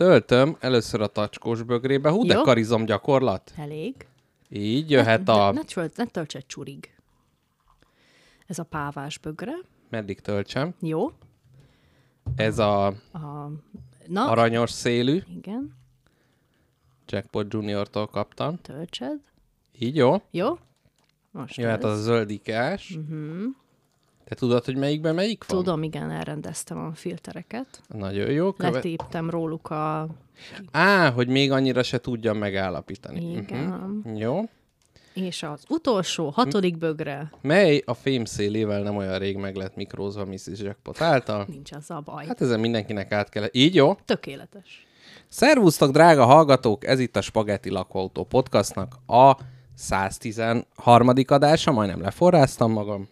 Töltöm először a tacskós bögrébe. Hú, de Jó. karizom gyakorlat. Elég. Így jöhet ne, a... Ne, tölt, ne tölts egy csurig. Ez a pávás bögre. Meddig töltsem? Jó. Ez a A, na, aranyos szélű. igen, Jackpot Junior-tól kaptam. töltsed. Így jó. Jó? Most Jöhet az a zöldikás. Uh-huh. Te tudod, hogy melyikben melyik van? Tudom, igen, elrendeztem a filtereket. Nagyon jó. Köve... Letéptem róluk a... Á, hogy még annyira se tudjam megállapítani. Igen. Uh-huh. Jó. És az utolsó, hatodik bögre. Mely a fémszélével nem olyan rég meg lett mikrózva Mrs. Jackpot által? Nincs az a baj. Hát, ezen mindenkinek át kell. Így jó. Tökéletes. Szervusztok, drága hallgatók! Ez itt a Spaghetti Lakóautó podcastnak a 113. adása, majdnem leforráztam magam.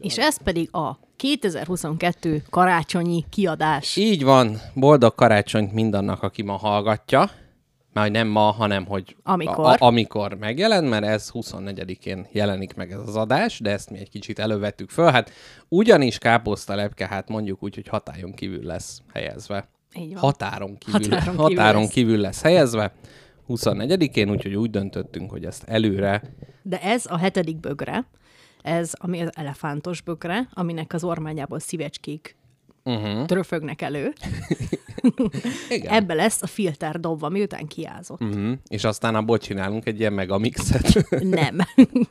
És ez pedig a 2022 karácsonyi kiadás. Így van, boldog karácsonyt mindannak, aki ma hallgatja. Már hogy nem ma, hanem hogy Amikor. A, a, amikor megjelent, mert ez 24-én jelenik meg ez az adás, de ezt mi egy kicsit elővettük föl. Hát ugyanis káposzta lepke, hát mondjuk úgy, hogy hatályon kívül lesz helyezve. Így van. Határon kívül, határon, kívül határon lesz. kívül lesz helyezve. 24-én, úgyhogy úgy döntöttünk, hogy ezt előre De ez a hetedik bögre, ez ami az elefántos bögre, aminek az ormányából szívecskék uh-huh. tröfögnek elő. Igen. Ebbe lesz a filter dobva, miután kiázott. Uh-huh. És aztán abból csinálunk egy ilyen megamixet. Nem.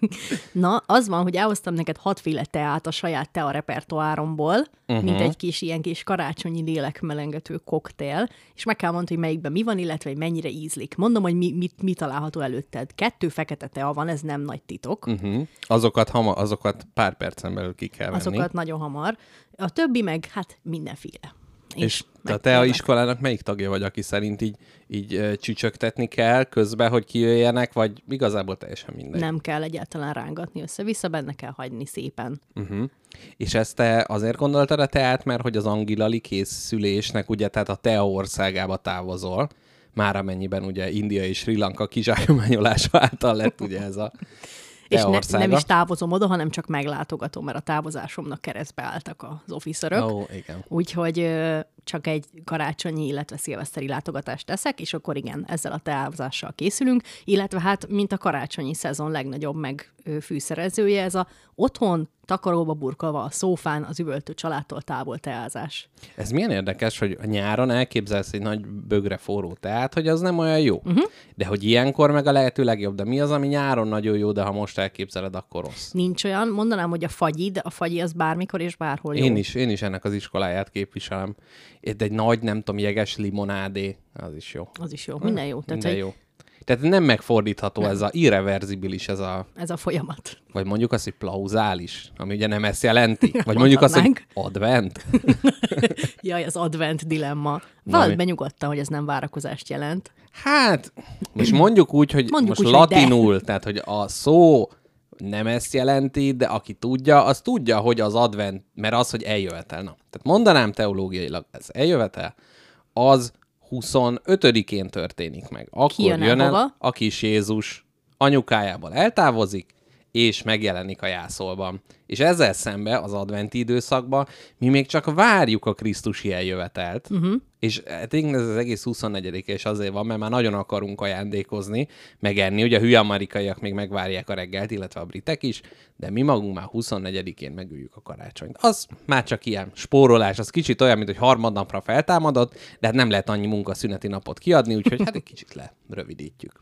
Na, az van, hogy elhoztam neked hatféle teát a saját tea repertoáromból, uh-huh. mint egy kis ilyen kis karácsonyi lélekmelengető koktél, és meg kell mondani, hogy melyikben mi van, illetve hogy mennyire ízlik. Mondom, hogy mi, mit, mi található előtted. Kettő fekete tea van, ez nem nagy titok. uh-huh. azokat, hama, azokat pár percen belül ki kell venni. Azokat nagyon hamar. A többi meg, hát mindenféle. És te, meg- te a iskolának melyik tagja vagy, aki szerint így, így csücsögtetni kell közben, hogy kijöjjenek, vagy igazából teljesen mindegy? Nem kell egyáltalán rángatni össze-vissza, benne kell hagyni szépen. Uh-huh. És ezt te azért gondoltad a teát, mert hogy az angilali készülésnek, ugye, tehát a tea országába távozol, már amennyiben ugye India és Sri Lanka kizsákmányolása által lett ugye ez a És ne, nem is távozom oda, hanem csak meglátogatom, mert a távozásomnak keresztbe álltak az officerök. Ó, igen. Úgyhogy csak egy karácsonyi, illetve szilveszteri látogatást teszek, és akkor igen, ezzel a távozással készülünk, illetve hát, mint a karácsonyi szezon legnagyobb meg fűszerezője, ez a otthon takaróba burkolva a szófán az üvöltő családtól távol teázás. Ez milyen érdekes, hogy a nyáron elképzelsz egy nagy bögre forró teát, hogy az nem olyan jó. Uh-huh. De hogy ilyenkor meg a lehető legjobb. De mi az, ami nyáron nagyon jó, de ha most elképzeled, akkor rossz? Nincs olyan, mondanám, hogy a fagyi, de a fagyi az bármikor és bárhol jó. Én is, én is ennek az iskoláját képviselem. De egy nagy, nem tudom, jeges limonádé, az is jó. Az is jó, minden jó. Tehát, Minden hogy jó. Tehát nem megfordítható nem. ez a irreverzibilis, ez a, ez a folyamat. vagy mondjuk azt, hogy plauzális, ami ugye nem ezt jelenti. Vagy mondjuk azt, hogy advent. Jaj, az advent dilemma. Valahogy be nyugodtan, hogy ez nem várakozást jelent. Hát, most mondjuk úgy, hogy Mondjuk most úgy, hogy de. latinul, tehát hogy a szó nem ezt jelenti, de aki tudja, az tudja, hogy az advent, mert az, hogy eljövetel. Na, tehát mondanám teológiailag, ez eljövetel, az 25-én történik meg. Akkor Ki jön jön el hova? a kis Jézus, anyukájából eltávozik, és megjelenik a jászolban. És ezzel szembe az adventi időszakban mi még csak várjuk a Krisztusi eljövetelt, uh-huh. és hát ez az egész 24 és azért van, mert már nagyon akarunk ajándékozni, megenni, ugye a hülye amerikaiak még megvárják a reggelt, illetve a britek is, de mi magunk már 24-én megüljük a karácsonyt. Az már csak ilyen spórolás, az kicsit olyan, mint hogy harmadnapra feltámadott, de hát nem lehet annyi munkaszüneti napot kiadni, úgyhogy hát egy kicsit lerövidítjük.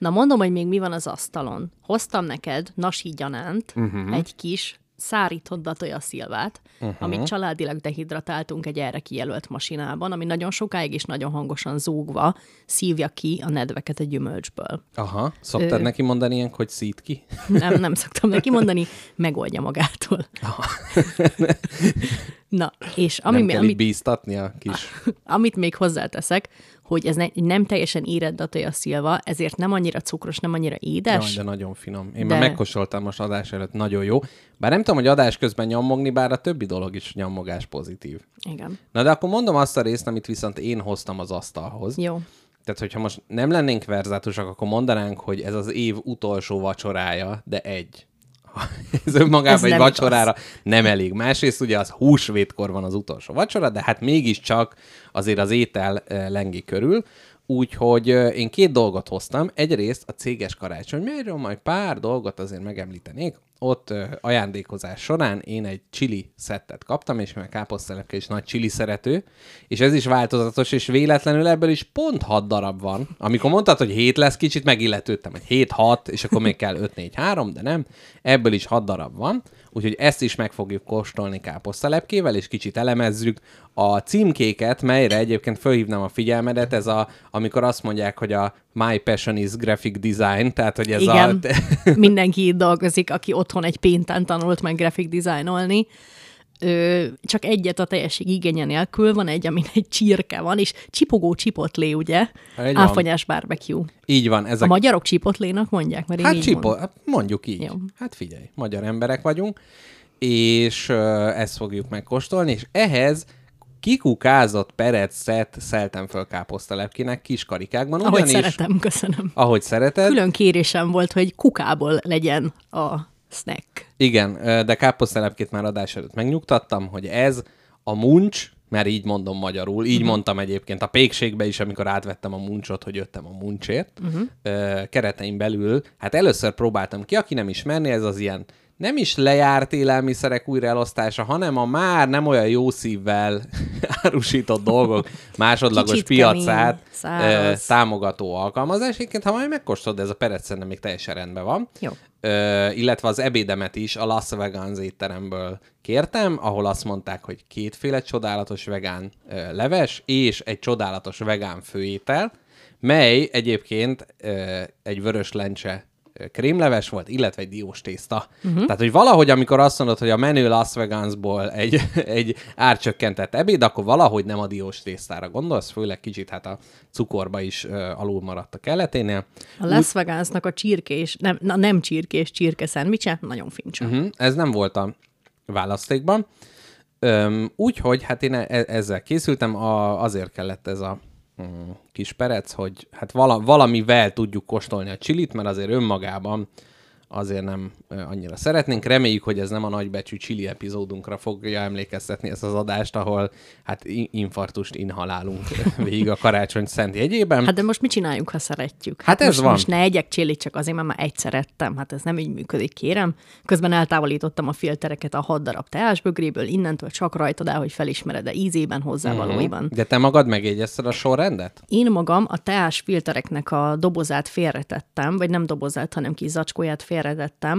Na mondom, hogy még mi van az asztalon. Hoztam neked nasi gyanánt, uh-huh. egy kis szárított datoja szilvát, uh-huh. amit családilag dehidratáltunk egy erre kijelölt masinában, ami nagyon sokáig és nagyon hangosan zúgva szívja ki a nedveket a gyümölcsből. Aha, szoktad Ö- neki mondani ilyen, hogy szít ki? Nem, nem szoktam neki mondani, megoldja magától. Na, és ami, nem kell amit, bíztatni a kis... amit még hozzáteszek, hogy ez ne, nem teljesen érett datoja szilva, ezért nem annyira cukros, nem annyira édes. Jaj, de nagyon finom. Én De- már megkóstoltam most adás előtt, nagyon jó. Bár nem tudom, hogy adás közben nyomogni, bár a többi dolog is nyomogás pozitív. Igen. Na de akkor mondom azt a részt, amit viszont én hoztam az asztalhoz. Jó. Tehát, hogyha most nem lennénk verzátusak, akkor mondanánk, hogy ez az év utolsó vacsorája, de egy. ez önmagában Ez egy nem vacsorára nem elég. Másrészt ugye az húsvétkor van az utolsó vacsora, de hát mégiscsak azért az étel ö, lengi körül. Úgyhogy én két dolgot hoztam. Egyrészt a céges karácsony, melyről majd pár dolgot azért megemlítenék. Ott ajándékozás során én egy chili szettet kaptam, és mert káposztelepke is nagy chili szerető, és ez is változatos, és véletlenül ebből is pont 6 darab van. Amikor mondtad, hogy 7 lesz, kicsit megilletődtem, hogy 7-6, és akkor még kell 5-4-3, de nem. Ebből is 6 darab van, úgyhogy ezt is meg fogjuk kóstolni káposztalepkével, és kicsit elemezzük a címkéket, melyre egyébként fölhívnám a figyelmedet, ez a, amikor azt mondják, hogy a My Passion is Graphic Design, tehát hogy ez Igen, a... mindenki itt dolgozik, aki otthon egy pénten tanult meg grafik dizájnolni. Ö, csak egyet a teljesség igénye nélkül van egy, amin egy csirke van, és csipogó csipotlé, ugye? Egy van. Áfonyás barbecue. Így van, A ezek magyarok csipotlénak mondják, mert én Hát így csipo, mondom. hát mondjuk így. Jó. Hát figyelj, magyar emberek vagyunk, és uh, ezt fogjuk megkóstolni, és ehhez kikukázott perecet szeltem föl káposztalepkének kis karikákban. Ahogy ugyanis, szeretem, köszönöm. Ahogy szereted. Külön kérésem volt, hogy kukából legyen a snack. Igen, de káposztelepkét már adás előtt megnyugtattam, hogy ez a muncs, mert így mondom magyarul, így uh-huh. mondtam egyébként a pékségbe is, amikor átvettem a muncsot, hogy jöttem a muncsért, uh-huh. keretein belül, hát először próbáltam ki, aki nem ismerné, ez az ilyen nem is lejárt élelmiszerek újraelosztása, hanem a már nem olyan jó szívvel árusított dolgok másodlagos Kicsit piacát kemény, ö, támogató alkalmazás. Egyébként, ha majd megkóstolod, ez a perec szerintem még teljesen rendben van. Jó. Ö, illetve az ebédemet is a Las Vegans étteremből kértem, ahol azt mondták, hogy kétféle csodálatos vegán ö, leves és egy csodálatos vegán főétel, mely egyébként ö, egy vörös lencse krémleves volt, illetve egy diós tészta. Uh-huh. Tehát, hogy valahogy, amikor azt mondod, hogy a menü Las Vegasból egy, egy árcsökkentett ebéd, akkor valahogy nem a diós tésztára gondolsz, főleg kicsit hát a cukorba is ö, alul maradt a kelleténél. A Las Vegasnak a csirkés, nem, na nem csirkés, csirke szendvicse, nagyon fincsa. Uh-huh. Ez nem volt a választékban. Úgyhogy hát én e- ezzel készültem, a, azért kellett ez a kis perec, hogy hát vala, valamivel tudjuk kóstolni a csilit, mert azért önmagában azért nem annyira szeretnénk. Reméljük, hogy ez nem a nagybecsű chili epizódunkra fogja emlékeztetni ezt az adást, ahol hát infartust inhalálunk végig a karácsony szent jegyében. Hát de most mit csináljunk, ha szeretjük? Hát ez most, van. Most ne egyek csillit csak azért, mert már egyszer ettem. Hát ez nem így működik, kérem. Közben eltávolítottam a filtereket a hat darab teásbögréből, innentől csak rajtad el, hogy felismered-e ízében, hozzávalóiban. De te magad megjegyezted a sorrendet? Én magam a teás filtereknek a dobozát félretettem, vagy nem dobozát, hanem kis zacskóját félretettem.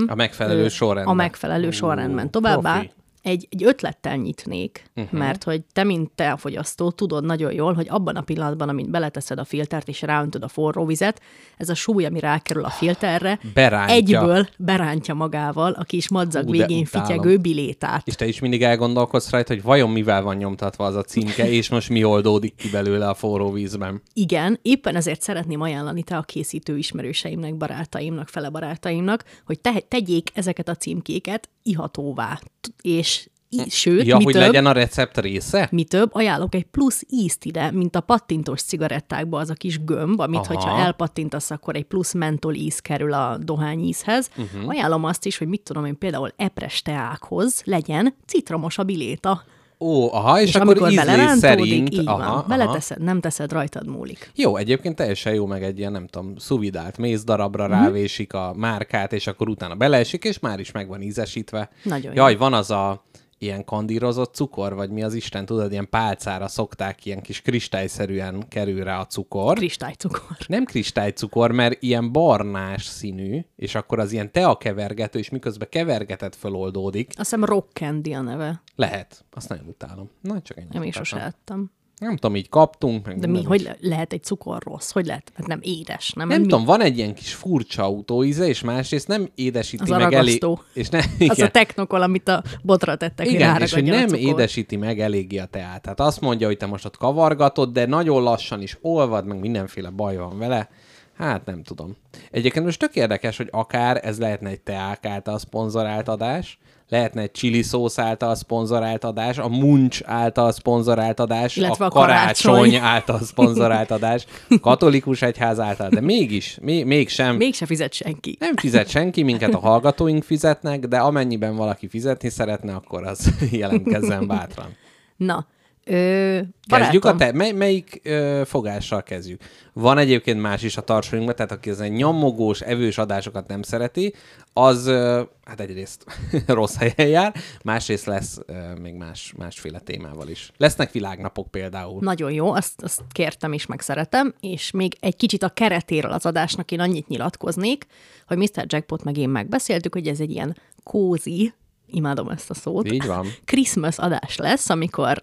A megfelelő sorrendben. A megfelelő sorrendben. Továbbá profi. Egy, egy ötlettel nyitnék, uh-huh. mert hogy te, mint te a fogyasztó, tudod nagyon jól, hogy abban a pillanatban, amint beleteszed a filtert és ráöntöd a forró vizet, ez a súly, ami rákerül a filterre, Berántja. egyből berántja magával a kis madzag Ú, de végén fityegő bilétát. És te is mindig elgondolkodsz rajta, hogy vajon mivel van nyomtatva az a címke, és most mi oldódik ki belőle a forró vízben. Igen, éppen ezért szeretném ajánlani te a készítő ismerőseimnek, barátaimnak, fele barátaimnak, hogy te, tegyék ezeket a címkéket ihatóvá. És í- sőt, Ja, mi hogy több, legyen a recept része? Mi több, ajánlok egy plusz ízt ide, mint a pattintós cigarettákba az a kis gömb, amit, Aha. Hogyha elpattintasz, akkor egy plusz mentol íz kerül a dohányízhez. Mhm. Uh-huh. Ajánlom azt is, hogy mit tudom én, például epres teákhoz legyen citromos a biléta. Ó, aha, és, És, akkor ízlés szerint... így aha, van. Beleteszed, nem teszed, rajtad múlik. Jó, egyébként teljesen jó, meg egy ilyen, nem tudom, szuvidált mézdarabra Mhm. mm-hmm. rávésik a márkát, és akkor utána beleesik, és már is meg van ízesítve. Nagyon Jaj, jó. van az a ilyen kandírozott cukor, vagy mi az Isten, tudod, ilyen pálcára szokták, ilyen kis kristályszerűen kerül rá a cukor. Kristálycukor. Nem kristálycukor, mert ilyen barnás színű, és akkor az ilyen teakevergető, és miközben kevergeted föloldódik. Azt hiszem rock candy a neve. Lehet. Azt nagyon utálom. Na, csak ennyi. Nem is sose ettem. Nem tudom, így kaptunk. Meg De mi, hogy le- lehet egy cukor rossz? Hogy lehet? Hát nem édes, nem? Nem mi? tudom, van egy ilyen kis furcsa autóíze, és másrészt nem édesíti Az meg elég... És ne, Az igen, a technokol, amit a botra tettek, igen és hogy nem édesíti meg eléggé a teát. Tehát azt mondja, hogy te most ott kavargatod, de nagyon lassan is olvad, meg mindenféle baj van vele. Hát nem tudom. Egyébként most tök érdekes, hogy akár ez lehetne egy teák által szponzorált adás, lehetne egy chili szósz által szponzorált adás, a muncs által szponzorált adás, Illetve a, a karácsony. karácsony által szponzorált adás, katolikus egyház által, de mégis, még, mégsem. Mégse fizet senki. Nem fizet senki, minket a hallgatóink fizetnek, de amennyiben valaki fizetni szeretne, akkor az jelentkezzen bátran. Na, ö, Kezdjük a te, mely, melyik ö, fogással kezdjük? Van egyébként más is a tartsonyunkban, tehát aki ezen nyomogós, evős adásokat nem szereti, az ö, hát egyrészt rossz helyen jár, másrészt lesz ö, még más, másféle témával is. Lesznek világnapok például. Nagyon jó, azt, azt kértem és megszeretem, és még egy kicsit a keretéről az adásnak én annyit nyilatkoznék, hogy Mr. Jackpot meg én megbeszéltük, hogy ez egy ilyen kózi, imádom ezt a szót, Így van. Christmas adás lesz, amikor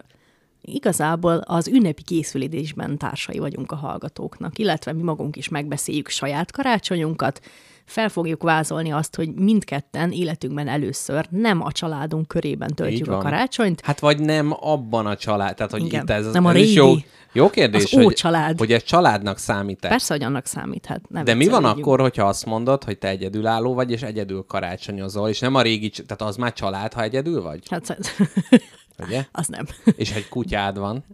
igazából az ünnepi készülésben társai vagyunk a hallgatóknak, illetve mi magunk is megbeszéljük saját karácsonyunkat, fel fogjuk vázolni azt, hogy mindketten életünkben először nem a családunk körében töltjük a karácsonyt, Hát vagy nem abban a család, tehát hogy Igen, itt ez, nem a ez jó, régi, jó kérdés, az hogy, ócsalád. hogy ez családnak számít-e. Persze, hogy annak számíthat. Ne De mi van viccelődjünk. akkor, hogyha azt mondod, hogy te egyedülálló vagy, és egyedül karácsonyozol, és nem a régi, tehát az már család, ha egyedül vagy? Hát, Ugye? az nem. És egy kutyád van,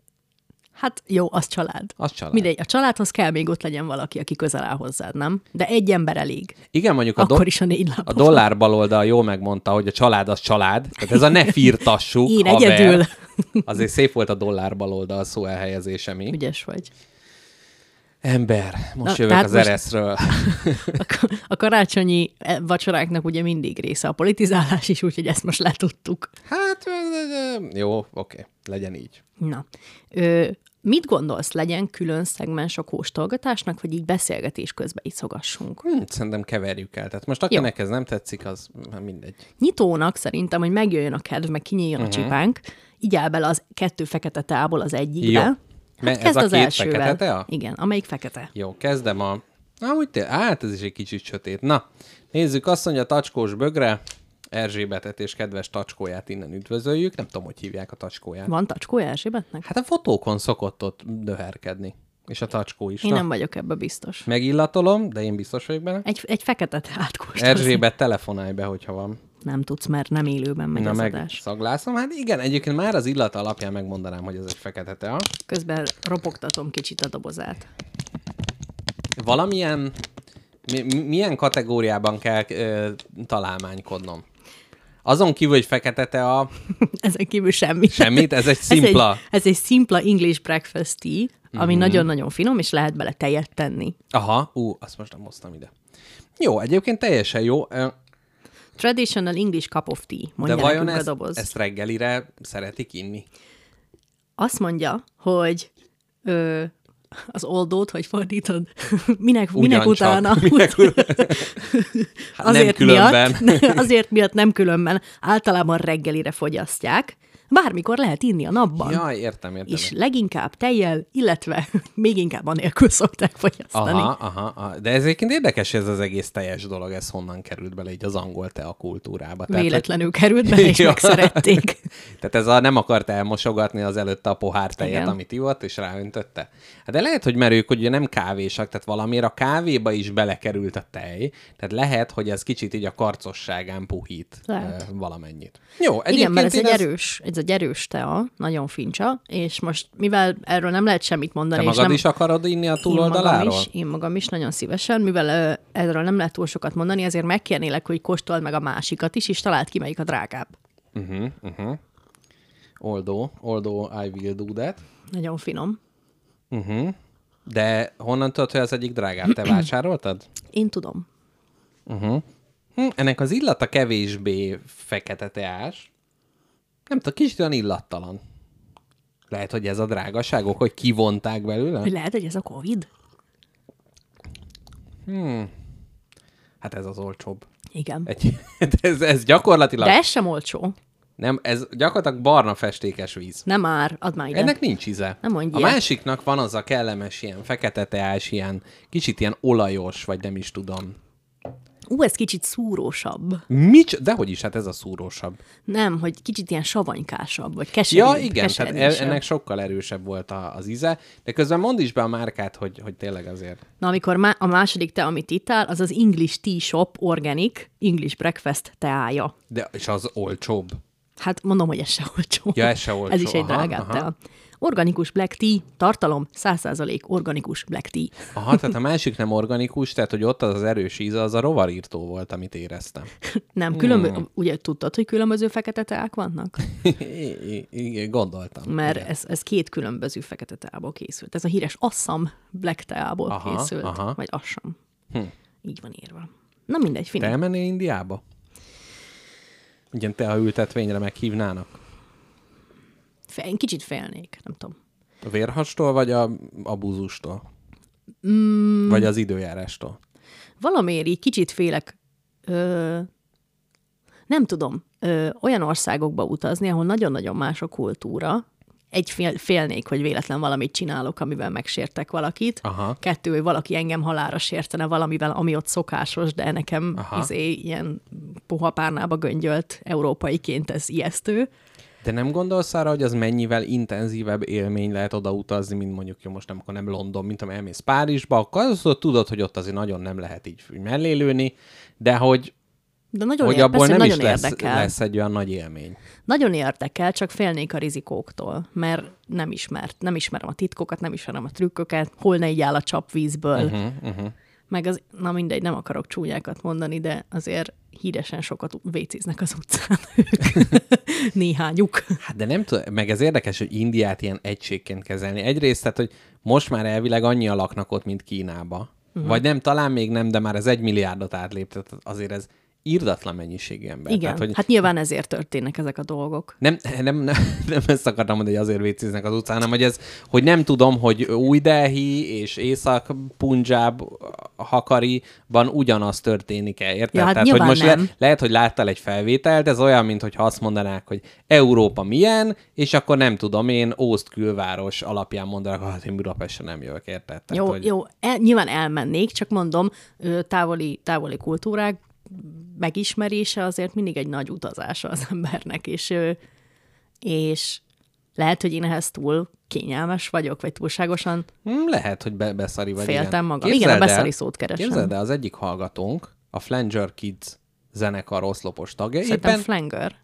Hát jó, az család. az család. Mindegy, a családhoz kell még ott legyen valaki, aki közel áll hozzád, nem? De egy ember elég. Igen, mondjuk a, do- Akkor is a négy a dollár baloldal jól megmondta, hogy a család az család. Tehát ez a ne firtassuk, Én haver. egyedül. Azért szép volt a dollár baloldal szó elhelyezése mi. Ügyes vagy. Ember, most Na, jövök az most- ereszről. A, a karácsonyi eh, vacsoráknak ugye mindig része a politizálás is, úgyhogy ezt most letudtuk. Hát, jó, oké, legyen így. Na, ö, mit gondolsz, legyen külön szegmens a kóstolgatásnak, vagy így beszélgetés közben iszogassunk? Hm, szerintem keverjük el. Tehát most akinek ez nem tetszik, az hát mindegy. Nyitónak szerintem, hogy megjöjjön a kedv, meg kinyíljon Mhm. uh-huh. a csipánk, így áll bele az kettő fekete teából az egyikbe. Jó. Hát ez kezd a az két elsővel. fekete tea? Igen, amelyik fekete. Jó, kezdem a... Ahogy te... Hát ez is egy kicsit sötét. Na, nézzük, azt mondja tacskós bögre, Erzsébetet és kedves tacskóját innen üdvözöljük. Nem tudom, hogy hívják a tacskóját. Van tacskója Erzsébetnek? Hát a fotókon szokott ott döherkedni. És a tacskó is. Én Na, nem vagyok ebbe biztos. Megillatolom, de én biztos vagyok benne. Egy, egy fekete teát kóstolsz. Erzsébet, telefonálj be, hogyha van. Nem tudsz, mert nem élőben megy Na az meg adás. szaglászom. Hát igen, egyébként már az illata alapján megmondanám, hogy ez egy fekete tea. Közben ropogtatom kicsit a dobozát. Valamilyen... Mi, mi- milyen kategóriában kell ö, találmánykodnom? Azon kívül, hogy fekete tea, Ezen kívül semmi. semmit, ez egy szimpla. Ez egy, ez egy szimpla English breakfast tea, ami Mhm. mm-hmm. nagyon-nagyon finom, és lehet bele tejet tenni. Aha, ú, azt most nem hoztam ide. Jó, egyébként teljesen jó, Traditional English cup of tea, de mondja vajon nekünk ezt, a doboz. ezt reggelire szeretik inni? Azt mondja, hogy ö, az oldót, hogy fordítod, minek, minek utána? Minek? Hát nem különben. Miatt, azért miatt nem különben, általában reggelire fogyasztják, bármikor lehet inni a napban. Jaj, értem, értem. és leginkább tejjel, illetve még inkább anélkül szokták fogyasztani. Aha, aha, aha. De ez egyébként érdekes, ez az egész teljes dolog, ez honnan került bele így az angol tea kultúrába. Tehát, hogy- Véletlenül került bele, és Ja. megszerették. Tehát ez a nem akart elmosogatni az előtte a pohár tejet, Igen. amit ivott, és ráöntötte. Hát de lehet, hogy merők, hogy ugye nem kávésak, tehát valamiért a kávéba is belekerült a tej, tehát lehet, hogy ez kicsit így a karcosságán puhít Lehet. valamennyit. Jó, Igen, mert ez egy erős, ez egy erős tea, nagyon fincsa, és most mivel erről nem lehet semmit Te mondani, és magad nem... is akarod inni a én magam, túloldaláról? is, én magam is nagyon szívesen, mivel ö, erről nem lehet túl sokat mondani, ezért megkérnélek, hogy kóstold meg a másikat is, és találd ki, melyik a drágább. Uh-huh, uh-huh. Oldó, oldó, I will do that. Nagyon finom. Uh-huh. De honnan tudod, hogy az egyik drágább? Te vásároltad? Én tudom. Hm, ennek az illata kevésbé fekete teás. Nem tudom, kicsit olyan illattalan. Lehet, hogy ez a drágaságok, hogy kivonták belőle? Lehet, hogy ez a Covid? Hát ez az olcsóbb. Igen. Egy, ez, ez gyakorlatilag... De ez sem olcsó. Nem, ez gyakorlatilag barna festékes víz. Nem már, add már ide. Ennek nincs íze. Nem mondj A ilyet. másiknak van az a kellemes ilyen fekete teás, ilyen kicsit ilyen olajos, vagy nem is tudom. Ú, ez kicsit szúrósabb. Mics? Dehogy is, hát ez a szúrósabb. Nem, hogy kicsit ilyen savanykássabb, vagy keserű. Ja, igen, tehát e- ennek sokkal erősebb volt a, az íze, de közben mondd is be a márkát, hogy, hogy tényleg azért. Na, amikor má- a második te, amit ittál, az az English Tea Shop Organic English Breakfast teája. De, és az olcsóbb. Hát mondom, hogy ez se olcsó. Ja, ez se olcsó. Ez is egy drágább tea. Organikus black tea, tartalom 100% organikus black tea. Aha, tehát a másik nem organikus, tehát hogy ott az az erős íze, az a rovarírtó volt, amit éreztem. Nem, különböző, Hmm. ugye tudtad, hogy különböző fekete teák vannak? Igen, gondoltam. Mert Igen. ez, ez két különböző fekete teából készült. Ez a híres Assam black teából Aha, készült. aha. Vagy Assam. Hm. Így van írva. Na mindegy, Te finom. elmennél Indiába? Igen, te a ültetvényre meghívnának? Én kicsit félnék, nem tudom. A vérhastól, vagy a, a búzustól? Mm. Vagy az időjárástól? Valamiért így kicsit félek, ö, nem tudom, ö, olyan országokba utazni, ahol nagyon-nagyon más a kultúra. Egy, fél, félnék, hogy véletlen valamit csinálok, amivel megsértek valakit. Aha. Kettő, hogy valaki engem halára sértene valamivel, ami ott szokásos, de nekem Aha. izé, ilyen puha párnába göngyölt európaiként ez ijesztő. De nem gondolsz arra, hogy az mennyivel intenzívebb élmény lehet oda utazni, mint mondjuk, jó, most nem, akkor nem London, mint amely elmész Párizsba, akkor az, hogy tudod, hogy ott azért nagyon nem lehet így úgy mellé lőni, de hogy, De nagyon, hogy ér, abból persze, nem is nagyon lesz, érdekel. lesz egy olyan nagy élmény. Nagyon érdekel, csak félnék a rizikóktól, mert nem ismert, nem ismerem a titkokat, nem ismerem a trükköket, hol ne így áll a csapvízből. Uh-huh, uh-huh. Meg az, na mindegy, nem akarok csúnyákat mondani, de azért híresen sokat vécéznek az utcán. Néhányuk. Hát de nem tudom, meg ez érdekes, hogy Indiát ilyen egységként kezelni. Egyrészt, tehát, hogy most már elvileg annyian laknak ott, mint Kínába. Uh-huh. Vagy nem, talán még nem, de már ez egy milliárdot átlépte, azért ez írdatlan mennyiségű ember. Igen, Tehát, hogy hát nyilván ezért történnek ezek a dolgok. nem, nem, nem, nem ezt akartam mondani, hogy azért vécéznek az utcán, hanem hogy, ez, hogy nem tudom, hogy új Delhi és Észak-Punjab Hakariban ugyanaz történik-e, érted? Ja, hát Tehát, hogy most nem. Le, lehet, hogy láttál egy felvételt, ez olyan, mintha azt mondanák, hogy Európa milyen, és akkor nem tudom, én Ószt külváros alapján mondanak, hát én Budapestre nem jövök, érted? Tehát, Jó, hogy... jó el, nyilván elmennék, csak mondom, távoli, távoli kultúrák megismerése azért mindig egy nagy utazása az embernek, és, és lehet, hogy én ehhez túl kényelmes vagyok, vagy túlságosan Hm, Lehet, hogy be, beszari vagy. Féltem igen. magam. Képzeld Igen, a el- beszari szót keresem. Képzeld el, az egyik hallgatónk, a Flanger Kids zenekar oszlopos tagja, szerintem éppen flanger.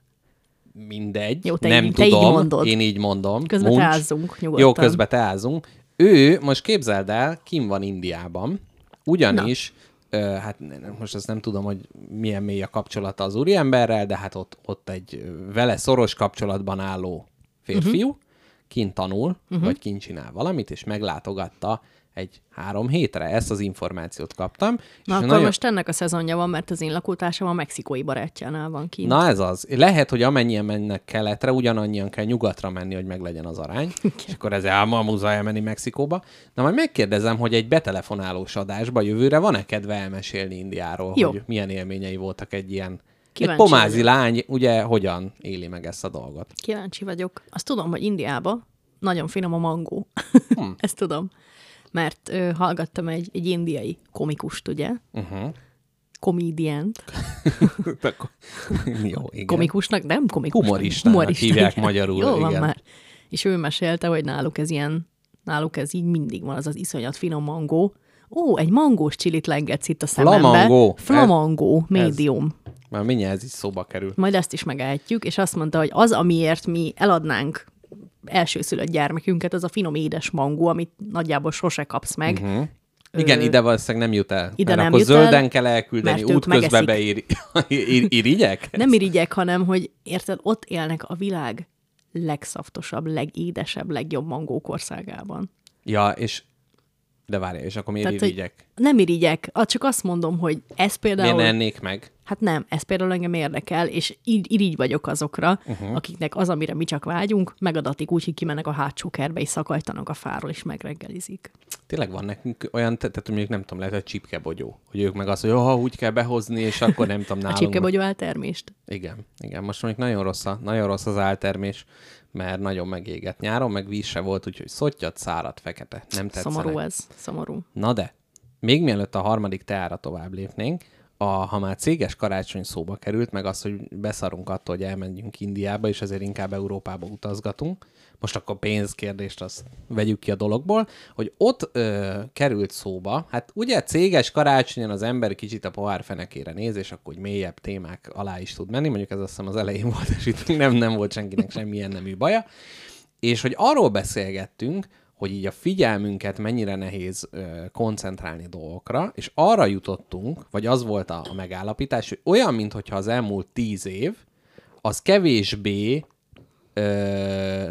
mindegy, Jó, te nem így- te így tudom, mondod. én így mondom. Közben Muncs. teázzunk nyugodtan. Jó, közben teázunk. Ő, most képzeld el, kim van Indiában, ugyanis, ö, hát most azt nem tudom, hogy milyen mély a kapcsolata az úriemberrel, de hát ott, ott egy vele szoros kapcsolatban álló férfiú, uh-huh. kint tanul, uh-huh. vagy kint csinál valamit, és meglátogatta egy három hétre. Ezt az információt kaptam. Na akkor nagyon- most ennek a szezonja van, mert az én lakótársam a mexikói barátjánál van kint. Na ez az. Lehet, hogy amennyien mennek keletre, ugyanannyian kell nyugatra menni, hogy meglegyen az arány. és akkor ez álma múza elmenni Mexikóba. Na majd megkérdezem, hogy egy betelefonálós adásba jövőre van-e kedve elmesélni Indiáról, Jó. hogy milyen élményei voltak egy ilyen Kíváncsi egy pomázi vagyok. lány, ugye hogyan éli meg ezt a dolgot. Kíváncsi vagyok. Azt tudom, hogy Indiában nagyon finom a mangó. Hm. Ezt tudom. Mert ö, hallgattam egy, egy indiai komikust, ugye? Uh-huh. Komediant. Jó, igen. Komikusnak, nem komikus. Humoristának hívják magyarul, Jó van igen. már. És ő mesélte, hogy náluk ez ilyen, náluk ez így mindig van, az az iszonyat finom mangó. Ó, egy mangós csilit lengetsz itt a szemembe. Flamangó. Flamangó, médium. Már mindjárt ez is szóba kerül. Majd ezt is megehetjük, és azt mondta, hogy az, amiért mi eladnánk elsőszülött gyermekünket, az a finom édes mangó, amit nagyjából sose kapsz meg. Uh-huh. Igen, ide valószínűleg nem jut el. ide mert nem akkor jut el, zölden kell elküldeni, útközben beír, ír, irigyek? Nem irigyek, hanem, hogy érted, ott élnek a világ legszaftosabb, legédesebb, legjobb mangók országában. Ja, és de várja, és akkor miért Tehát, irigyek? Nem irigyek, csak azt mondom, hogy ez például... Miért ennék meg? Hát nem, ez például engem érdekel, és ir- irigy vagyok azokra, uh-huh. akiknek az, amire mi csak vágyunk, megadatik úgy, hogy kimennek a hátsó kertbe, és szakajtanak a fáról, és megreggelizik. Tényleg van nekünk olyan, te- tehát mondjuk nem tudom, lehet, hogy csipkebogyó, hogy ők meg azt, hogy oh, úgy kell behozni, és akkor nem tudom, A nálunk. csipkebogyó eltermést. Igen, igen, most mondjuk nagyon rossz, a, nagyon rossz az áltermés, mert nagyon megégett nyáron, meg víz se volt, úgyhogy szottyat, szárad, fekete. Nem tetszenek. Szomorú ez, szomorú. Na de, még mielőtt a harmadik teára tovább lépnénk, a, ha már céges karácsony szóba került, meg az, hogy beszarunk attól, hogy elmenjünk Indiába, és ezért inkább Európába utazgatunk, most akkor pénzkérdést azt vegyük ki a dologból, hogy ott ö, került szóba, hát ugye céges karácsonyon az ember kicsit a pohár fenekére néz, és akkor hogy mélyebb témák alá is tud menni, mondjuk ez azt hiszem az elején volt, és itt nem, nem volt senkinek semmilyen nemű baja, és hogy arról beszélgettünk, hogy így a figyelmünket mennyire nehéz ö, koncentrálni dolgokra, és arra jutottunk, vagy az volt a, a megállapítás, hogy olyan, mintha az elmúlt tíz év, az kevésbé ö,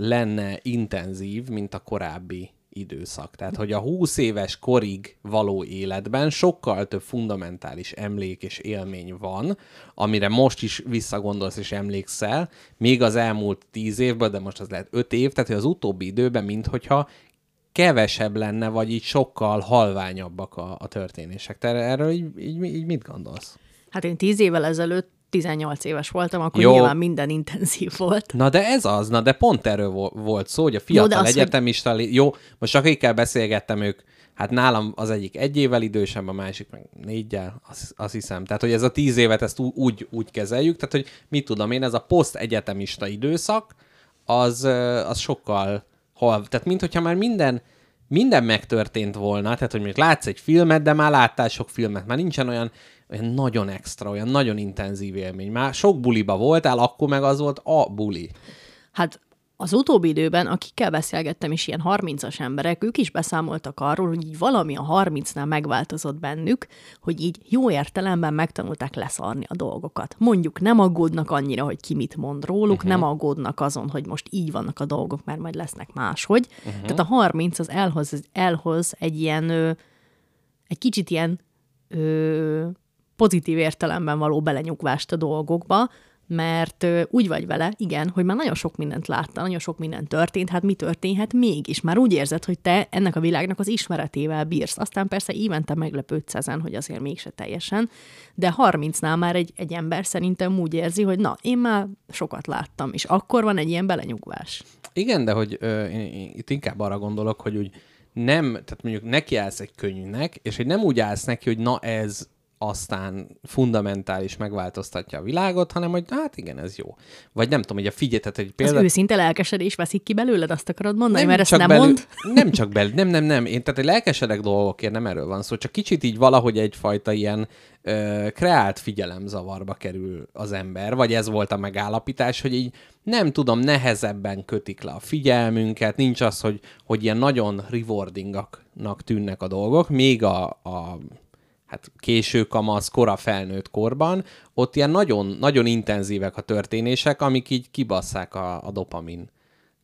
lenne intenzív, mint a korábbi időszak. Tehát, hogy a 20 éves korig való életben sokkal több fundamentális emlék és élmény van, amire most is visszagondolsz és emlékszel, még az elmúlt 10 évben, de most az lehet 5 év, tehát hogy az utóbbi időben, minthogyha kevesebb lenne, vagy így sokkal halványabbak a, a történések. Te erről így, így, így mit gondolsz? Hát én tíz évvel ezelőtt 18 éves voltam, akkor Jó. Nyilván minden intenzív volt. Na de ez az, na de pont erről vo- volt szó, hogy a fiatal Jó, az, egyetemista, hogy... jó, most akikkel beszélgettem ők, hát nálam az egyik egy évvel idősebb, a másik meg négyel, azt, azt hiszem. Tehát, hogy ez a tíz évet ezt úgy, úgy kezeljük, tehát, hogy mit tudom én, ez a poszt-egyetemista időszak, az, az sokkal hal, tehát mint hogyha már minden, minden megtörtént volna, tehát hogy mondjuk látsz egy filmet, de már láttál sok filmet, már nincsen olyan, olyan nagyon extra, olyan nagyon intenzív élmény. Már sok buliba voltál, akkor meg az volt a buli. Hát az utóbbi időben, akikkel beszélgettem is, ilyen 30-as emberek, ők is beszámoltak arról, hogy így valami a 30-nál megváltozott bennük, hogy így jó értelemben megtanulták leszarni a dolgokat. Mondjuk nem aggódnak annyira, hogy ki mit mond róluk, uh-huh. nem aggódnak azon, hogy most így vannak a dolgok, mert majd lesznek máshogy. Uh-huh. Tehát a 30 az elhoz, elhoz egy ilyen, ö, egy kicsit ilyen ö, pozitív értelemben való belenyugvást a dolgokba, mert úgy vagy vele, igen, hogy már nagyon sok mindent látta, nagyon sok minden történt, hát mi történhet mégis? Már úgy érzed, hogy te ennek a világnak az ismeretével bírsz. Aztán persze évente meglepődsz ezen, hogy azért mégse teljesen, de 30-nál már egy, egy ember szerintem úgy érzi, hogy na, én már sokat láttam, és akkor van egy ilyen belenyugvás. Igen, de hogy ö, én, én itt inkább arra gondolok, hogy úgy nem, tehát mondjuk nekiállsz egy könyvnek, és hogy nem úgy állsz neki, hogy na ez aztán fundamentális megváltoztatja a világot, hanem hogy hát igen, ez jó. Vagy nem tudom, hogy a figyelj, tehát egy Az például... őszinte lelkesedés veszik ki belőled, azt akarod mondani, mert ezt csak nem belül, mond. Nem csak belül, nem, nem, nem. Én tehát egy lelkesedek dolgokért nem erről van szó, csak kicsit így valahogy egyfajta ilyen ö, kreált figyelemzavarba kerül az ember, vagy ez volt a megállapítás, hogy így nem tudom, nehezebben kötik le a figyelmünket, nincs az, hogy, hogy ilyen nagyon rewardingaknak tűnnek a dolgok, még a, a hát késő kamasz, kora felnőtt korban, ott ilyen nagyon, nagyon intenzívek a történések, amik így kibasszák a, a dopamin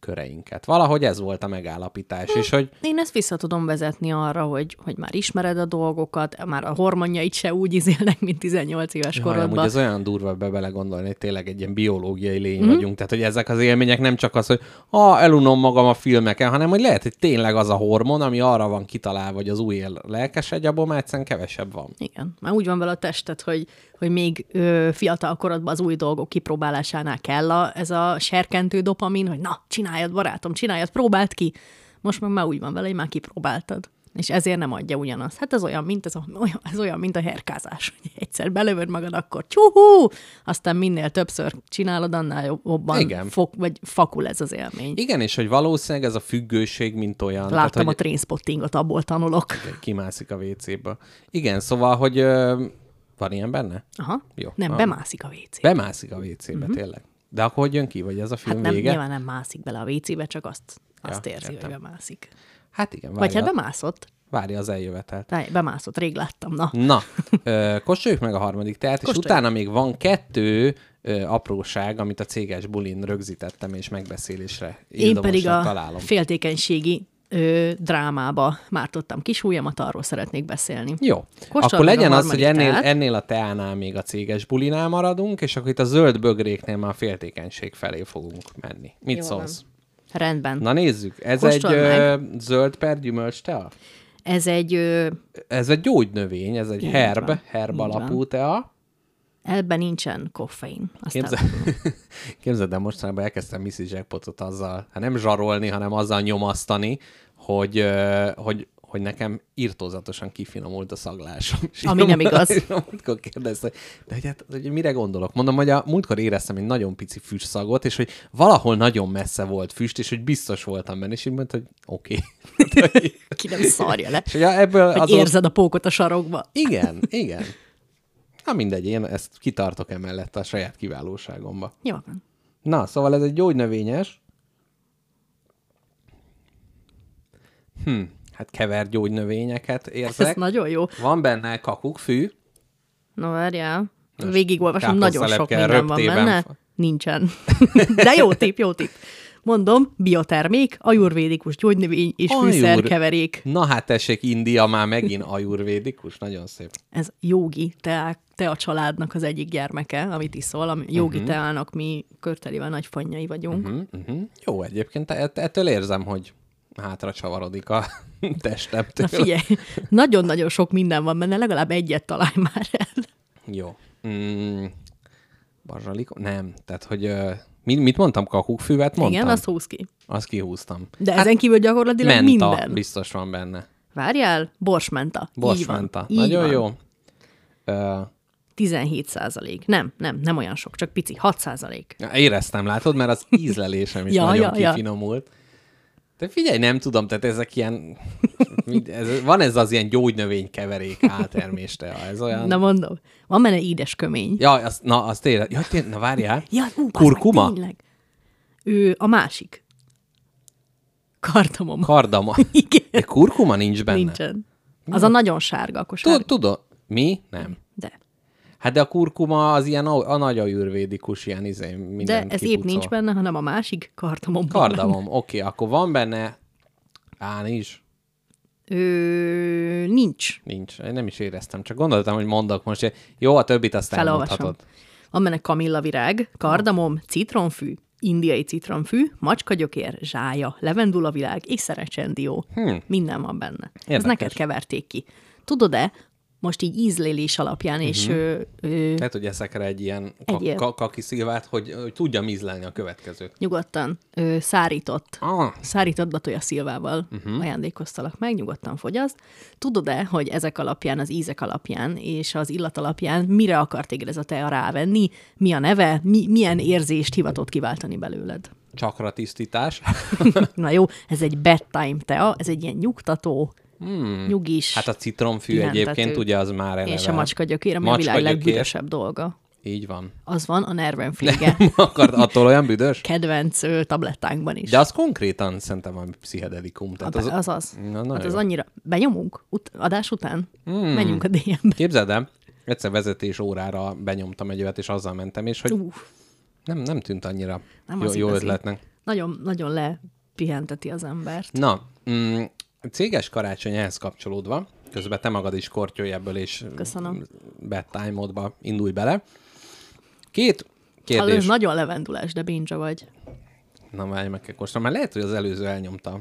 köreinket. Valahogy ez volt a megállapítás, és hogy Én ezt vissza tudom vezetni arra, hogy, hogy már ismered a dolgokat, már a hormonjait se úgy izélnek, mint 18 éves amúgy korodban. ez olyan durva be belegondolni, hogy tényleg egy ilyen biológiai lény mm. vagyunk. Tehát, hogy ezek az élmények nem csak az, hogy ha elunom magam a filmeken, hanem hogy lehet, hogy tényleg az a hormon, ami arra van kitalálva, hogy az új él lelkesedj, abból már egyszerűen kevesebb van. Igen, már úgy van vele a tested, hogy, hogy még ö, fiatal korodban az új dolgok kipróbálásánál kell a, ez a serkentő dopamin, hogy na, csináljad, barátom, csináljad, próbáld ki. Most meg már úgy van vele, hogy már kipróbáltad. És ezért nem adja ugyanazt. Hát ez olyan, mint, ez, a, olyan, ez olyan, mint a herkázás. Hogy egyszer belövöd magad, akkor csúhú! Aztán minél többször csinálod, annál jobban Igen. fog, vagy fakul ez az élmény. Igen, és hogy valószínűleg ez a függőség, mint olyan. Láttam tehát, a hogy trainspottingot, abból tanulok. kimászik a WC-be. Igen, szóval, hogy van ilyen benne? Aha. Jó. Nem, Ah. bemászik a WC. Bemászik a WC-be, uh-huh. tényleg. De akkor hogy jön ki, vagy ez a film Mhm. Hát nem, vége? nyilván nem mászik bele a WC-be, csak azt, azt Ja, érzi, értem. hogy bemászik. Hát igen, Vagy várja, hát bemászott. várja az eljövetelt. Táj, Bemászott, rég láttam, na. Na, ö, kóstoljuk meg a harmadik teát, és utána még van kettő ö, apróság, amit a céges bulin rögzítettem, és megbeszélésre Én pedig a találom. féltékenységi ö, drámába mártottam kis ujjamat, arról szeretnék beszélni. Jó, Kóstold akkor legyen az, hogy ennél, ennél a teánál még a céges bulinál maradunk, és akkor itt a zöld bögréknél már a féltékenység felé fogunk menni. Mit Jó szólsz? Rendben. Na nézzük, ez Kóstold egy ö, zöld per gyümölcs tea? Ez egy, ö, Ez egy gyógynövény, ez egy Így herb, van, herb így alapú van. tea. Ebben nincsen koffein. Képzel... Képzeld el, mostanában elkezdtem Missy Jackpotot azzal, hát nem zsarolni, hanem azzal nyomasztani, hogy, hogy, hogy nekem írtózatosan kifinomult a szaglásom. Ami nem igaz. és a múltkor kérdezte, de hogy, hát, hogy mire gondolok? Mondom, hogy a múltkor éreztem egy nagyon pici füstszagot, és hogy valahol nagyon messze volt füst, és hogy biztos voltam benne, és így mondta, hogy oké. Okay. Ki nem szarja le. és hogy ebből Hogy azon... érzed a pókot a sarokba. Igen, igen. Na mindegy, én ezt kitartok emellett a saját kiválóságomba. Jó van. Na, szóval ez egy gyógynövényes. Hm, hát kever gyógynövényeket Ez érzek. nagyon jó. Van benne kakukkfű, Na várjál. Végigolvasom, nagyon sok minden van benne. Nincsen. De jó tip, jó tip. Mondom, biotermék, ajurvédikus gyógynövény és Ajur. fűszerkeverék. Na hát tessék, India már megint ajurvédikus, nagyon szép. Ez jogi te, te a családnak az egyik gyermeke, amit iszol. Ami jogi uh-huh. teának mi körtelivel nagy fanyai vagyunk. Uh-huh. Uh-huh. Jó, egyébként ett- ettől érzem, hogy hátra csavarodik a testemtől. Na figyelj, nagyon-nagyon sok minden van benne, legalább egyet találj már el. Jó. Mm, bazsalikó? Nem. Tehát, hogy uh, mit, mondtam? Kakukkfűvet mondtam? Igen, azt húz ki. Azt kihúztam. De hát ezen kívül gyakorlatilag Menta minden. biztos van benne. Várjál, borsmenta. Így Borsmenta. van. Így Nagyon van. jó. Uh, 17 százalék. Nem, nem, nem olyan sok, csak pici. 6 százalék. éreztem, látod, mert az ízlelésem is Ja, nagyon ja, ja. De figyelj, nem tudom, tehát ezek ilyen... ez, van ez az ilyen gyógynövény keverék átterméste. Ez olyan... Na mondom, van benne édes kömény. Ja, azt, na, azt tényleg... Ja, tényleg, na várjál. Ja, ú, bazd meg, Kurkuma? Tényleg. Ő a másik. Kardamom. Kardama. Igen. De kurkuma nincs benne. Nincsen. Az a nagyon sárga, akkor sárga. Tud- Tudod, mi? Nem. De. Hát de a kurkuma az ilyen a, a nagy ajurvédikus, ilyen izé, De minden ez épp nincs benne, hanem a másik kardamom. Kardamom, oké, okay, akkor van benne... Á, nincs. benne. Ő, nincs. Nincs. Én nem is éreztem, csak gondoltam, hogy mondok most. Jó, a többit azt Felolvasom. elmondhatod. Van benne kamillavirág, kardamom, citromfű, indiai citromfű, macskagyökér, zsája, levendulavilág és szerecsendió. Hmm. Minden van benne. Ez Érdekes. neked keverték ki. Tudod-e, most így ízlélés alapján, Mhm. és ő, ő, Lehet, hogy eszek rá egy ilyen ka- ka- kaki szilvát, hogy, hogy tudjam ízlelni a következőt. nyugodtan ő, szárított Ah, szárított batoja szilvával uh-huh. ajándékoztalak meg, nyugodtan fogyaszt. Tudod-e, hogy ezek alapján, az ízek alapján és az illat alapján mire akart téged ez a tea rávenni, mi a neve, mi, milyen érzést hivatott kiváltani belőled? csakra tisztítás. Na jó, ez egy bedtime tea, ez egy ilyen nyugtató, hmm. nyugis, Hát a citromfű egyébként ugye az már eleve. és a macskagyökér, ami a világ legbüdösebb dolga. Így van. Az van a nervenflége Akar, attól olyan büdös? kedvenc ö, tablettánkban is. De az konkrétan szerintem valami pszichedelikum. Tehát az, az, az. Na, nagyon Hát az annyira... Benyomunk? Ut- adás után? Hmm. Menjünk a DM-be. Képzeld el, egyszer vezetés órára benyomtam egy olyat, és azzal mentem, és hogy Uff. nem, nem tűnt annyira Nem jó, jó ötletnek. Nagyon, nagyon lepihenteti az embert. Na, mm, céges karácsony ehhez kapcsolódva, közben te magad is kortyolj ebből, és Köszönöm. bedtime indulj bele. Két Hallod, kérdés. ez nagyon levendulás, de binge vagy. Na, várj, meg kell kóstolnom, mert lehet, hogy az előző elnyomta.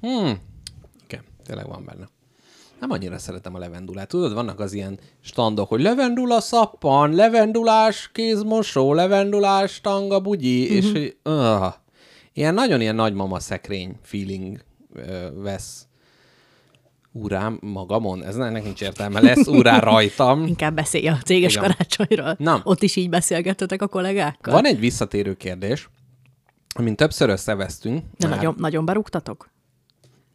Hmm. Igen, tényleg van benne. Nem annyira szeretem a levendulát. Tudod, vannak az ilyen standok, hogy levendula szappan, levendulás kézmosó, levendulás tanga bugyi, uh-huh. és hogy uh, ilyen nagyon ilyen nagymama szekrény feeling uh, vesz úrám magamon. Ez ennek nincs értelme. Lesz úrá rajtam. Inkább beszélj a céges Igen. karácsonyról. Na. Ott is így beszélgettetek a kollégákkal? Van egy visszatérő kérdés, amin többször összevesztünk. De már- nagyon, nagyon berúgtatok?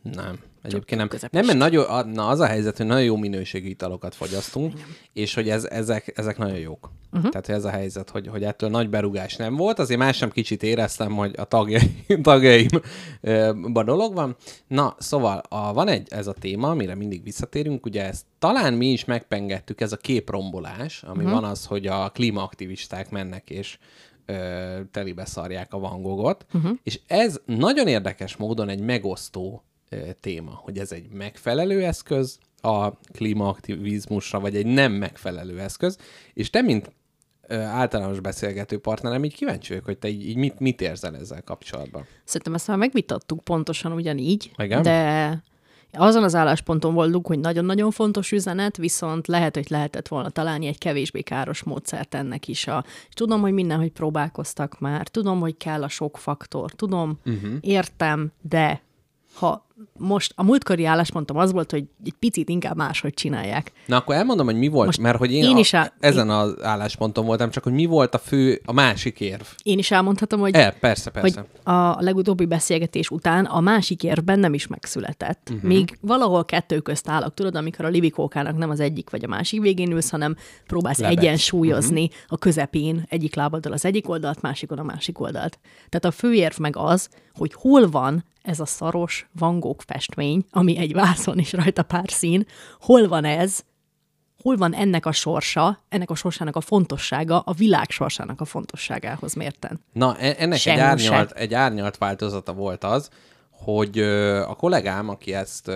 Nem. Egyébként nem. közepes. Nem, mert nagyon, na az a helyzet, hogy nagyon jó minőségű italokat fogyasztunk, és hogy ez, ezek, ezek nagyon jók. Uh-huh. Tehát ez a helyzet, hogy, hogy ettől nagy berugás nem volt, azért más sem kicsit éreztem, hogy a tagjaim, tagjaimban dolog van. Na, szóval a, van egy, ez a téma, amire mindig visszatérünk, ugye ezt talán mi is megpengettük, ez a képrombolás, ami uh-huh. van az, hogy a klímaaktivisták mennek és ö, telibe szarják a Van Gogot, uh-huh. és ez nagyon érdekes módon egy megosztó téma, hogy ez egy megfelelő eszköz a klímaaktivizmusra, vagy egy nem megfelelő eszköz, és te, mint általános beszélgető partnerem, így kíváncsi vagyok, hogy te így, így mit, mit érzel ezzel kapcsolatban. Szerintem ezt már megvitattuk pontosan ugyanígy, Igen? de azon az állásponton voltunk, hogy nagyon-nagyon fontos üzenet, viszont lehet, hogy lehetett volna találni egy kevésbé káros módszert ennek is. A, tudom, hogy mindenhogy próbálkoztak már, tudom, hogy kell a sok faktor, tudom, uh-huh. értem, de ha most a múltkori álláspontom az volt, hogy egy picit inkább máshogy csinálják. Na akkor elmondom, hogy mi volt, Most mert hogy én, én a, is á- ezen az állásponton voltam, csak hogy mi volt a fő, a másik érv. Én is elmondhatom, hogy El, persze, persze. hogy a legutóbbi beszélgetés után a másik érvben nem is megszületett. Uh-huh. Még valahol kettő közt állok, tudod, amikor a libikókának nem az egyik vagy a másik végén ülsz, hanem próbálsz Lebegsz. egyensúlyozni uh-huh. a közepén egyik lábaddal az egyik oldalt, másikon a másik oldalt. Tehát a főérv meg az, hogy hol van ez a szaros Van Gogh festmény, ami egy vászon és rajta pár szín, hol van ez, hol van ennek a sorsa, ennek a sorsának a fontossága, a világ sorsának a fontosságához mérten. Na, e- ennek egy se. árnyalt, egy árnyalt változata volt az, hogy a kollégám, aki ezt,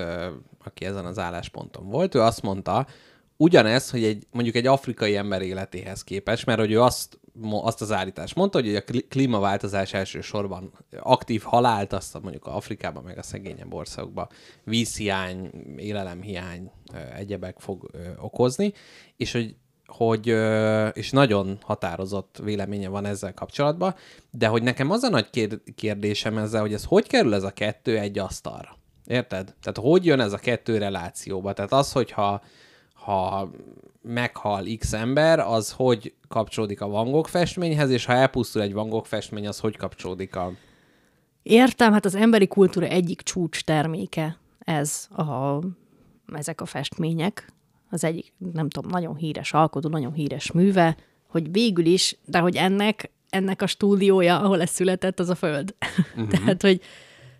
aki ezen az állásponton volt, ő azt mondta, ugyanez, hogy egy, mondjuk egy afrikai ember életéhez képes, mert hogy ő azt, azt az állítást mondta, hogy a klímaváltozás elsősorban aktív halált, azt mondjuk a Afrikában, meg a szegényebb országokban vízhiány, élelemhiány, egyebek fog okozni, és hogy hogy, és nagyon határozott véleménye van ezzel kapcsolatban, de hogy nekem az a nagy kér- kérdésem ezzel, hogy ez hogy kerül ez a kettő egy asztalra? Érted? Tehát hogy jön ez a kettő relációba? Tehát az, hogyha ha meghal X ember, az hogy kapcsolódik a Van Gogh festményhez, és ha elpusztul egy Van Gogh festmény, az hogy kapcsolódik a... Értem, hát az emberi kultúra egyik csúcs terméke ez a, ezek a festmények. Az egyik, nem tudom, nagyon híres alkotó, nagyon híres műve, hogy végül is, de hogy ennek, ennek a stúdiója, ahol ez született, az a föld. Uh-huh. Tehát, hogy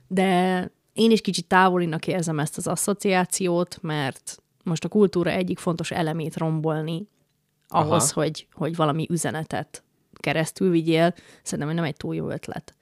de én is kicsit távolinak érzem ezt az asszociációt, mert most a kultúra egyik fontos elemét rombolni ahhoz, Aha. hogy, hogy valami üzenetet keresztül vigyél, szerintem nem egy túl jó ötlet.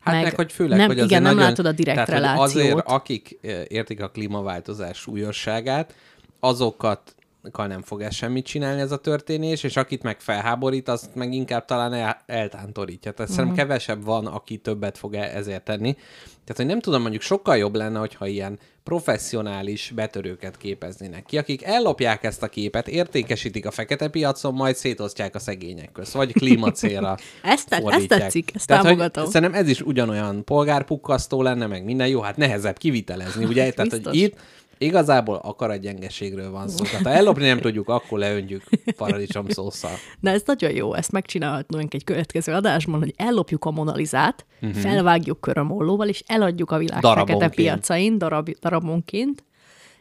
Hát meg, Meg hogy főleg, nem- hogy igen, nem nagyon, látod a direkt tehát, relációt. Azért, akik ö, értik a klímaváltozás súlyosságát, azokat nem fog ez semmit csinálni ez a történés, és akit meg felháborít, azt meg inkább talán el, eltántorítja. Tehát uh-huh. szerintem kevesebb van, aki többet fog e- ezért tenni. Tehát, hogy nem tudom, mondjuk sokkal jobb lenne, hogyha ilyen professzionális betörőket képeznének ki, akik ellopják ezt a képet, értékesítik a fekete piacon, majd szétosztják a szegények közt, vagy klímacélra Ezt, ezt tetszik, ezt Tehát, hogy támogatom. Szerintem ez is ugyanolyan polgárpukkasztó lenne, meg minden jó, hát nehezebb kivitelezni, ugye? Tehát, hogy itt igazából akaratgyengeségről van szó. Tehát ha ellopni nem tudjuk, akkor leöntjük paradicsom szószal. Na ez nagyon jó, ezt megcsinálhatnunk egy következő adásban, hogy ellopjuk a monalizát, uh-huh. felvágjuk körömollóval, és eladjuk a világ fekete Darabonként. piacain darab, darabonként,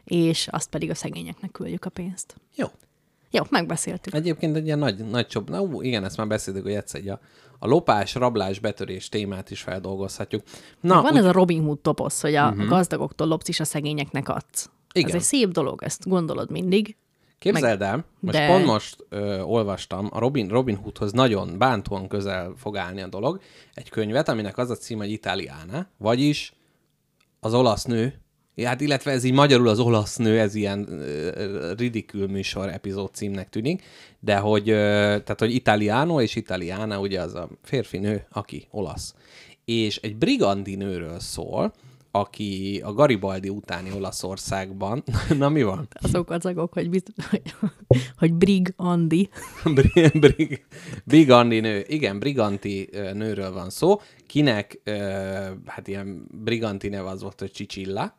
és azt pedig a szegényeknek küldjük a pénzt. Jó. Jó, megbeszéltük. Egyébként egy ilyen nagy, nagy csob... Na, ú, igen, ezt már beszéltük, hogy egyszer egy a, a lopás, rablás, betörés témát is feldolgozhatjuk. Na, Van úgy, ez a Robin Hood toposz, hogy a uh-huh. gazdagoktól lopsz, és a szegényeknek adsz. Igen. Ez egy szép dolog, ezt gondolod mindig. Képzeld el, most de- pont most ö, olvastam, a Robin, Robin Hoodhoz nagyon bántóan közel fog állni a dolog, egy könyvet, aminek az a cím, hogy Italiana, vagyis az olasz nő, hát illetve ez így magyarul az olasz nő, ez ilyen ö, ridikül műsor epizód címnek tűnik, de hogy, ö, tehát, hogy Italiano és Italiana ugye az a férfi nő, aki olasz. És egy brigandi nőről szól, aki a Garibaldi utáni Olaszországban, na mi van? Azok azok, hogy, bizt... hogy, hogy Brig Andi. Brig, brig, briganti nő. Igen, briganti nőről van szó, kinek hát ilyen briganti neve az volt, hogy Csicsilla,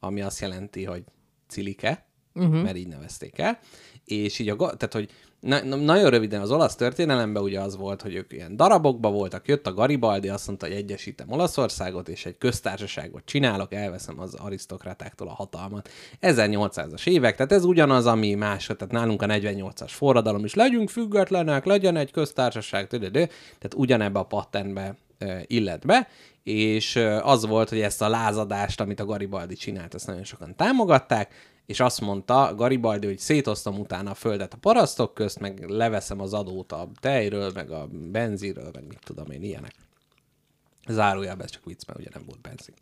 ami azt jelenti, hogy cilike, uh-huh. mert így nevezték el. És így a, tehát, hogy na, na, nagyon röviden az olasz történelemben ugye az volt, hogy ők ilyen darabokba voltak, jött a Garibaldi, azt mondta, hogy egyesítem Olaszországot, és egy köztársaságot csinálok, elveszem az arisztokratáktól a hatalmat. 1800-as évek, tehát ez ugyanaz, ami más, tehát nálunk a 48-as forradalom is, legyünk függetlenek, legyen egy köztársaság, tehát ugyanebbe a patternbe illet be, és az volt, hogy ezt a lázadást, amit a Garibaldi csinált, ezt nagyon sokan támogatták, és azt mondta Garibaldi, hogy szétoztam utána a földet a parasztok közt, meg leveszem az adót a tejről, meg a benzinről, meg mit tudom én, ilyenek. Zárójelben ez csak vicc, mert ugye nem volt benzin.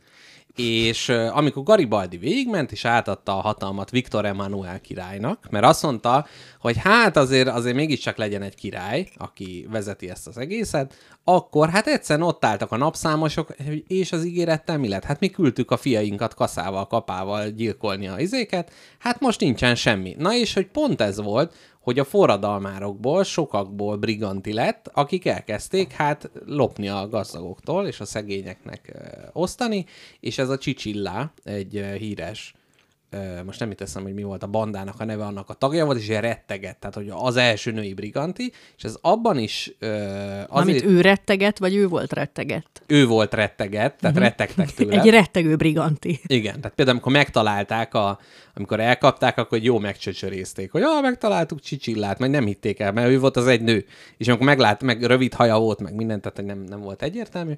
És amikor Garibaldi végigment, és átadta a hatalmat Viktor Emmanuel királynak, mert azt mondta, hogy hát azért, azért mégiscsak legyen egy király, aki vezeti ezt az egészet, akkor hát egyszerűen ott álltak a napszámosok, és az ígérettel mi lett? Hát mi küldtük a fiainkat kaszával, kapával gyilkolni a izéket, hát most nincsen semmi. Na és hogy pont ez volt, hogy a forradalmárokból, sokakból briganti lett, akik elkezdték hát lopni a gazdagoktól és a szegényeknek osztani, és ez a Csicsillá, egy híres most nem teszem, hogy mi volt a bandának a neve, annak a tagja volt, és ilyen retteget, tehát hogy az első női briganti, és ez abban is ö, azért, Amit ő retteget, vagy ő volt retteget? ő volt retteget, tehát uh-huh. rettegtek tőle. Egy rettegő briganti. Igen, tehát például amikor megtalálták, a, amikor elkapták, akkor jó megcsöcsörézték, hogy ah, megtaláltuk Csicsillát, meg nem hitték el, mert ő volt az egy nő. És amikor meglát, meg rövid haja volt, meg mindent, tehát nem, nem volt egyértelmű.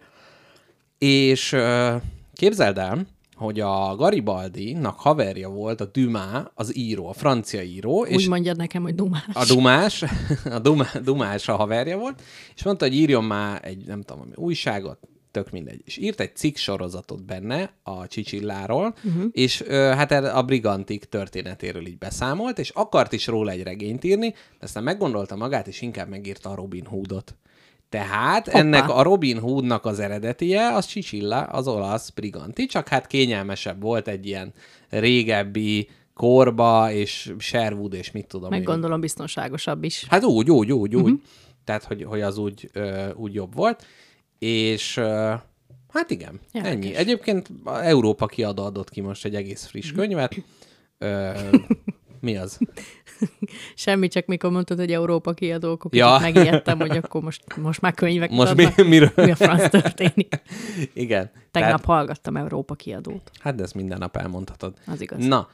És ö, képzeld el, hogy a Garibaldi-nak haverja volt a Dumas, az író, a francia író, és Úgy mondjad nekem, hogy dumás. a Dumás, a Dumás, Dumás a haverja volt, és mondta, hogy írjon már egy, nem tudom, ami újságot, tök mindegy. És írt egy cikk sorozatot benne a Csicsilláról, uh-huh. és ö, hát a brigantik történetéről így beszámolt, és akart is róla egy regényt írni, de aztán meggondolta magát, és inkább megírta a Robin Hoodot. Tehát Hoppá. ennek a Robin Hoodnak az eredetie, az Csicsilla, az olasz briganti, csak hát kényelmesebb volt egy ilyen régebbi korba, és Sherwood, és mit tudom Meg én. gondolom biztonságosabb is. Hát úgy, úgy, úgy, úgy. Uh-huh. Tehát, hogy, hogy az úgy, ö, úgy jobb volt. És ö, hát igen, Érdekes. ennyi. Egyébként Európa kiadó adott ki most egy egész friss könyvet. Ö, mi az? Semmi, csak mikor mondtad, hogy Európa kiadó, akkor Ja. megijedtem, hogy akkor most, most már könyvek Most mi, miről? mi a franc történik. Igen. Tegnap Tehát, hallgattam Európa kiadót. hát de ezt minden nap elmondhatod. Az igaz. Na,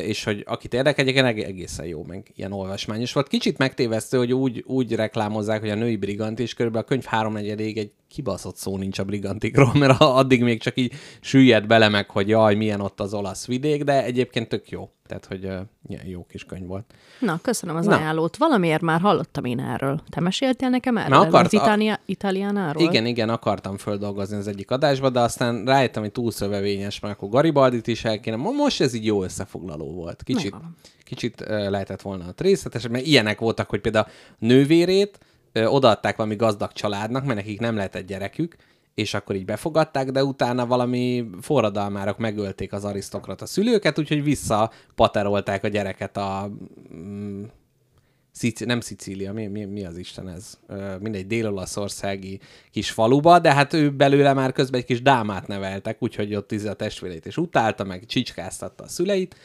és hogy akit érdekel, egyébként eg- egészen jó, meg ilyen olvasmányos volt. Kicsit megtévesztő, hogy úgy, úgy reklámozzák, hogy a női brigant, és körülbelül a könyv háromnegyedéig egy kibaszott szó nincs a brigantikról, mert addig még csak így süllyed bele meg, hogy jaj, milyen ott az olasz vidék, de egyébként tök jó. Tehát, hogy ilyen jó kis könyv volt. Na, köszönöm az Na. ajánlót. Valamiért már hallottam én erről. Te meséltél nekem erről? Na, akart- az Itália, Italiánáról? Igen, igen, akartam földolgozni az egyik adásba, de aztán rájöttem, hogy túl szövevényes, mert akkor Garibaldit is el kéne. Mo- Most ez így jó összefoglaló volt. Kicsit, Megvan. kicsit ö, lehetett volna a részletesebb, mert ilyenek voltak, hogy például a nővérét odaadták valami gazdag családnak, mert nekik nem lehetett gyerekük, és akkor így befogadták, de utána valami forradalmárok megölték az arisztokrata szülőket, úgyhogy visszapaterolták a gyereket a mm, Szici- nem Szicília, mi, mi, mi az Isten ez? Ö, mindegy, dél-olaszországi kis faluba, de hát ő belőle már közben egy kis dámát neveltek, úgyhogy ott a testvérét is utálta, meg csicskáztatta a szüleit,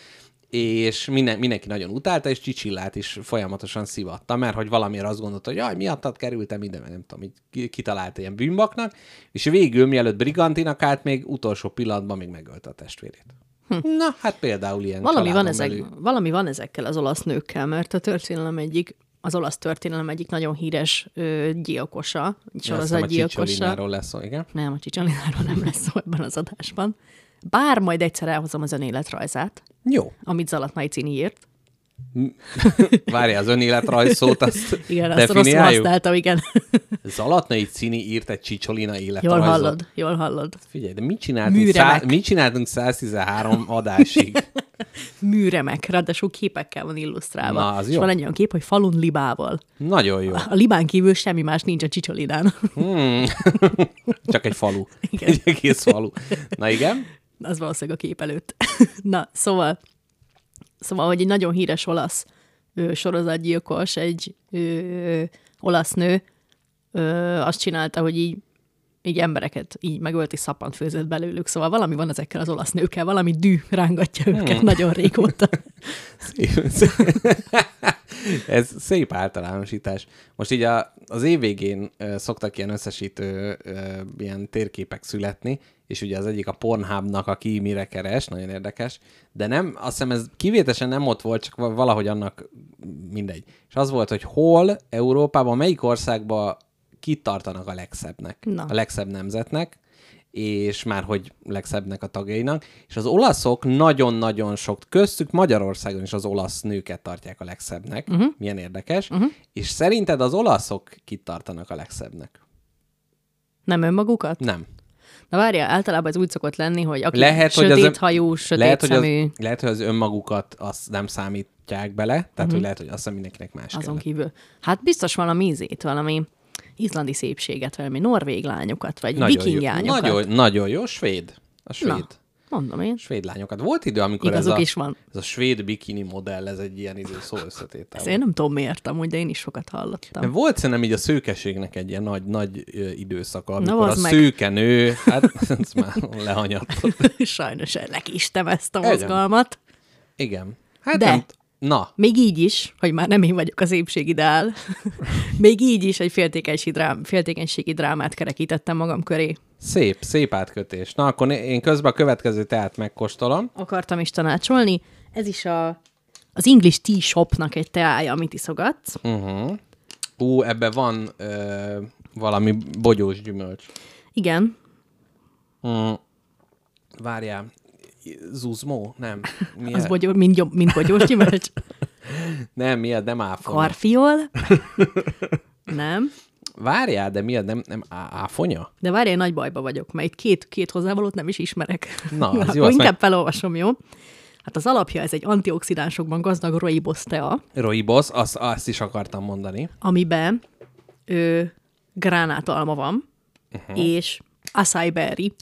és minden, mindenki nagyon utálta, és Csicsillát is folyamatosan szivatta, mert hogy valamiért azt gondolta, hogy jaj, miattad kerültem ide, mert nem tudom, így ki- kitalálta ilyen bűnbaknak, és végül, mielőtt brigantinak állt, még utolsó pillanatban még megölte a testvérét. Hm. Na, hát például ilyen Valami van, ezek, belül. valami van ezekkel az olasz nőkkel, mert a történelem egyik, az olasz történelem egyik nagyon híres ö, gyilkosa, Azt hiszem, a. Csicsolináról lesz szó, igen. Nem, a Csicsalináról nem lesz szó ebben az adásban. Bár majd egyszer elhozom az önéletrajzát, Jó. amit Zalatnai Cini írt. Várjál, az önéletrajz szót, azt Igen, azt rosszul használtam, igen. Zalatnai Cini írt egy Csicsolina Jól életrajzot. hallod, jól hallod. Figyelj, de mit csináltunk, szá- mit csináltunk 113 adásig? Műremek, ráadásul képekkel van illusztrálva. Na, az és jó. van egy olyan kép, hogy falun libával. Nagyon jó. A libán kívül semmi más nincs a Csicsolinán. Csak egy falu. Igen. Egy egész falu. Na igen? Az valószínűleg a kép előtt. Na, szóval, szóval, hogy egy nagyon híres olasz ö, sorozatgyilkos, egy ö, olasz nő, ö, azt csinálta, hogy így így embereket így megölt és szappant főzött belőlük, szóval valami van ezekkel az olasz nőkkel, valami dű rángatja őket Hmm. nagyon régóta. Szép, szép. Ez szép általánosítás. Most így a, az év végén szoktak ilyen összesítő ilyen térképek születni, és ugye az egyik a Pornhubnak, aki mire keres, nagyon érdekes, de nem, azt hiszem ez kivételesen nem ott volt, csak valahogy annak mindegy. És az volt, hogy hol Európában, melyik országban kit tartanak a legszebbnek, Na. a legszebb nemzetnek, és már hogy legszebbnek a tagjainak, és az olaszok nagyon-nagyon sok, köztük Magyarországon is az olasz nőket tartják a legszebbnek, uh-huh. milyen érdekes, uh-huh. és szerinted az olaszok kit tartanak a legszebbnek? Nem önmagukat? Nem. Na várjál, általában ez úgy szokott lenni, hogy aki Lehet, hogy sötét az, hajú, sötét lehet, hogy szemű, az, lehet, hogy az önmagukat azt nem számítják bele, tehát uh-huh. hogy lehet, hogy azt mindenkinek más azon kívül. Hát biztos valami ízét, valami izlandi szépséget, valami norvég lányokat, vagy Nagyon viking jó, lányokat. nagyon, nagyon jó, svéd. A svéd. Na. Mondom én. Svéd lányokat. Volt idő, amikor ez Igazuk a, is van. ez a svéd bikini modell, ez egy ilyen izé szó összetétel. Ezt én nem tudom miért amúgy, de én is sokat hallottam. Mert volt szerintem így a szőkeségnek egy ilyen nagy, nagy időszaka, amikor az a meg. szőke nő, hát ezt már lehanyattott. Sajnos lekistem ezt a mozgalmat. Igen. Hát De. nem, na, Még így is, hogy már nem én vagyok az épségideál, még így is egy féltékenységi, drám, féltékenységi drámát kerekítettem magam köré. szép, szép átkötés. Na, akkor én közben a következő teát megkóstolom. Akartam is tanácsolni. Ez is a, az English Tea Shopnak egy teája, amit iszogatsz. Uh-huh. Ú, ebbe van ö, valami bogyós gyümölcs. Igen, Mm. Várjál, zuzmó? Nem. Mi az bogyó, mind, mind bogyós gyümölcs. Nem, miért nem áfonya? Karfiol. Nem. Várjál, de miért nem, nem áfonya? De várj, én nagy bajba vagyok, mert itt két, két hozzávalót nem is ismerek. Na, az jó, inkább meg- felolvasom, jó? Hát az alapja, ez egy antioxidánsokban gazdag rooibos tea, Roibos, azt, azt is akartam mondani. amiben ö, gránátalma van, uh-huh. és acai berry.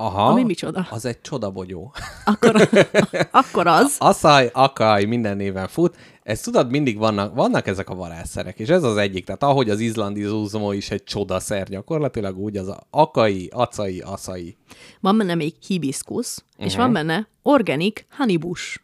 Aha. Ami micsoda? Az egy csodabogyó. Akkor, akkor az. Aszaj, akaj, minden néven fut. Ezt tudod, mindig vannak, vannak ezek a varázsszerek, és ez az egyik. Tehát ahogy az izlandi zúzmó is egy csodaszer gyakorlatilag, úgy az a akai, acai, aszai. Van benne még hibiskusz, uh-huh. és Mhm. van benne organic honeybush.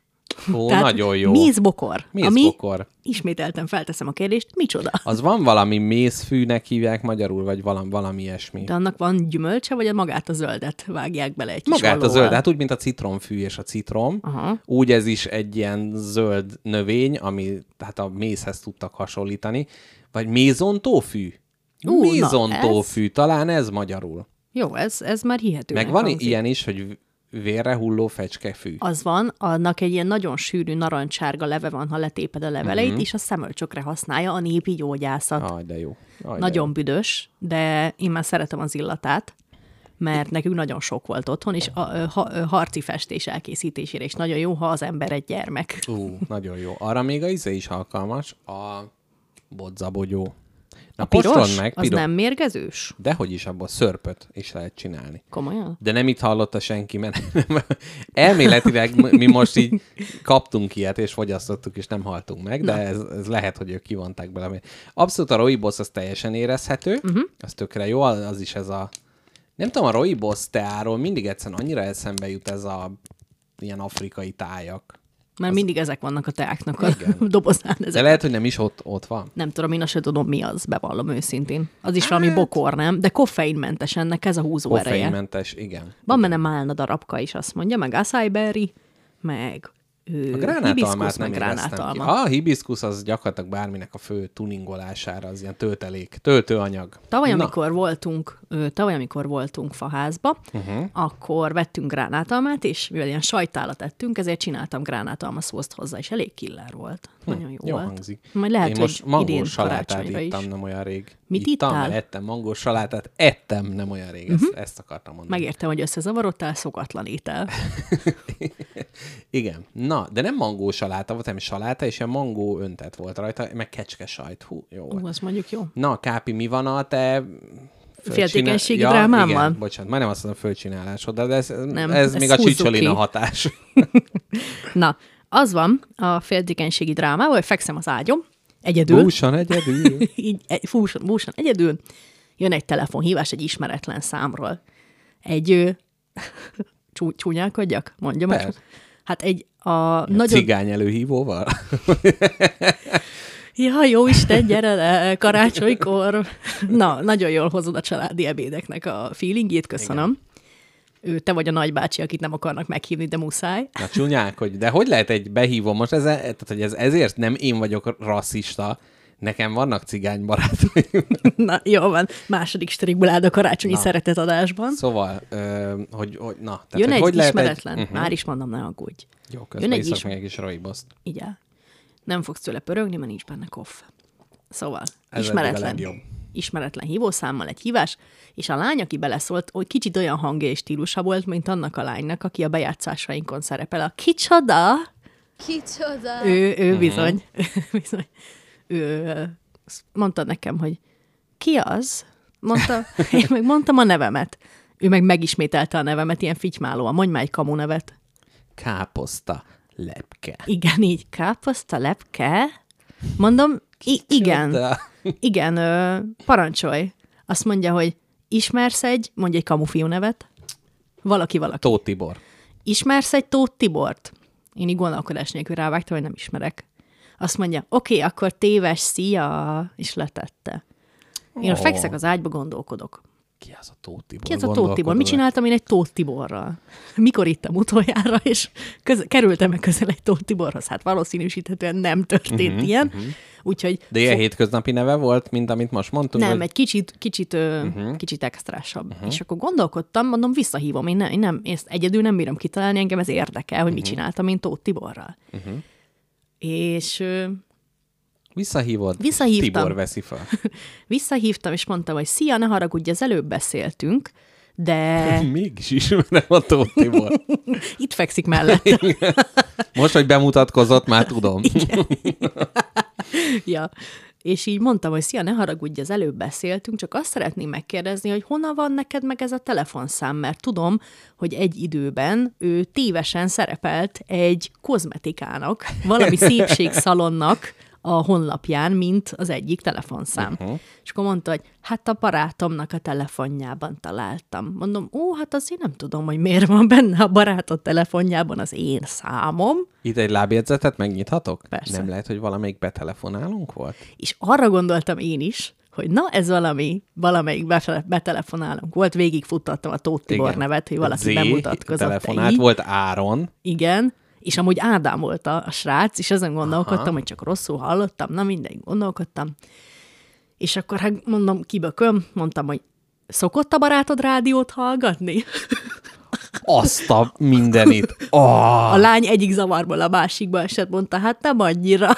Ó, nagyon jó. mézbokor. Mézbokor. Ami, ismételten felteszem a kérdést, micsoda? Az van valami mézfűnek hívják magyarul, vagy valami, valami ilyesmi. De annak van gyümölcse, vagy a magát a zöldet vágják bele egy kis Magát a vallóval? zöld, hát úgy, mint a citromfű és a citrom. Aha. Úgy ez is egy ilyen zöld növény, ami hát a mézhez tudtak hasonlítani. Vagy mézontófű? Ú, Mézontófű, talán ez magyarul. Jó, ez, ez már hihető. Meg van ilyen is, hogy vérre hulló fecskefű. Az van, annak egy ilyen nagyon sűrű narancsárga leve van, ha letéped a leveleit, uh-huh. és a szemölcsökre használja a népi gyógyászat. Aj, de jó. Aj, nagyon büdös, de én már szeretem az illatát, mert nekünk nagyon sok volt otthon, és a, ha, ö, harci festés elkészítésére is nagyon jó, ha az ember egy gyermek. De jó. Ú, nagyon jó. Arra még a íze is alkalmas, a bodzabogyó. Na, A piros, meg, az piros. nem mérgezős? Dehogy is abból szörpöt is lehet csinálni. Komolyan? De nem itt hallotta senki, mert elméletileg mi most így kaptunk ilyet, és fogyasztottuk, és nem haltunk meg, de ez, ez lehet, hogy ők kivonták bele. Abszolút a rooibos az teljesen érezhető, uh-huh. az tökre jó, az az is ez a... Nem tudom, a rooibos teáról mindig egyszerűen annyira eszembe jut ez a ilyen afrikai tájak. Mert mindig ezek vannak a teáknak a Igen. dobozán. De Ezek. lehet, hogy nem is ott, ott van. Nem tudom, én azt sem tudom, mi az, bevallom őszintén. Az is valami bokor, nem? De koffeinmentes ennek, ez a húzó ereje. Koffeinmentes, igen. Van benne málna darabka is, azt mondja, meg acai berry, meg A gránátalmát nem gránátalma. A hibiszkusz az gyakorlatilag bárminek a fő tuningolására, az ilyen töltelék, töltőanyag. Tavaly, Na. amikor voltunk, tavaly, amikor voltunk faházba, uh-huh. akkor vettünk gránátalmát, és mivel ilyen sajtálat ettünk, ezért csináltam gránátalma szószt hozzá, és elég killer volt. Nagyon jó, Hm, Jó volt. hangzik. Majd lehet, Én hogy most mangós idén salátát ittam is. nem olyan rég. Mit ittam, ittál? ettem mangós salátát, ettem nem olyan rég, ezt, uh-huh. ezt akartam mondani. Megértem, hogy összezavarodtál, szokatlan étel. Igen. Na, de nem mangó saláta volt, hanem saláta, és ilyen mangó öntet volt rajta, meg kecske sajt. Hú, jó. Ú, az mondjuk jó. Na, Kápi, mi van a te Féltékenységi ja, drámámmal? Igen, bocsánat, majdnem azt mondom fölcsinálásod, de ez, Nem, ez ezt még a csicsolina ki. hatás. Na, az van a féltékenységi drámával, hogy fekszem az ágyom, egyedül. Búsan egyedül. így egy, fúsan, búsan egyedül, jön egy telefonhívás egy ismeretlen számról. Egy ö, csú, csúnyálkodjak, mondja meg. Persze. Hát egy a nagyon... Cigány előhívóval. Ja, jó Isten, gyere le, karácsonykor. Na, nagyon jól hozod a családi ebédeknek a feelingjét, köszönöm. Ő, te vagy a nagybácsi, akit nem akarnak meghívni, de muszáj. Na csúnyák, hogy de hogy lehet egy behívó most, ez, tehát, hogy ez ezért nem én vagyok rasszista, nekem vannak cigány barátaim. Na, jó van. Második strikból áll a karácsonyi Na. szeretetadásban. Szóval, ö, hogy, hogy na. Tehát, Jön hogy egy hogy ismeretlen, Egy... uh-huh. már is mondom, ne aggódj. Jó, Jön közben egy iszok ismer- meg egy kis roiboszt. Áll. Nem fogsz tőle pörögni, mert nincs benne koff. Szóval, Ez ismeretlen. Ismeretlen hívószámmal egy hívás, és a lány, aki beleszólt, hogy kicsit olyan hangja és stílusa volt, mint annak a lánynak, aki a bejátszásainkon szerepel. A kicsoda! Kicsoda! Ő, ő Mhm. bizony. bizony. Ő mondta nekem, hogy ki az? Mondta, én meg mondtam a nevemet. Ő meg megismételte a nevemet ilyen fitymálóan. Mondj már egy kamu nevet. Káposzta, lepke. Igen, így. Káposzta, lepke. Mondom, i- igen. Igen, ö, parancsolj. Azt mondja, hogy ismersz egy, mondj egy kamufiú nevet. Valaki, valaki. Tóth Tibor. Ismersz egy Tóth Tibort? Én így gondolkodás nélkül rávágtam, hogy nem ismerek. Azt mondja, oké, okay, akkor téves, szia, és letette. Én oh. fekszek az ágyba, gondolkodok. Ki az a Tóth Tibor? Ki ez a Tóth. Tibor? Mit csináltam én egy Tóth Tiborral? Mikor ittam utoljára, és köz- kerültem-e közel egy Tóth Tiborhoz? Hát valószínűsíthetően nem történt uh-huh, ilyen. Uh-huh. Úgyhogy De ilyen fo- hétköznapi neve volt, mint amit most mondtunk? nem, vagy... egy kicsit, kicsit, uh-huh. kicsit extrásabb. Uh-huh. És akkor gondolkodtam, mondom, visszahívom, én, ne, én nem, ezt egyedül nem bírom kitalálni, engem ez érdekel, hogy uh-huh. mit csináltam én Tóth Tiborral. Uh-huh. És Visszahívod? Visszahívtam. Tibor veszi fel. visszahívtam, és mondtam, hogy szia, ne haragudj, az előbb beszéltünk, de Mégis ismerem a Tóth Tibor. itt fekszik mellette. Most, hogy bemutatkozott, már tudom. ja. És így mondtam, hogy szia, ne haragudj, az előbb beszéltünk, csak azt szeretném megkérdezni, hogy honnan van neked meg ez a telefonszám, mert tudom, hogy egy időben ő tévesen szerepelt egy kozmetikának, valami szépségszalonnak a honlapján, mint az egyik telefonszám. Uh-huh. És akkor mondta, hogy hát a barátomnak a telefonjában találtam. Mondom, ó, hát azért nem tudom, hogy miért van benne a barátod telefonjában az én számom. Itt egy lábjegyzetet megnyithatok? Persze. Nem lehet, hogy valamelyik betelefonálunk volt? És arra gondoltam én is, hogy na, ez valami, valamelyik betelefonálunk. Volt, végigfuttattam a Tóth Tibor nevet, hogy valaki Z bemutatkozott. telefonált, volt Áron. Igen, és amúgy volt a, srác, és ezen gondolkodtam, Aha. hogy csak rosszul hallottam, na mindegy, gondolkodtam. És akkor hát mondom, kibököm, mondtam, hogy szokott a barátod rádiót hallgatni? Azt a mindenit. Oh, A lány egyik zavarból a másikba esett, mondta, hát nem annyira.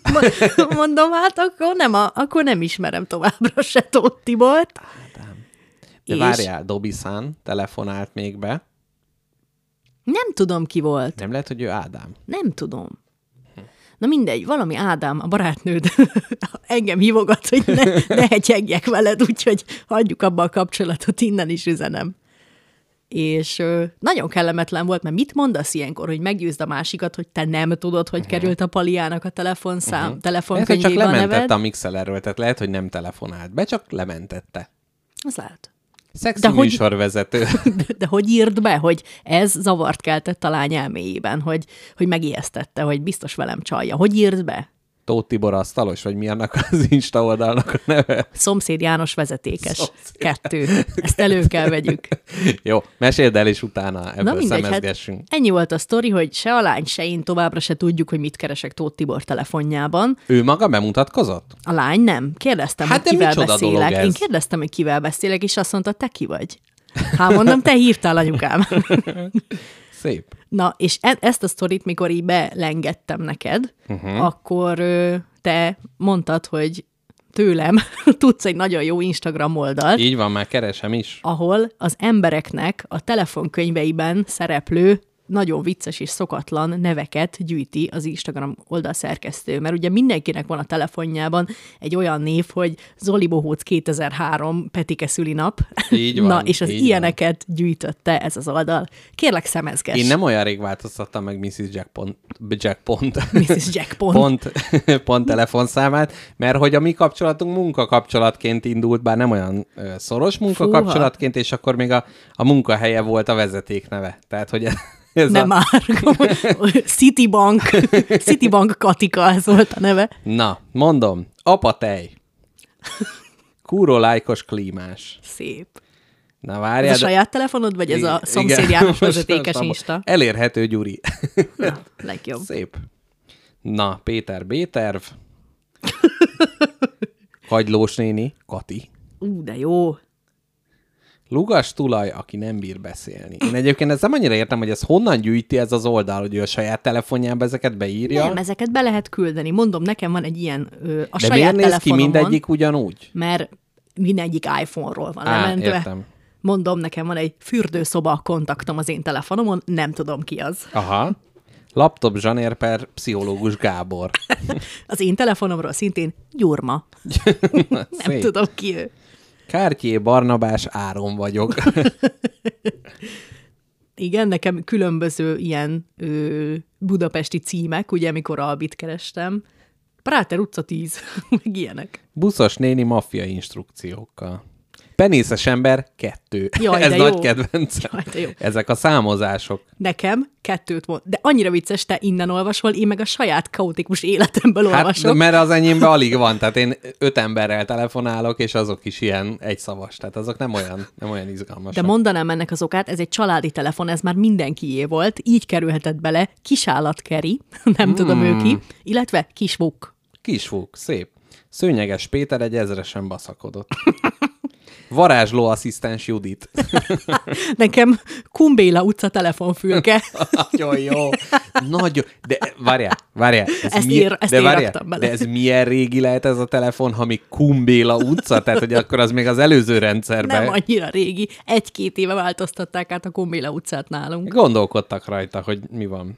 Mondom, hát akkor nem, a, akkor nem ismerem továbbra se Tóth Tibort. de és- várjál, Dobisán telefonált még be. Nem tudom, ki volt. Nem lehet, hogy ő Ádám. Nem tudom. Na mindegy, valami Ádám, a barátnőd engem hívogat, hogy ne, ne hegyegjek veled, úgyhogy hagyjuk abba a kapcsolatot, innen is üzenem. És ö, nagyon kellemetlen volt, mert mit mondasz ilyenkor, hogy meggyőzd a másikat, hogy te nem tudod, hogy került a Paliának a telefonszám, uh-huh. Csak telefonkönyvébe a lementette neved? a mixelerről, tehát lehet, hogy nem telefonált be, csak lementette. Az lehet. Szexi De hogy- műsorvezető. De, de hogy írd be, hogy ez zavart keltett a lány elméjében, hogy, hogy megijesztette, hogy biztos velem csalja. Hogy írd be? Tóth Tibor asztalos, vagy mi annak az Insta oldalnak a neve? Szomszéd János vezetékes. Szomszéd. Kettő. Ezt elő kell vegyük. Jó, meséld el, és utána ebből Na mindegy, hát ennyi volt a sztori, hogy se a lány, se én továbbra se tudjuk, hogy mit keresek Tóth Tibor telefonjában. Ő maga bemutatkozott? A lány nem. Kérdeztem, Hát hogy kivel beszélek. Én kérdeztem, hogy kivel beszélek, és azt mondta, te ki vagy. Hát mondom, te hívtál anyukám. Szép. Na, és e- ezt a sztorit, mikor így belengettem neked, uh-huh. akkor ö, te mondtad, hogy tőlem tudsz egy nagyon jó Instagram oldalt, Így van, már keresem is. ahol az embereknek a telefonkönyveiben szereplő nagyon vicces és szokatlan neveket gyűjti az Instagram oldal szerkesztő. Mert ugye mindenkinek van a telefonjában egy olyan név, hogy Zoli Bohóc 2003 Petike szülinap. Így van, Na, és az így van. ilyeneket gyűjtötte ez az oldal. Kérlek, szemezgess. Én nem olyan rég változtattam meg Mrs. Jackpont, Jackpont, Mrs. Jackpont. pont, pont telefonszámát, mert hogy a mi kapcsolatunk munkakapcsolatként indult, bár nem olyan szoros munkakapcsolatként, és akkor még a, a munkahelye volt a vezetékneve. Tehát, hogy ez Nem a... már. Citibank. Citibank Katika, ez volt a neve. Na, mondom, apatej. Kúró lájkos klímás. Szép. Na Ez várjál. a saját telefonod, vagy ez a Igen, szomszéd János most vezetékes Insta? Elérhető Gyuri. Na, legjobb. Szép. Na, Péter B-terv. Kagylós néni, Kati. Ú, de jó. Lugas tulaj, aki nem bír beszélni. Én egyébként ezt nem annyira értem, hogy ez honnan gyűjti ez az oldal, hogy ő a saját telefonjába ezeket beírja. Nem, ezeket be lehet küldeni. Mondom, nekem van egy ilyen ö, a De saját miért néz ki mindegyik ugyanúgy? Mert mindegyik iPhone-ról van Á, lementve. értem. Mondom, nekem van egy fürdőszoba kontaktom az én telefonomon, nem tudom ki az. Aha. Laptop zsanér per pszichológus Gábor. Az én telefonomról szintén Gyurma. Nem tudom ki ő. Kártyé Barnabás Áron vagyok. Igen, nekem különböző ilyen ö, budapesti címek, ugye, amikor Albit kerestem. Práter utca 10, meg ilyenek. Buszos néni maffia instrukciókkal. Penészes ember, kettő. Jaj, Ez de nagy jó. kedvencem. Jaj, de jó. Ezek a számozások. Nekem kettőt mond. De annyira vicces, te innen olvasol, én meg a saját kaotikus életemből Hát, olvasok. mert az enyémben alig van, tehát én öt emberrel telefonálok, és azok is ilyen egyszavas, tehát azok nem olyan, nem olyan izgalmasak. De mondanám ennek az okát, ez egy családi telefon, ez már mindenkié volt, így kerülhetett bele kisállatkeri, nem tudom ő Hmm. ki, illetve kisvuk. Kisfúk, szép. Szőnyeges Péter egy ezresen baszakodott. Varázsló asszisztens Judit. Nekem Kumbéla utca telefonfülke. Nagyon jó. Nagyon. De várjál, várjál. Ez Ezt ír- ezt de várjál. De ez milyen régi lehet ez a telefon, ha még Kumbéla utca? Tehát, hogy akkor az még az előző rendszerben. Nem annyira régi. Egy-két éve változtatták át a Kumbéla utcát nálunk. Gondolkodtak rajta, hogy mi van.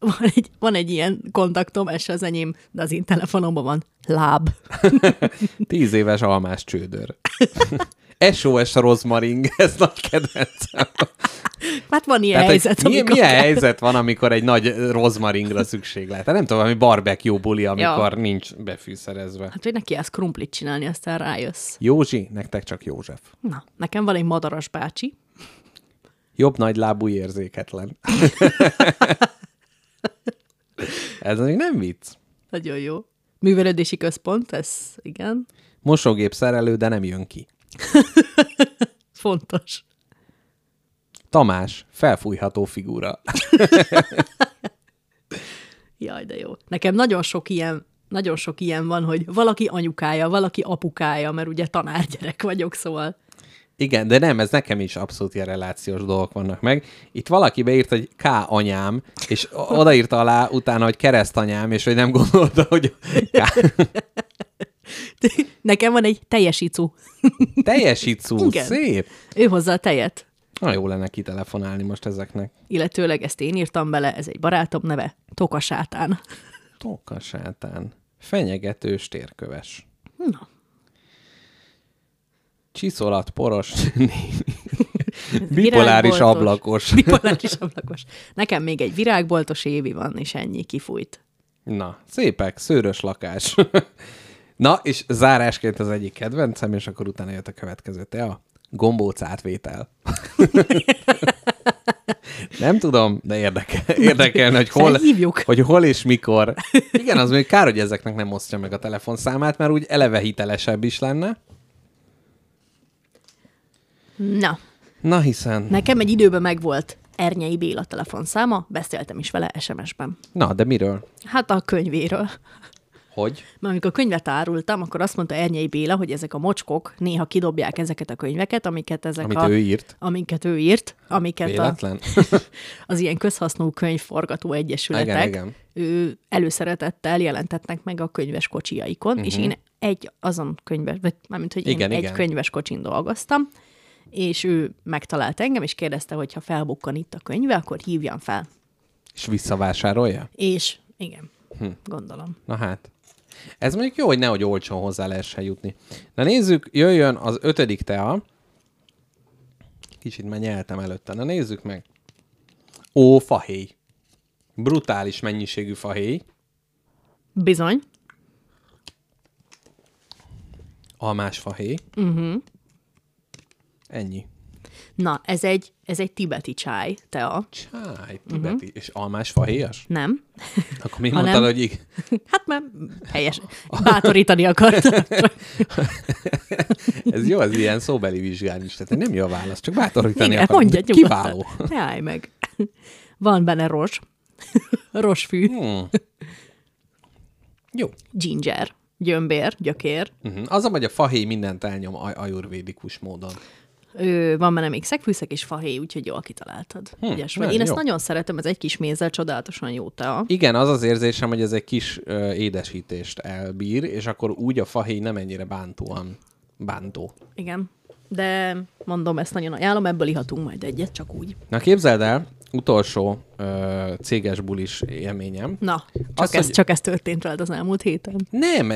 Van egy, van egy ilyen kontaktom, ez az enyém, de az én telefonomban van láb. Tíz éves almás csődör. SOS Rozmaring, ez nagy kedvencem. Hát van ilyen Tehát, helyzet, milyen, milyen kell. helyzet van, amikor egy nagy rozmaringra szükség lehet? Hát Nem tudom, valami barbecue buli, amikor Ja. nincs befűszerezve. Hát, hogy neki ezt krumplit csinálni, aztán rájössz. Józsi, nektek csak József. Na, nekem van egy madaras bácsi, Jobb nagy lábú érzéketlen. Ez még nem vicc. nagyon jó. Művelődési központ, ez igen, Mosógép szerelő, de nem jön ki. fontos. Tamás, felfújható figura. Jaj, de jó. Nekem nagyon sok ilyen, nagyon sok ilyen van, hogy valaki anyukája, valaki apukája, mert ugye tanárgyerek vagyok, szóval Igen, de nem, ez nekem is abszolút ilyen relációs dolgok vannak meg. Itt valaki beírt, hogy K anyám, és odaírta alá utána, hogy keresztanyám, és hogy nem gondolta, hogy K. nekem van egy. Teljesítszú, Igen. szép. Ő hozza a tejet. Na, jó lenne kitelefonálni most ezeknek. Illetőleg ezt én írtam bele, ez egy barátom neve, Toka Sátán. Tóka sátán. Fenyegetős térköves. Na, Csiszolat, poros, bipoláris ablakos. bipoláris ablakos. Nekem még egy virágboltos évi van, és ennyi kifújt. Na, szépek, szőrös lakás. Na, és zárásként az egyik kedvencem, és akkor utána jött a következő. Te a gombóc átvétel. Nem tudom, de érdekel, érdekelne, hogy hol, Felhívjuk. hogy hol és mikor. Igen, az még kár, hogy ezeknek nem osztja meg a telefonszámát, mert úgy eleve hitelesebb is lenne. Na, Na hiszen. nekem egy időben megvolt Ernyei Béla telefonszáma, beszéltem is vele SMS-ben. Na, de miről? Hát a könyvéről. Hogy? Mert amikor könyvet árultam, akkor azt mondta Ernyei Béla, hogy ezek a mocskok néha kidobják ezeket a könyveket, amiket ezek Amit a... ő írt. Amiket ő írt, amiket a, Véletlen? az ilyen közhasznú könyvforgató egyesületek Igen, Ő előszeretettel jelentetnek meg a könyves kocsiaikon, uh-huh. és én egy azon könyves, vagy mármint, hogy én Igen, egy igen. könyves kocsin dolgoztam, és ő megtalált engem, és kérdezte, hogy ha felbukkan itt a könyve, akkor hívjam fel. És visszavásárolja? És igen, hm. gondolom. Na hát. Ez mondjuk jó, hogy nehogy olcsón hozzá lehessen jutni. Na nézzük, jöjjön az ötödik tea. Kicsit már nyeltem előtte. Na nézzük meg. Ó, fahéj. Brutális mennyiségű fahéj. Bizony. Almás fahéj. Uh-huh. Ennyi. Na, ez egy, ez egy tibeti csáj, tea. Csáj, tibeti. Uh-huh. És almás fahéjas? Nem? Akkor mi mondtad, hogy ig- Hát mert helyes. Bátorítani akart. ez jó, az ilyen szóbeli vizsgán is. Tehát nem jó a válasz, csak bátorítani Igen, akar. mondja Kiváló. Ne állj meg. Van benne ros. Rosfű. Hmm. Jó. Ginger. Gyömbér, gyökér. Uh-huh. Az a, hogy a fahéj mindent elnyom aj- ajurvédikus módon. Ö, van benne még szegfűszek és fahéj, úgyhogy jól kitaláltad. Hm, Ügyes vagy. Én ezt jó. nagyon szeretem, ez egy kis mézzel csodálatosan jó tea. Igen, az az érzésem, hogy ez egy kis ö, édesítést elbír, és akkor úgy a fahéj nem ennyire bántóan bántó. Igen. De mondom, ezt nagyon ajánlom, ebből ihatunk majd egyet, csak úgy. Na képzeld el, utolsó ö, céges bulis élményem. Na, csak, Az, ez, hogy- csak ez történt veled az elmúlt héten. Nem,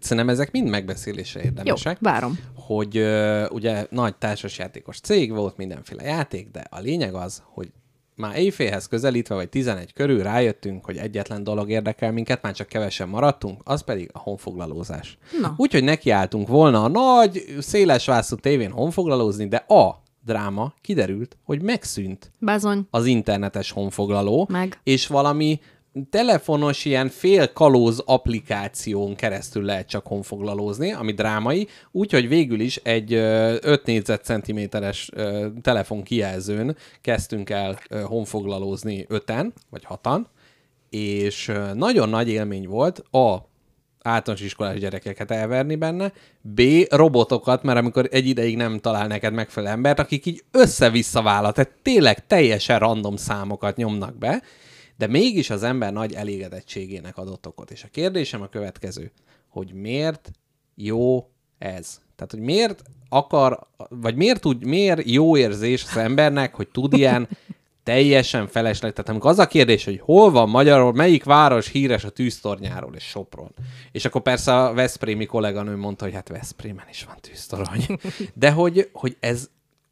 szerintem ezek mind megbeszélésre Jó, érdemesek. várom. hogy ö, ugye nagy társasjátékos cég volt, mindenféle játék, de a lényeg az, hogy már éjfélhez közelítve, vagy 11 körül rájöttünk, hogy egyetlen dolog érdekel minket, már csak kevesen maradtunk, az pedig a honfoglalózás. Úgyhogy nekiálltunk volna a nagy, széles vászú tévén honfoglalózni, de a dráma kiderült, hogy megszűnt Bazony. az internetes honfoglaló, Meg. és valami telefonos ilyen fél kalóz applikáción keresztül lehet csak honfoglalózni, ami drámai, úgyhogy végül is egy ö, 5 négyzetcentiméteres telefon kijelzőn kezdtünk el honfoglalózni öten, vagy hatan, és nagyon nagy élmény volt a általános iskolás gyerekeket elverni benne, B. robotokat, mert amikor egy ideig nem talál neked megfelelő embert, akik így össze-vissza vállal, tehát tényleg teljesen random számokat nyomnak be, de mégis az ember nagy elégedettségének adott okot. És a kérdésem a következő, hogy miért jó ez? Tehát, hogy miért akar, vagy miért, tud, miért jó érzés az embernek, hogy tud ilyen teljesen felesleg. Tehát amikor az a kérdés, hogy hol van Magyarul, melyik város híres a tűztornyáról és Sopron. És akkor persze a Veszprémi kolléganő mondta, hogy hát Veszprémen is van tűztorony. De hogy, hogy ez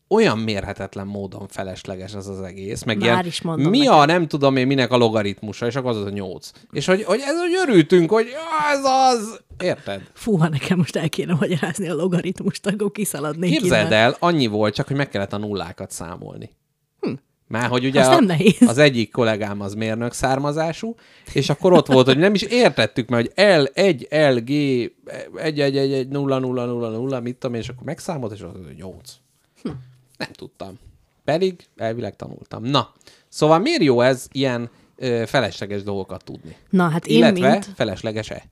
olyan mérhetetlen módon felesleges az az egész. Meg Már ilyen, is mondom mi neked. a nem tudom én minek a logaritmusa, és akkor az az a nyolc. És hogy, hogy ez, hogy örültünk, hogy "Ja, ez az. Érted? Fú, ha nekem most el kéne magyarázni a logaritmust, akkor kiszaladnék Képzeld innen. el, annyi volt, csak hogy meg kellett a nullákat számolni. Már hogy ugye Az a, az egyik kollégám az mérnök származású, és akkor ott volt, hogy nem is értettük, mert hogy L, 1, L, G, 1, 1, 1, 1, 0, 0, 0, 0, mit tudom én, és akkor megszámolt, és az 8. Hm. Nem tudtam. Pedig elvileg tanultam. Na, szóval miért jó ez ilyen ö, felesleges dolgokat tudni? Na, hát én, Illetve mint, felesleges-e?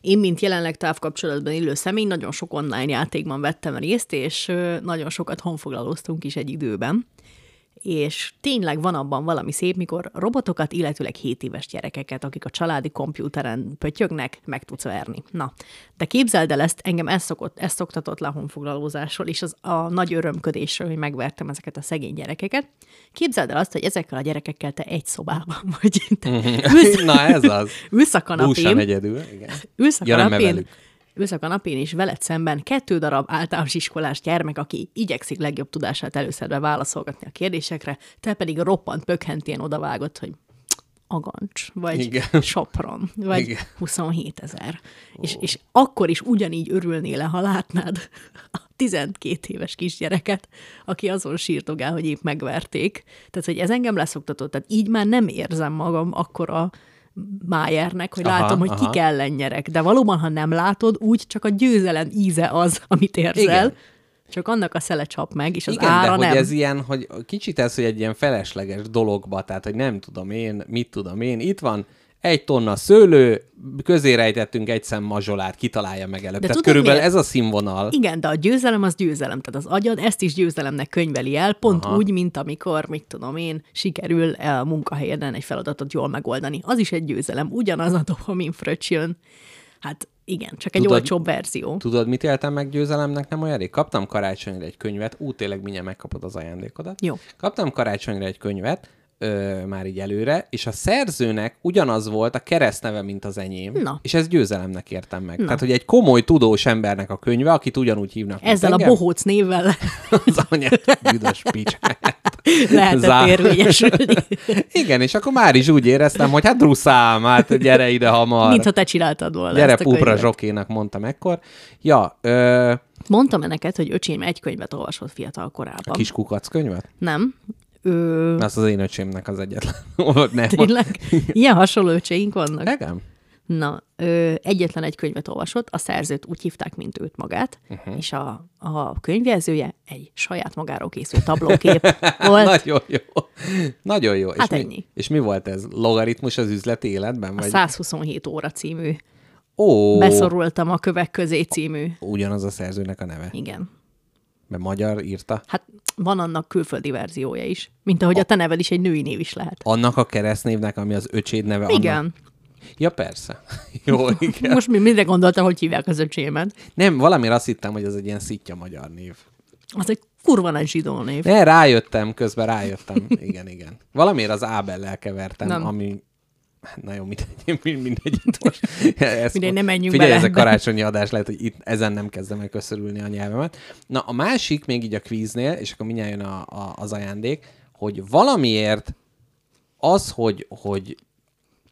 én, mint jelenleg távkapcsolatban élő személy, nagyon sok online játékban vettem részt, és nagyon sokat honfoglalóztunk is egy időben. És tényleg van abban valami szép, mikor robotokat, illetőleg 7 éves gyerekeket, akik a családi kompjúteren pötyögnek, meg tudsz verni. Na, de képzeld el ezt, engem ez, szokott, ez szoktatott le a honfoglalózásról, és az a nagy örömködésről, hogy megvertem ezeket a szegény gyerekeket. Képzeld el azt, hogy ezekkel a gyerekekkel te egy szobában vagy. Te ülsz, Na ez az. ülsz a Búsan kanapén, egyedül. Igen. ülsz a Ja, kanapén, velük. Ülsz a kanapén, és veled szemben kettő darab általános iskolás gyermek, aki igyekszik legjobb tudását előszedve válaszolgatni a kérdésekre, te pedig roppant pökhentén odavágott, hogy agancs, vagy Igen. Sopron, vagy Igen. Igen. 27 ezer. És, és akkor is ugyanígy örülnél ha látnád a 12 éves kisgyereket, aki azon sírtogál, hogy épp megverték. Tehát, hogy ez engem leszoktatott. Tehát így már nem érzem magam akkora májernek, hogy Aha, látom, hogy aha. ki ellen nyerek. De valóban, ha nem látod, úgy csak a győzelem íze az, amit érzel. Igen. Csak annak a szele csap meg, és az Igen, ára de hogy nem. ez ilyen, hogy kicsit ez, hogy egy ilyen felesleges dologba, tehát, hogy nem tudom én, mit tudom én, itt van egy tonna szőlő, közé rejtettünk egy szem mazsolát, kitalálja meg előbb. De tehát tudod körülbelül miért? ez a színvonal. Igen, de a győzelem az győzelem, tehát az agyad ezt is győzelemnek könyveli el, pont Aha. Úgy, mint amikor, mit tudom én, sikerül a munkahelyeden egy feladatot jól megoldani. Az is egy győzelem, ugyanaz a dopamin fröccs jön. Hát igen, csak egy Tudod- olcsóbb verzió. Tudod, mit éltem meg győzelemnek nem olyan rég? Kaptam karácsonyra egy könyvet, ú, tényleg mindjárt megkapod az ajándékodat. Jó. Kaptam karácsonyra egy könyvet, ö, már így előre, és a szerzőnek ugyanaz volt a keresztneve, mint az enyém. Na. És ezt győzelemnek értem meg. Na. Tehát, hogy egy komoly tudós embernek a könyve, akit ugyanúgy hívnak. mint Ezzel a engem, bohóc névvel Az anyát, büdös pics. lehetett Zár. érvényesülni. Igen, és akkor már is úgy éreztem, hogy hát druszám, hát gyere ide hamar. Mintha te csináltad volna Gyere a pupra zsokénak mondtam ekkor. Ja, ö, Mondtam-e neked, hogy öcsém egy könyvet olvasott fiatal korában? a kis kukac könyvet? Nem. Ő... Az az én öcsémnek az egyetlen. Nem. Tényleg? Ilyen hasonló öcseink vannak? Igen? Na, ö, egyetlen egy könyvet olvasott, a szerzőt úgy hívták, mint őt magát, uh-huh. és a, a könyvjelzője egy saját magáról készült tablókép volt. Nagyon jó. Nagyon jó. Hát és, mi, ennyi. és mi volt ez? Logaritmus az üzleti életben? A Vagy? 127 óra című, Ó, Beszorultam a kövek közé című. ugyanaz a szerzőnek a neve. Igen. Mert magyar írta. Hát van annak külföldi verziója is. Mint ahogy a te neved is egy női név is lehet. Annak a keresztnévnek, ami az öcséd neve. Igen. Annak... Ja, persze. Jó, igen. Most mi mire gondoltam, hogy hívják az öcsémet? Nem, valamire azt hittem, hogy ez egy ilyen szitja magyar név. Az egy kurva nagy zsidó név. Ne, rájöttem, közben rájöttem. Igen, igen. Valamiért az Ábellel kevertem, Nem. ami... Hát, Na jó, mindegy, mindegy. Most. Ezt, Mindegy, ne menjünk Figyelj, bele ez a karácsonyi adás, lehet, hogy itt ezen nem kezdem el köszörülni a nyelvemet. Na, a másik még így a kvíznél, és akkor mindjárt jön a, a, az ajándék, hogy valamiért az, hogy, hogy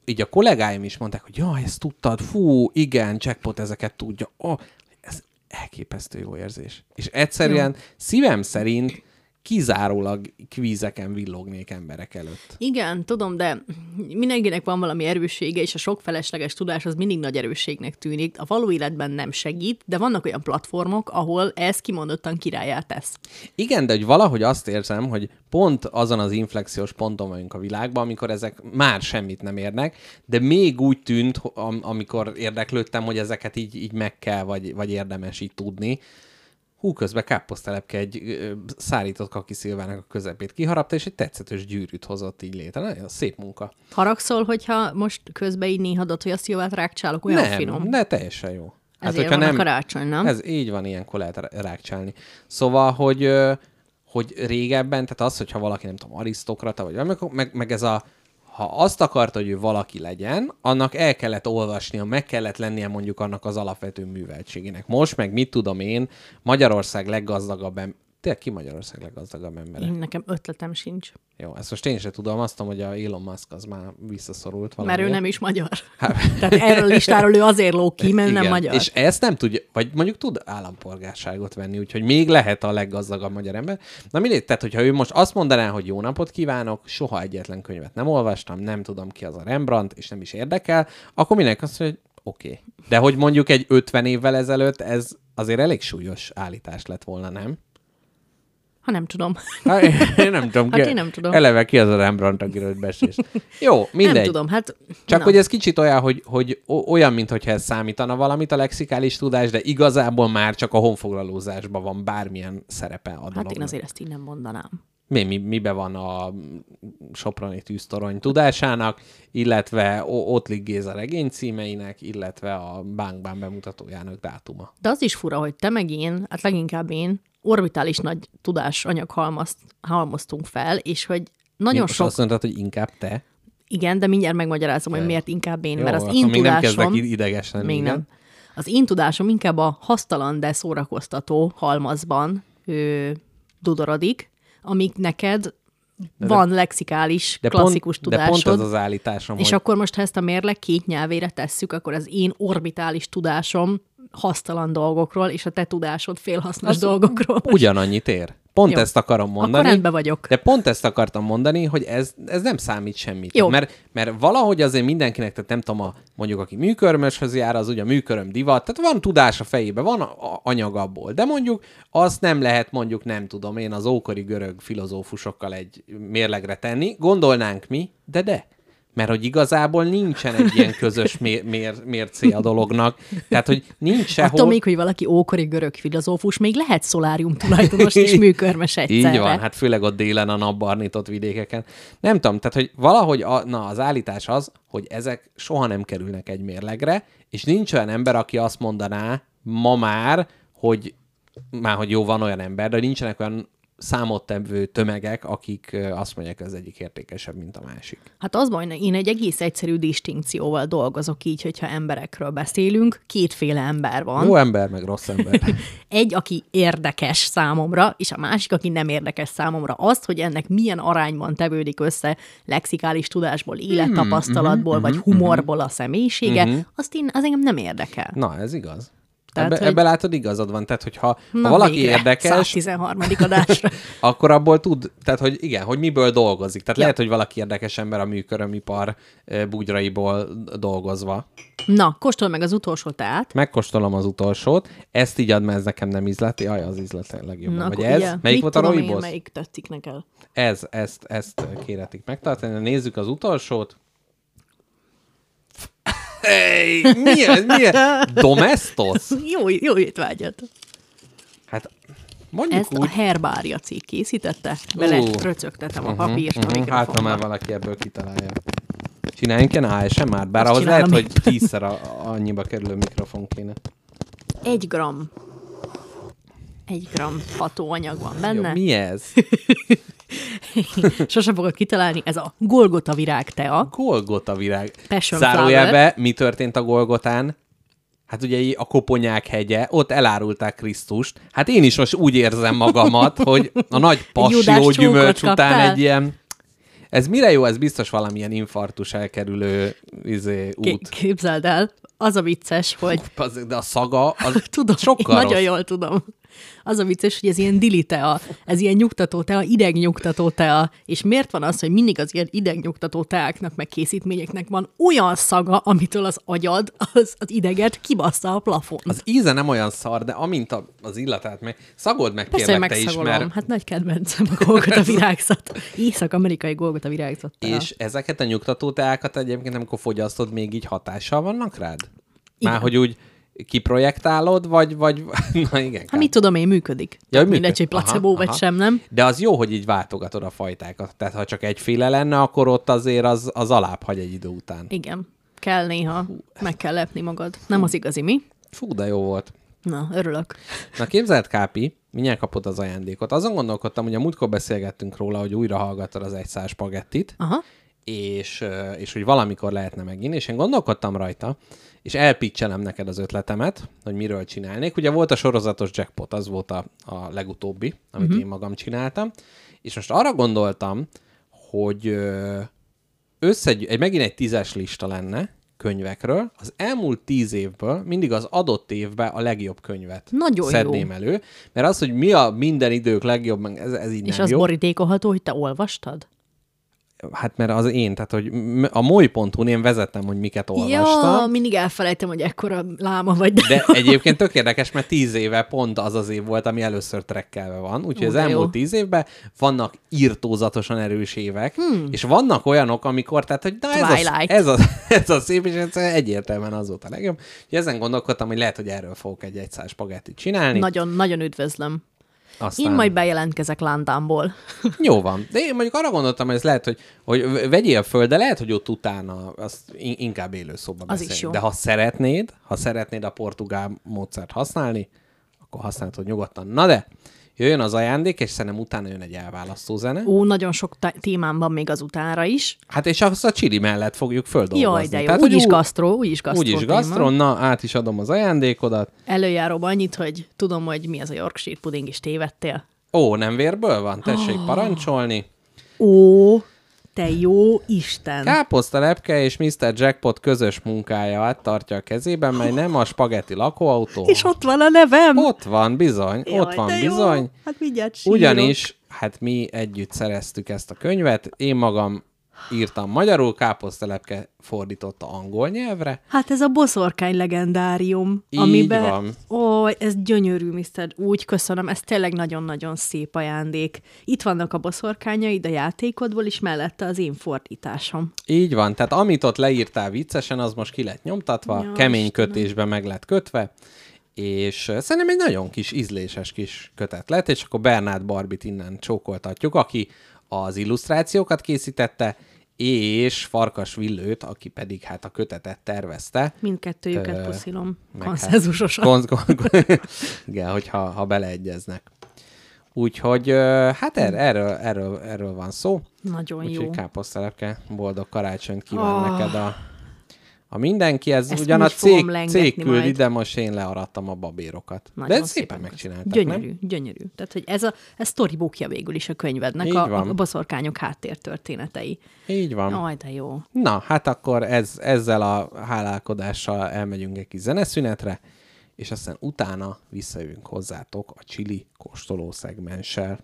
így a kollégáim is mondták, hogy jaj, ezt tudtad, fú, igen, jackpot ezeket tudja. Oh, ez elképesztő jó érzés. És egyszerűen szívem szerint kizárólag kvízeken villognék emberek előtt. Igen, tudom, de mindenkinek van valami erőssége, és a sok felesleges tudás az mindig nagy erősségnek tűnik. A való életben nem segít, de vannak olyan platformok, ahol ez kimondottan királyát tesz. Igen, de hogy valahogy azt érzem, hogy pont azon az inflexiós ponton vagyunk a világban, amikor ezek már semmit nem érnek, de még úgy tűnt, amikor érdeklődtem, hogy ezeket így, így meg kell, vagy, vagy érdemes így tudni. Hú, közben káposztelepke egy szárított kakiszilvának a közepét kiharapta, és egy tetszetős gyűrűt hozott így létre. Nagyon szép munka. Haragszol, hogyha most közben így néhadod, hogy a szilvát rákcsálok, olyan nem, finom. de teljesen jó. Ezért van a karácsony, nem? Ez így van, ilyenkor lehet rá- rákcsálni. Szóval, hogy, hogy régebben, tehát az, hogyha valaki, nem tudom, arisztokrata, vagy akkor meg, meg ez a ha azt akarta, hogy ő valaki legyen, annak el kellett olvasnia, meg kellett lennie mondjuk annak az alapvető műveltségének. Most meg mit tudom én, Magyarország leggazdagabb Tényleg ki Magyarország leggazdagabb embere? Én nekem ötletem sincs. Jó, ezt most én sem tudom, azt tudom, hogy a Elon Musk az már visszaszorult Mert valamiért. ő nem is magyar. Hát- Tehát erről a listáról ő azért lóg ki, mert nem Igen, magyar. És ezt nem tudja, vagy mondjuk tud állampolgárságot venni, úgyhogy még lehet a leggazdagabb magyar ember. Na mindegy, tehát hogyha ő most azt mondaná, hogy jó napot kívánok, soha egyetlen könyvet nem olvastam, nem tudom ki az a Rembrandt, és nem is érdekel, akkor mindenki azt mondja, hogy oké. Okay. De hogy mondjuk egy 50 évvel ezelőtt ez azért elég súlyos állítás lett volna, nem? Ha nem tudom. Hát, én nem tudom. Hát ki, én nem tudom. Eleve ki az a Rembrandt, akiről beszélsz. Jó, mindegy. Nem tudom, hát... Csak na. hogy ez kicsit olyan, hogy, hogy olyan, mintha ez számítana valamit a lexikális tudás, de igazából már csak a honfoglalózásban van bármilyen szerepe a dolognak. Hát én azért ezt így nem mondanám. Mi, mi, mibe van a Soproni tűztorony tudásának, illetve Ottlik Géza regény címeinek, illetve a Bánkbán bemutatójának dátuma. De az is fura, hogy te meg én, hát leginkább én, orbitális nagy tudásanyag halmazt, halmoztunk fel, és hogy nagyon Most sok... azt mondtad, hogy inkább te. Igen, de mindjárt megmagyarázom, hogy miért inkább én, Jó, mert az én még nem tudásom... kezdek ideges lenni. Még igen. nem. Az én tudásom inkább a hasztalan, de szórakoztató halmazban ö, dudorodik, amíg neked van lexikális, De klasszikus pont, de tudásod. pont az az állításom, És hogy akkor most, ha ezt a mérleg két nyelvére tesszük, akkor az én orbitális tudásom hasztalan dolgokról, és a te tudásod félhasznos Az dolgokról. ugyanannyit ér. Pont Jó. ezt akarom mondani. Akkor rendben vagyok. De pont ezt akartam mondani, hogy ez, ez nem számít semmit. Jó. Mert, mert valahogy azért mindenkinek, tehát nem tudom, a, mondjuk aki műkörmöshöz jár, az ugye a műköröm divat, tehát van tudás a fejébe, van a, a anyag abból, de mondjuk azt nem lehet mondjuk, nem tudom én, az ókori görög filozófusokkal egy mérlegre tenni, gondolnánk mi, de de. Mert hogy igazából nincsen egy ilyen közös mér, mér, mércé a dolognak. Tehát, hogy nincs sehol... Attól még, hogy valaki ókori görög filozófus, még lehet szolárium tulajdonos és műkörmes egyszerre. Így van, hát főleg ott délen a napbarnított vidékeken. Nem tudom, tehát hogy valahogy a, na, az állítás az, hogy ezek soha nem kerülnek egy mérlegre, és nincs olyan ember, aki azt mondaná ma már, hogy már hogy jó, van olyan ember, de nincsenek olyan számottevő tömegek, akik azt mondják, az egyik értékesebb, mint a másik. Hát az baj, én egy egész egyszerű distinkcióval dolgozok így, hogyha emberekről beszélünk. Kétféle ember van. Jó ember, meg rossz ember. Egy, aki érdekes számomra, és a másik, aki nem érdekes számomra. Azt, hogy ennek milyen arányban tevődik össze lexikális tudásból, élettapasztalatból, Hmm, vagy humorból a személyisége, azt én, az engem nem érdekel. Na, ez igaz. Tehát, Ebbe, hogy- ebbe látod, igazad van. Tehát, hogyha ha Na, valaki végre, érdekes, 113. adásra. akkor abból tud, tehát hogy igen, hogy miből dolgozik. Tehát Ja. lehet, hogy valaki érdekes ember a műkörömipar bugyraiból dolgozva. Na, kóstolj meg az utolsó teát. Megkóstolom az utolsót, ezt így ad, mert ez nekem nem ízleti. Aj, az ízlete legjobban. Na, Vagy ez? ugye, Melyik mit volt a roibosz? Melyik tetszik neked? Ez, ezt, ezt kéretik megtartani. Nézzük az utolsót. Hey, mi ez? Mi ez? Domestos? Jó, jó étvágyat. Hát mondjuk Ezt úgy. a Herbária cég készítette, bele Ú. röcögtetem a papírt a Mhm, Hát, ha mikrofonba. már valaki ebből kitalálja. Csináljunk ilyen ASMR, bár Azt ahhoz lehet, hogy tízszer a, annyiba kerülő mikrofon kéne. Egy gram Egy gram hatóanyag van benne. Jó, mi ez? Sose fogod kitalálni, ez a Golgota virág tea. Golgota virág. Passion Zárójelbe, mi történt a Golgotán? Hát ugye így a Koponyák hegye, ott elárulták Krisztust. Hát én is most úgy érzem magamat, hogy a nagy passió gyümölcs után kaptál? egy ilyen... Ez mire jó? Ez biztos valamilyen infarktus elkerülő izé, út. Ké- képzeld el, az a vicces, hogy De a szaga az tudom, sokkal nagyon rossz. jól tudom. Az a vicces, hogy ez ilyen dili tea, ez ilyen nyugtató tea, idegnyugtató tea, és miért van az, hogy mindig az ilyen idegnyugtató teáknak, meg készítményeknek van olyan szaga, amitől az agyad, az, az ideget kibassza a plafon. Az íze nem olyan szar, de amint a, az illatát meg... Szagold meg Persze, kérlek te is, mert... Hát nagy kedvencem a Golgota virágzat. Észak-amerikai Golgota virágzat. tea. És ezeket a nyugtató teákat egyébként, amikor fogyasztod, még így hatással vannak rád? Már hogy úgy kiprojektálod, vagy, vagy... Na igen. Hát mit tudom én, működik. Ja, hogy Mindegy, hogy működ. placebo Aha, vagy aha. sem, nem? De az jó, hogy így váltogatod a fajtákat. Tehát ha csak egyféle lenne, akkor ott azért az, az alább hagy egy idő után. Igen. Kell néha, meg kell lepni magad. Nem az igazi, mi? Fú, de jó volt. Na, örülök. Na képzeld, Kápi, mindjárt kapod az ajándékot. Azon gondolkodtam, hogy a múltkor beszélgettünk róla, hogy újra hallgattad az egy spagettit, Aha. és, és hogy valamikor lehetne megint, és én gondolkodtam rajta, és elpicselem neked az ötletemet, hogy miről csinálnék. Ugye volt a sorozatos jackpot, az volt a, a legutóbbi, amit uh-huh. én magam csináltam, és most arra gondoltam, hogy ö, összegy, egy, megint egy tízes lista lenne könyvekről, az elmúlt tíz évből mindig az adott évben a legjobb könyvet Nagyon jó. szedném elő, mert az, hogy mi a minden idők legjobb, ez, ez így És nem az jó. borítékolható, hogy te olvastad? Hát mert az én, tehát hogy a moly.hu-n én vezettem, hogy miket olvastam. Ja, mindig elfelejtem, hogy ekkora láma vagy. De, De egyébként tök érdekes, mert tíz éve pont az az év volt, ami először trekkelve van. Úgyhogy Ó, az elmúlt jó. tíz évben vannak írtózatosan erős évek, hmm. és vannak olyanok, amikor, tehát, hogy na ez a, ez, a, ez a szép, és ez egyértelműen az volt a legjobb. Úgyhogy ezen gondolkodtam, hogy lehet, hogy erről fogok egy egyszás spagettit csinálni. nagyon, nagyon üdvözlöm. Aztán... Én majd bejelentkezek Lándámból. Jó van. De én mondjuk arra gondoltam, hogy ez lehet, hogy, hogy vegyél föl, de lehet, hogy ott utána azt in- inkább élő szóba Az is jó. De ha szeretnéd, ha szeretnéd a portugál módszert használni, akkor használhatod nyugodtan. Na de, jöjjön az ajándék, és szerintem utána jön egy elválasztó zene. Ó, nagyon sok témám van még az utára is. Hát és azt a csili mellett fogjuk földolgozni. Jaj, de jó. Tehát, Úgyis gasztró, úgyis gasztró Úgyis téma. gasztron, na, át is adom az ajándékodat. Előjáróban annyit, hogy tudom, hogy mi az a Yorkshire puding, és tévedtél. Ó, nem vérből van? Tessék Ah. parancsolni. Ó, te jó Isten! Káposzta lepke és Mr. Jackpot közös munkáját tartja a kezében, mely nem a spagetti lakóautó. És ott van a nevem! Ott van, bizony, Jaj, ott van, de jó. bizony. Hát mindjárt sírok. Ugyanis, hát mi együtt szereztük ezt a könyvet, én magam írtam magyarul, káposztelepke fordította angol nyelvre. Hát ez a boszorkány legendárium, Így amiben... van. Ó, ez gyönyörű, Mr. Úgy köszönöm, ez tényleg nagyon-nagyon szép ajándék. Itt vannak a boszorkányaid a játékodból, és mellette az én fordításom. Így van, tehát amit ott leírtál viccesen, az most ki lett nyomtatva, Ja, kemény Istenem. kötésbe meg lett kötve, és szerintem egy nagyon kis ízléses kis kötet lett, és akkor Bernát Barbit innen csókoltatjuk, aki az illusztrációkat készítette, és Farkas Villőt, aki pedig hát a kötetet tervezte. Mindkettőjüket Ö, puszilom. meg Konszenzusosan. Hát, kon- kon- igen, hogyha ha beleegyeznek. Úgyhogy hát er, erről, erről, erről van szó. Nagyon jó. Úgyhogy káposztelepke, boldog karácsonyt kíván Ah. neked a, a mindenki. Ez Ezt ugyan a cég, cég küldi, de most én learattam a babérokat. Nagyon de ezt szépen köszönöm. megcsináltak, Gyönyörű, nem? gyönyörű. Tehát, hogy ez a ez storybookja végül is a könyvednek, Így a, van. a boszorkányok háttértörténetei. Így van. Aj, de jó. Na, hát akkor ez, ezzel a hálálkodással elmegyünk egy kis zeneszünetre, és aztán utána visszajövünk hozzátok a csili kóstoló szegmenssel.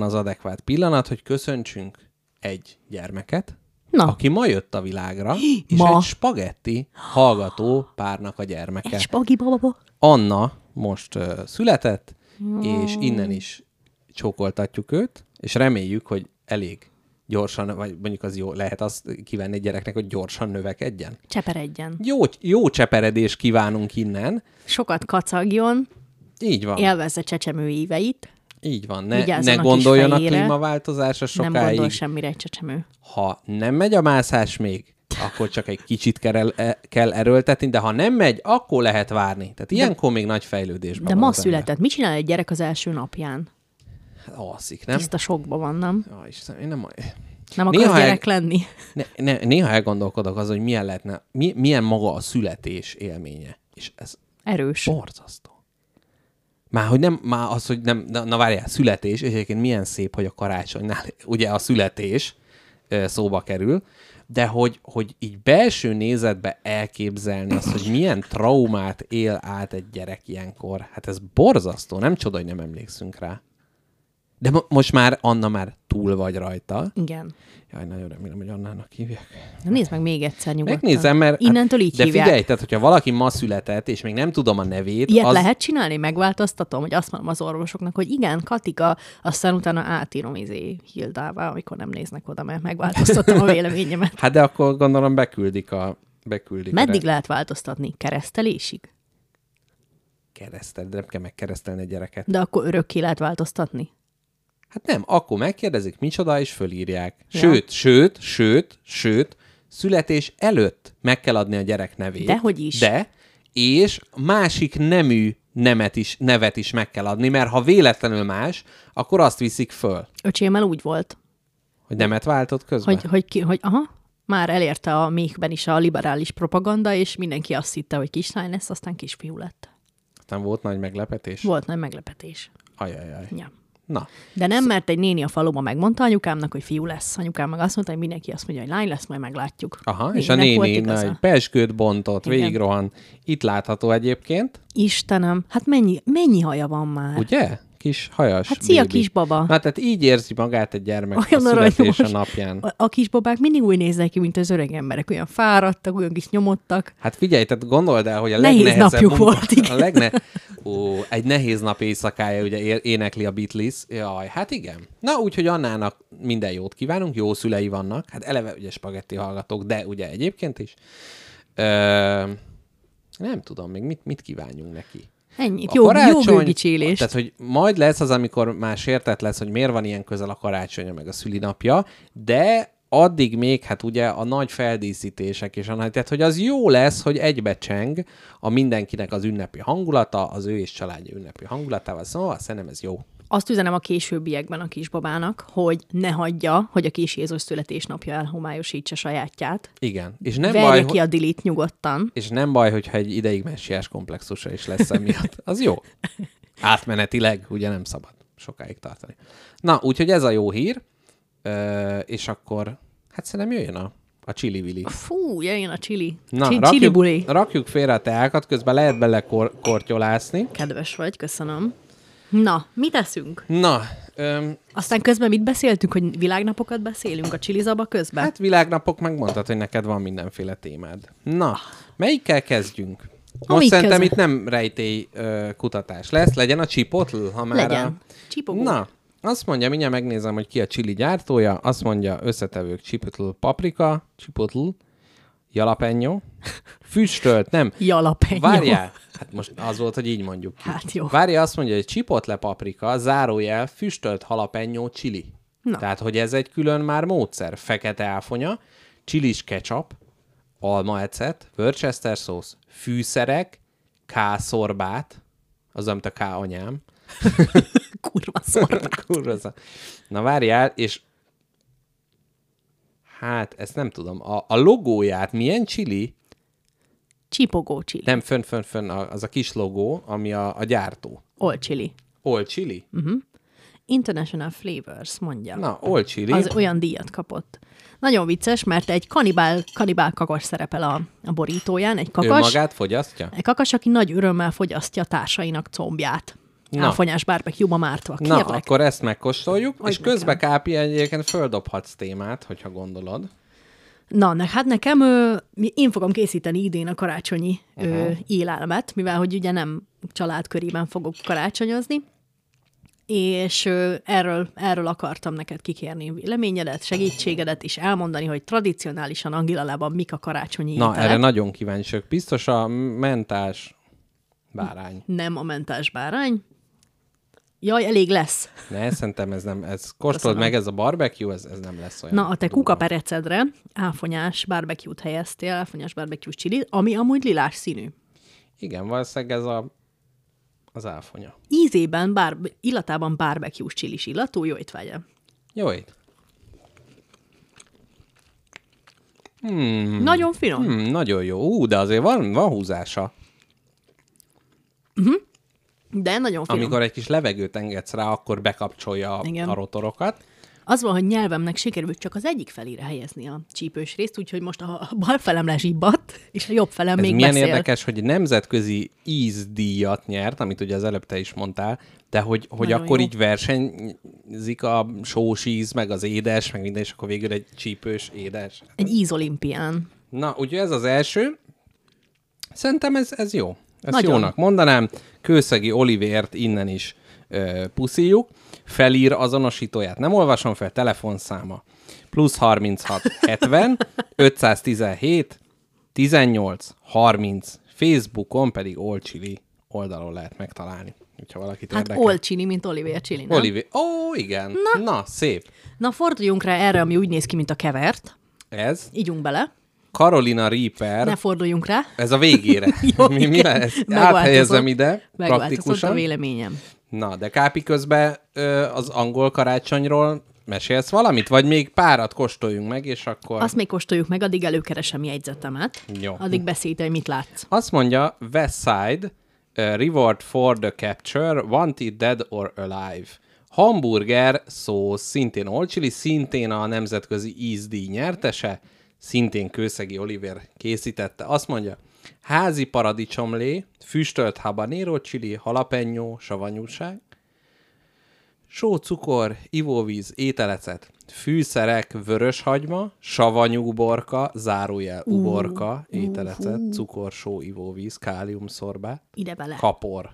Van az adekvát pillanat, hogy köszöntsünk egy gyermeket, Na, aki ma jött a világra, és Ma? egy spagetti hallgató párnak a gyermeke. egy spagi baba. Anna most uh, született, és innen is csókoltatjuk őt, és reméljük, hogy elég gyorsan, vagy mondjuk az jó, lehet azt kívánni egy gyereknek, hogy gyorsan növekedjen. Cseperedjen. Jó, jó cseperedés kívánunk innen. Sokat kacagjon, Így van. élvezze csecsemő éveit. Így van. Ne, Vigyázzon ne a gondoljon a klímaváltozásra Nem gondol sokáig. semmire egy csecsemő. Ha nem megy a mászás még, akkor csak egy kicsit kell, e- kell erőltetni, de ha nem megy, akkor lehet várni. Tehát ilyenkor még nagy fejlődésben De van ma született. Mit csinál egy gyerek az első napján? Hát alszik, nem? Tiszta sokban van, nem? Ja, Istenem, én nem... Nem akarsz Néha gyerek el- lenni? Ne, ne, néha elgondolkodok az, hogy milyen lehetne, mi, milyen maga a születés élménye. És ez Erős. borzasztó. Már hogy nem, már az, hogy nem, na, na várjál, születés, és egyébként milyen szép, hogy a karácsonynál ugye a születés szóba kerül, de hogy, hogy így belső nézetbe elképzelni azt, hogy milyen traumát él át egy gyerek ilyenkor, hát ez borzasztó, nem csoda, hogy nem emlékszünk rá. De mo- most már Anna már túl vagy rajta. Igen. Jaj, nagyon remélem, hogy Annának hívják. Na nézd meg még egyszer nyugodtan. Megnézem, mert... Innentől így De hívják. figyelj, tehát hogyha valaki ma született, és még nem tudom a nevét, Ilyet az... lehet csinálni? Megváltoztatom, hogy azt mondom az orvosoknak, hogy igen, Katika, aztán utána átírom izé Hildává, amikor nem néznek oda, mert megváltoztatom a véleményemet. Hát de akkor gondolom beküldik a... Beküldik Meddig a lehet változtatni? Keresztelésig? keresztel, de nem kell megkeresztelni a gyereket. De akkor örökké lehet változtatni? Hát nem, akkor megkérdezik, micsoda, és fölírják. Ja. Sőt, sőt, sőt, sőt, születés előtt meg kell adni a gyerek nevét. Dehogy is. De, és másik nemű nemet is, nevet is meg kell adni, mert ha véletlenül más, akkor azt viszik föl. Öcsémmel úgy volt, Hogy nemet váltott közben? hogy, hogy, ki, hogy aha, már elérte a méhben is a liberális propaganda, és mindenki azt hitte, hogy kislány lesz, aztán kisfiú lett. Aztán volt nagy meglepetés? Volt nagy meglepetés. Ajajaj. Ja. Na, De nem, mert egy néni a faluban megmondta anyukámnak, hogy fiú lesz. Anyukám meg azt mondta, hogy mindenki azt mondja, hogy lány lesz, majd meglátjuk. aha, és a néni nagy peskőt bontott, Igen. végigrohan. Itt látható egyébként, Istenem, hát mennyi, mennyi haja van már? ugye? Kis hajas Hát szia, bébi. kisbaba. Na, tehát így érzi magát egy gyermek Olyan a születése napján. A, a kisbabák mindig úgy néznek ki, mint az öreg emberek. Olyan fáradtak, olyan kis nyomottak. Hát figyelj, tehát gondold el, hogy a Nehéz legnehezebb napjuk munka, volt, igen. A legne... Ó, egy nehéz nap éjszakája, ugye é- énekli a Beatles. Jaj, hát igen. Na, úgyhogy Annának minden jót kívánunk, jó szülei vannak. Hát eleve ugye spagetti hallgatók, de ugye egyébként is. Ö, nem tudom még, mit, mit kívánjunk neki. Ennyit. A Jó, jó karácsony- bőgicsélést. Tehát, hogy majd lesz az, amikor már sértett lesz, hogy miért van ilyen közel a karácsonya, meg a szülinapja, de addig még, hát ugye a nagy feldíszítések és a nagy, tehát hogy az jó lesz, hogy egybecseng a mindenkinek az ünnepi hangulata, az ő és családja ünnepi hangulatával, szóval szerintem ez jó. Azt üzenem a későbbiekben a kisbabának, hogy ne hagyja, hogy a kis Jézus születésnapja elhomályosítsa sajátját. Igen. És nem Verje baj, ki a dilit nyugodtan. És nem baj, hogyha egy ideig messiás komplexusa is lesz emiatt. Az jó. Átmenetileg ugye nem szabad sokáig tartani. Na, úgyhogy ez a jó hír, Ö, és akkor hát szerintem jöjjön a, a csili-vili. Fú, jöjjön a csili. Na, Csi- Csili buli. rakjuk, rakjuk félre a teákat, közben lehet bele kor- kortyolászni. Kedves vagy, köszönöm. Na, mit eszünk? Na, öm, Aztán közben mit beszéltünk, hogy világnapokat beszélünk a csilizaba közben? hát világnapok megmondtad, hogy neked van mindenféle témád. Na, melyikkel kezdjünk? Most Amik szerintem közül. itt nem rejtély ö, kutatás lesz, legyen a csipotl, ha már Legyen. A... Csipogó. Na, azt mondja, mindjárt megnézem, hogy ki a csili gyártója, azt mondja, összetevők csipotl paprika, csipotl, jalapeno, füstölt, nem, Jalapenyó. Várjál! Hát most az volt, hogy így mondjuk. ki. Hát jó. Várjál, azt mondja, hogy chipotle paprika, zárójel, füstölt halapenyó chili. Na. Tehát, hogy ez egy külön már módszer. Fekete áfonya, csilis ketchup, almaecet, Worcester szósz, fűszerek, K-szorbát, az, amit a K anyám. Kurva szorba. Kurva szar. Na várjál, és hát, ezt nem tudom. A, a logóját milyen chili? Csipogó csili. Nem, fönn, fönn, fönn, az a kis logó, ami a, a gyártó. Old chili. Old chili? International Flavors, mondja. Na, old chili. Az olyan díjat kapott. Nagyon vicces, mert egy kanibál, kanibál kakas szerepel a, a borítóján, egy ő kakas, magát fogyasztja? egy kakas, aki nagy örömmel fogyasztja társainak combját. Na. Áfonyás barbecue-ba mártva. Na, akkor ezt megkóstoljuk, Adj és közben Kápi egyébként földobhatsz témát, hogyha gondolod. Na, ne, hát nekem, ö, én fogom készíteni idén a karácsonyi uh-huh. élelmet, mivel hogy ugye nem családkörében fogok karácsonyozni, és ö, erről, erről akartam neked kikérni véleményedet, segítségedet, és elmondani, hogy tradicionálisan Angilalában mik a karácsonyi Na, ételek. erre nagyon kíváncsi vagyok. Biztos a mentás bárány. Nem a mentás bárány. Jaj, elég lesz. Ne, szerintem ez nem, ez kóstold meg, ez a barbecue, ez, ez nem lesz olyan. Na, a te kukaperecedre áfonyás barbecue-t helyeztél, áfonyás barbecue chili, ami amúgy lilás színű. Igen, valószínűleg ez a, az áfonya. Ízében, bár, illatában barbecue csilis illatú, jó étvágya. Jó ét. Hmm, Nagyon finom. Hmm. nagyon jó. Ú, de azért van, van húzása. De nagyon finom. Amikor egy kis levegőt engedsz rá, akkor bekapcsolja a, Igen. a rotorokat. Az van, hogy nyelvemnek sikerült csak az egyik felére helyezni a csípős részt, úgyhogy most a bal felem lezsibbadt, és a jobb felem Ez még milyen beszél. érdekes, hogy nemzetközi ízdíjat nyert, amit ugye az előbb te is mondtál, de hogy, hogy Nagyon akkor jó. így versenyzik a sós íz, meg az édes, meg minden, és akkor végül egy csípős édes. Egy ízolimpián. Na, úgyhogy ez az első. Szerintem ez, ez jó. Ezt Nagyon. jónak mondanám. Kőszegi Olivért innen is ö, puszíjuk. Felír azonosítóját. Nem olvasom fel, telefonszáma. Plusz 36 70 517 18 30 Facebookon pedig Olcsili oldalon lehet megtalálni, hogyha valakit Hát érdekel. olcsini, mint Oliver Chili, nem? Olivier. Ó, igen. Na. Na, szép. Na, forduljunk rá erre, ami úgy néz ki, mint a kevert. Ez Ígyunk bele. Carolina Reaper. Ne forduljunk rá. Ez a végére. Jó, mi, mi lesz? Áthelyezem ide Megváltozott a praktikusan. véleményem. Na, de Kápi közben az angol karácsonyról mesélsz valamit? Vagy még párat kóstoljunk meg, és akkor... Azt még kóstoljuk meg, addig előkeresem jegyzetemet. Jó. Addig beszélj, hogy mit látsz. Azt mondja, West Side, uh, reward for the capture, wanted dead or alive. Hamburger szósz, szintén olcsili, szintén a nemzetközi ízdíj nyertese, szintén Kőszegi Oliver készítette. Azt mondja, házi paradicsomlé, füstölt habanero chili, jalapeno, savanyúság, só, cukor, ivóvíz, ételecet, fűszerek, vöröshagyma, savanyú borka, zárójel uborka, ételecet, cukor, só, ivóvíz, káliumszorbát, Ide bele. kapor.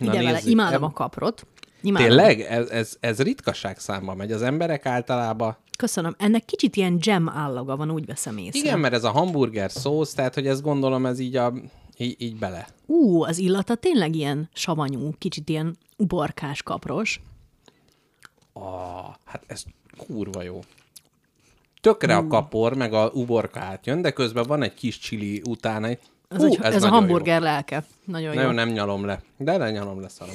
Ide bele. nézzük. Imádom Em- a kaprot. Imádom. Tényleg? Ez, ez, ez ritkaság számba megy. Az emberek általában... Köszönöm. Ennek kicsit ilyen jam állaga van, úgy veszem észre. Igen, mert ez a hamburger szósz, tehát hogy ezt gondolom, ez így, a, így, így bele. Ú, az illata tényleg ilyen savanyú, kicsit ilyen uborkás, kapros. Ah, hát ez kurva jó. Tökre a kapor, meg a uborka átjön, de közben van egy kis csili utána. egy- Ez, Hú, egy, ez, a nagyon hamburger lelke. Nagyon Jó. jó. Nagyon nem nyalom le, de lenyalom le szarom.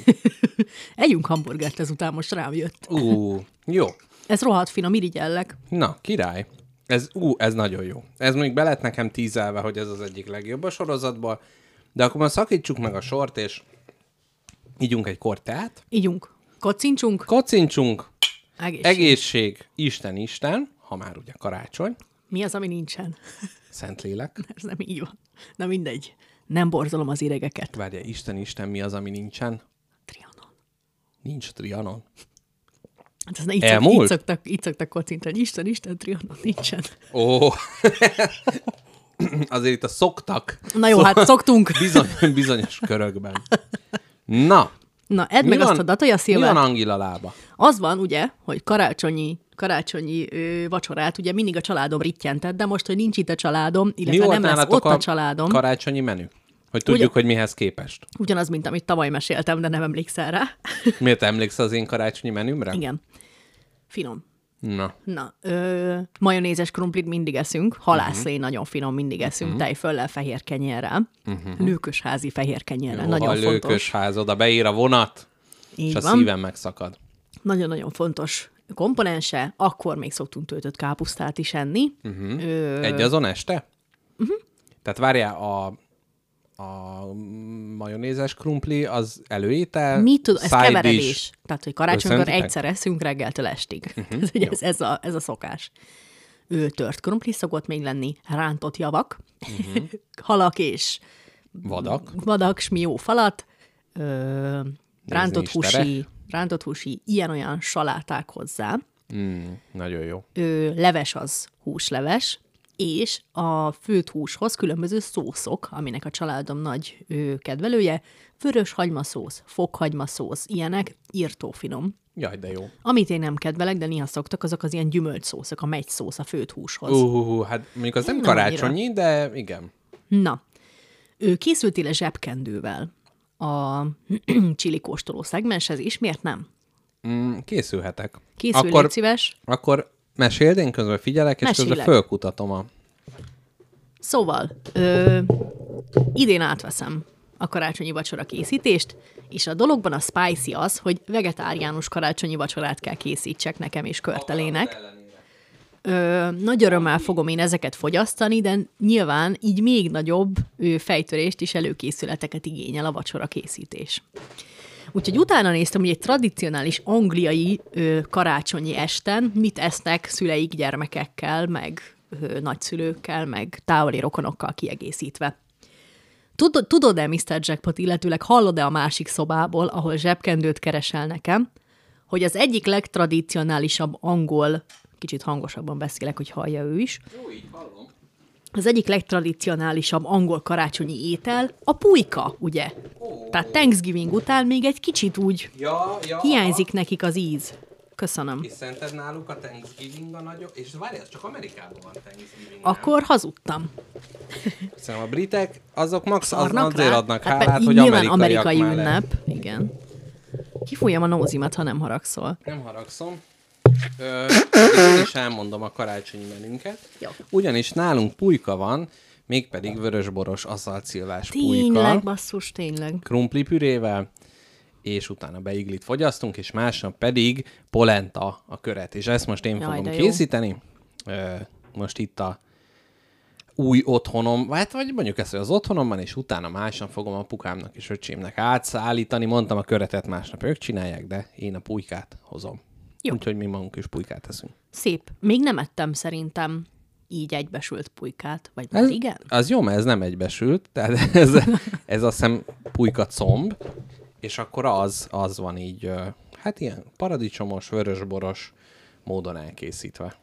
Együnk hamburgert ezután, most rám jött. Ú, jó. Ez rohadt finom, irigyellek. Na, király. Ez, ú, ez nagyon jó. Ez még be lett nekem tízelve, hogy ez az egyik legjobb a sorozatból, de akkor már szakítsuk meg a sort, és ígyunk egy kortát, Ígyunk. Kocincsunk. kocincsunk, Egészség. egészség, Isten, Isten, ha már ugye karácsony, Mi az, ami nincsen? Szentlélek. Ez nem így van. Na mindegy. Nem borzolom az idegeket. Várja, Isten, Isten, mi az, ami nincsen? Trianon. Nincs trianon. Hát ez így, szok, Elmúlt? így, szoktak, így szoktak kocintani. Isten, Isten, trianon nincsen. Ó, azért itt a szoktak Na jó, hát szoktunk. bizony, bizonyos körökben. Na, Na, edd mi meg van, azt a datója mi van Angila lába? Az van, ugye, hogy karácsonyi, karácsonyi ö, vacsorát ugye mindig a családom rittyented, de most, hogy nincs itt a családom, Mi illetve volt nem lesz ott a, családom, karácsonyi menü? Hogy tudjuk, Ugye- hogy mihez képest. ugyanaz, mint amit tavaly meséltem, de nem emlékszel rá. Miért emlékszel az én karácsonyi menümre? Igen. Finom. Na, Na, ö, majonézes krumplit mindig eszünk, halászlé Mhm. nagyon finom, mindig eszünk, uh-huh. tejföllel, fehér kenyérrel, uh-huh. lőkösházi fehér kenyérrel, nagyon ha fontos. lőkös ház, oda beír a vonat, Így és a van. szívem megszakad. Nagyon-nagyon fontos komponense, akkor még szoktunk töltött kápusztát is enni. Uh-huh. Ö, Egy azon este? Uh-huh. Tehát várjál, a, a majonézes krumpli az előétel? Mi tud, ez keveredés. Tehát, hogy karácsonykor egyszer eszünk reggeltől estig. Uh-huh, ez, ugye ez, ez, a, ez a szokás. Ő tört krumpli szokott még lenni, rántott javak, uh-huh. Halak és Vadak? vadak, smió falat, ö, rántott tere. Rántott húsi, ilyen-olyan saláták hozzá, Mm, nagyon jó. ö, leves az húsleves, és a főt húshoz különböző szószok, aminek a családom nagy ö, kedvelője, vörös hagymaszósz, fokhagymaszósz, ilyenek, írtó finom. Jaj, de jó. Amit én nem kedvelek, de néha szoktak, azok az ilyen gyümölcsszószok, a megyszósz a főt húshoz. Uh, hát mondjuk az nem Nem karácsonyi, de igen. Na, ő készültél a zsebkendővel a csili kóstoló szegmenshez is, miért nem? Mm, készülhetek. Készülj, akkor, légy szíves. akkor meséld, én közben figyelek, és közben Mesélek. fölkutatom a... Szóval, ö, idén átveszem a karácsonyi vacsora készítést, és a dologban a spicy az, hogy vegetáriánus karácsonyi vacsorát kell készítsek nekem és körtelének. Ö, nagy örömmel fogom én ezeket fogyasztani, de nyilván így még nagyobb ö, fejtörést és előkészületeket igényel a vacsora készítés. Úgyhogy utána néztem, hogy egy tradicionális angliai ö, karácsonyi esten mit esznek szüleik gyermekekkel, meg ö, nagyszülőkkel, meg távoli rokonokkal kiegészítve. Tudod, tudod-e, Mr. Jackpot, illetőleg hallod-e a másik szobából, ahol zsebkendőt keresel nekem, hogy az egyik legtradicionálisabb angol, kicsit hangosabban beszélek, hogy hallja ő is, Jó, így hallom. az egyik legtradicionálisabb angol karácsonyi étel a pulyka, ugye? Tehát Thanksgiving után még egy kicsit úgy Ja, ja. hiányzik nekik az íz. Köszönöm. És szerinted náluk a Thanksgiving a nagyobb? És várj, ez csak Amerikában van Thanksgiving. Akkor hazudtam. Szerintem a britek, azok max az, azért adnak hát, hálát, így hogy amerikaiak amerikai mellett. ünnep. Igen. Kifújjam a nózimat, ha nem haragszol. Nem haragszom. Ö, én is elmondom a karácsonyi menünket. Jó. Ugyanis nálunk pulyka van, mégpedig vörösboros aszalcilvás Tényleg, pulyka, basszus, tényleg. krumpli pürével, és utána beiglit fogyasztunk, és másnap pedig polenta a köret. És ezt most én Jaj, fogom készíteni. Ö, most itt a új otthonom, hát vagy mondjuk ezt, hogy az otthonomban, és utána másnap fogom apukámnak és öcsémnek átszállítani. Mondtam, a köretet másnap ők csinálják, de én a pulykát hozom. Jó. Úgyhogy mi magunk is pulykát teszünk. Szép. Még nem ettem szerintem így egybesült pulykát, vagy Ez, igen? Az jó, mert ez nem egybesült, tehát ez, ez azt hiszem pulyka comb, és akkor az, az van így, hát ilyen paradicsomos, vörösboros módon elkészítve.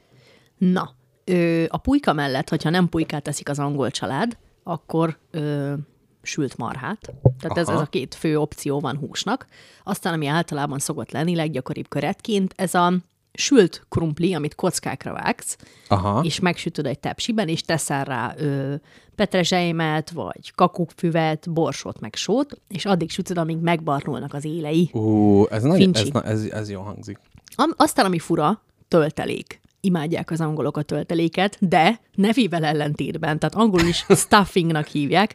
Na, ö, a pulyka mellett, hogyha nem pulykát teszik az angol család, akkor ö, sült marhát. Tehát ez, Aha. ez a két fő opció van húsnak. Aztán, ami általában szokott lenni, leggyakoribb köretként, ez a sült krumpli, amit kockákra vágsz, Aha. és megsütöd egy tepsiben, és teszel rá ö, petrezselymet, vagy kakukfüvet, borsot, meg sót, és addig sütöd, amíg megbarnulnak az élei. Ú, ez, nagy, Fincsi. ez, ez, ez jó hangzik. Am- Aztán, ami fura, töltelék. Imádják az angolok a tölteléket, de nevével ellentétben, tehát angolul is stuffingnak hívják.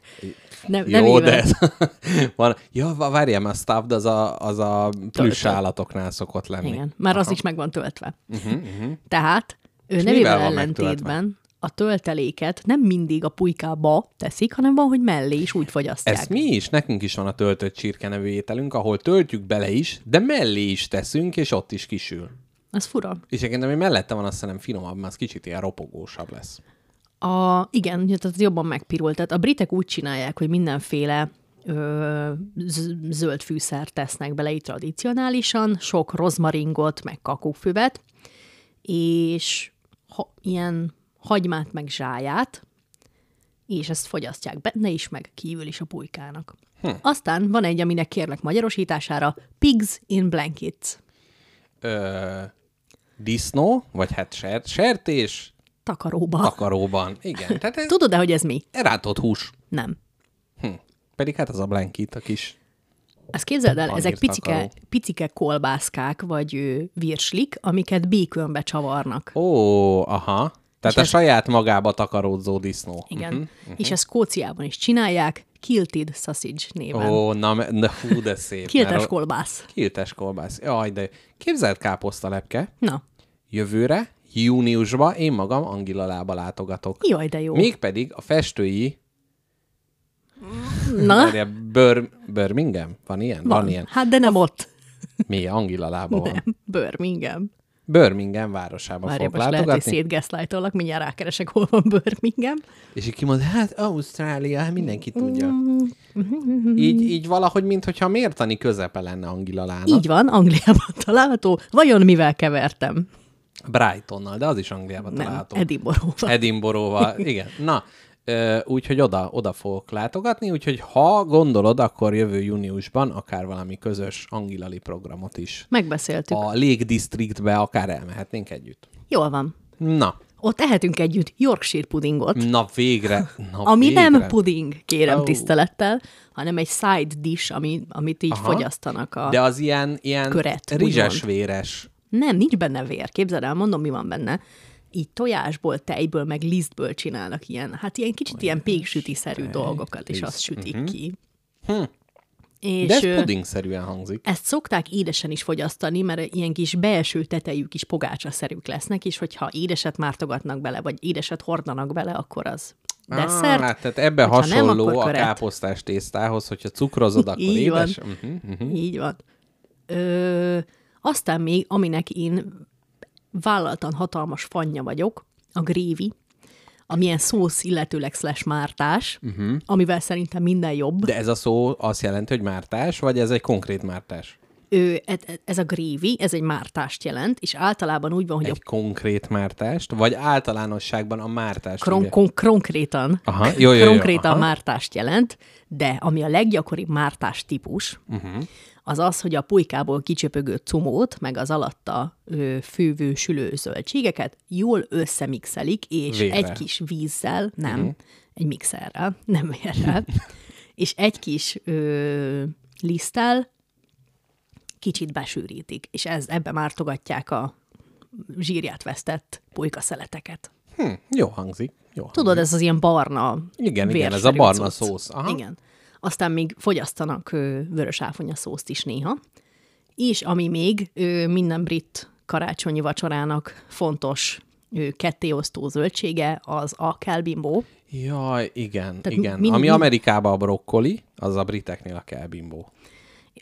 Ne, Jó, nevével- de ez, van, ja, va- várjál, mert a stuffed az a, az a plusz állatoknál szokott lenni. Igen, már az is meg van töltve. Uh-huh, uh-huh. Tehát ő nevével mivel van ellentétben a tölteléket nem mindig a pulykába teszik, hanem van, hogy mellé is úgy fogyasztják. Ez mi is, nekünk is van a töltött csirke nevű ételünk, ahol töltjük bele is, de mellé is teszünk, és ott is kisül. Ez fura. És egyébként, ami mellette van, azt szerintem finomabb, mert az kicsit ilyen ropogósabb lesz. A, igen, tehát jobban megpirult. Tehát a britek úgy csinálják, hogy mindenféle ö, zöld fűszert tesznek bele így tradicionálisan, sok rozmaringot, meg kakukfüvet, és ha, ilyen hagymát, meg zsáját, és ezt fogyasztják benne is, meg kívül is a pulykának. Hm. Aztán van egy, aminek kérlek magyarosítására, Pigs in Blankets. Ö, disznó, vagy hát sert, sertés, Takaróba. takaróban. Igen, tehát ez Tudod-e, hogy ez mi? rátott hús. Nem. Hm. Pedig hát az a blankit, a kis... Ezt képzeld el, ezek picike, picike kolbászkák, vagy ö, virslik, amiket békönbe csavarnak. Ó, aha. Tehát a ez- saját magába takaródzó disznó. Igen. Uh-huh. És ezt Skóciában is csinálják, Kilted Sausage néven. Ó, na, na hú, de szép. Kiltes mert- kolbász. Kiltes kolbász. Jaj, de képzelt káposztalepke. Na, Jövőre, júniusban én magam Angilalába látogatok. jaj, de jó. Mégpedig a festői Na, Várjál, Bör, Birmingham? Van ilyen? Van, van ilyen. Hát de nem ott. Mi? Angilalában van. Nem, Birmingham. Birmingham városába Várj, fogok most lehet, hogy látogatni. szétgeszlájtolak, mindjárt rákeresek, hol van Birmingham. És így kimond, hát Ausztrália, hát mindenki tudja. Mm. Így, így valahogy, mintha mértani közepe lenne Angilalának. Így van, Angliában található. Vajon mivel kevertem? Brightonnal, de az is Angliában Nem, található. Edinburgh-val. Edinburgh-val, igen. Na, úgyhogy oda, oda fogok látogatni, úgyhogy ha gondolod, akkor jövő júniusban akár valami közös angilali programot is. Megbeszéltük. A Lake Districtbe akár elmehetnénk együtt. Jól van. Na, Ott ehetünk együtt Yorkshire pudingot, na végre. Na ami végre. nem puding, kérem oh. tisztelettel, hanem egy side dish, ami, amit így. Aha. fogyasztanak a... De az ilyen, ilyen Köret, rizses-véres. Nem, nincs benne vér. Képzeld el, mondom, mi van benne. Így tojásból, tejből, meg lisztből csinálnak ilyen, hát ilyen kicsit ilyen péksüti-szerű dolgokat, és azt sütik ki. Hm. És De ez pudingszerűen hangzik. ezt szokták édesen is fogyasztani, mert ilyen kis belső tetejük is pogácsaszerűk lesznek, és hogyha édeset mártogatnak bele, vagy édeset hordanak bele, akkor az desszert. Ah, tehát ebbe Hogyha nem, hasonló akkor a köret. káposztás tésztához, hogyha cukrozod, akkor Így van. édes. Uh-huh, uh-huh. Így van. Ö, aztán még, aminek én vállaltan hatalmas fanya vagyok, a grévi, amilyen szósz, illetőleg slash mártás, uh-huh. amivel szerintem minden jobb. De ez a szó azt jelenti, hogy mártás, vagy ez egy konkrét mártás? Ö, e- e- ez a grévi, ez egy mártást jelent, és általában úgy van, hogy Egy konkrét mártást, vagy általánosságban a mártást? a kron- kon- konkrétan, Aha, jó, jó, jó, konkrétan aha. mártást jelent, de ami a leggyakoribb mártás típus, uh-huh. Az az, hogy a pulykából kicsöpögő cumót, meg az alatta ö, fővő sülő zöldségeket jól összemixelik, és Vérrel. egy kis vízzel, nem, uh-huh. egy mixerrel, nem vérrel, és egy kis ö, liszttel kicsit besűrítik, és ez, ebbe mártogatják a zsírját vesztett pulykaszeleteket. Hm, jó hangzik. Jó Tudod, ez az ilyen barna Igen, igen, ez a barna szósz. Aha. Igen. Aztán még fogyasztanak vörös áfonya szószt is néha. És ami még minden brit karácsonyi vacsorának fontos kettéosztó zöldsége, az a kelbimbó. Jaj, igen, Tehát igen. min- Ami Amerikában a brokkoli, az a briteknél a kelbimbó.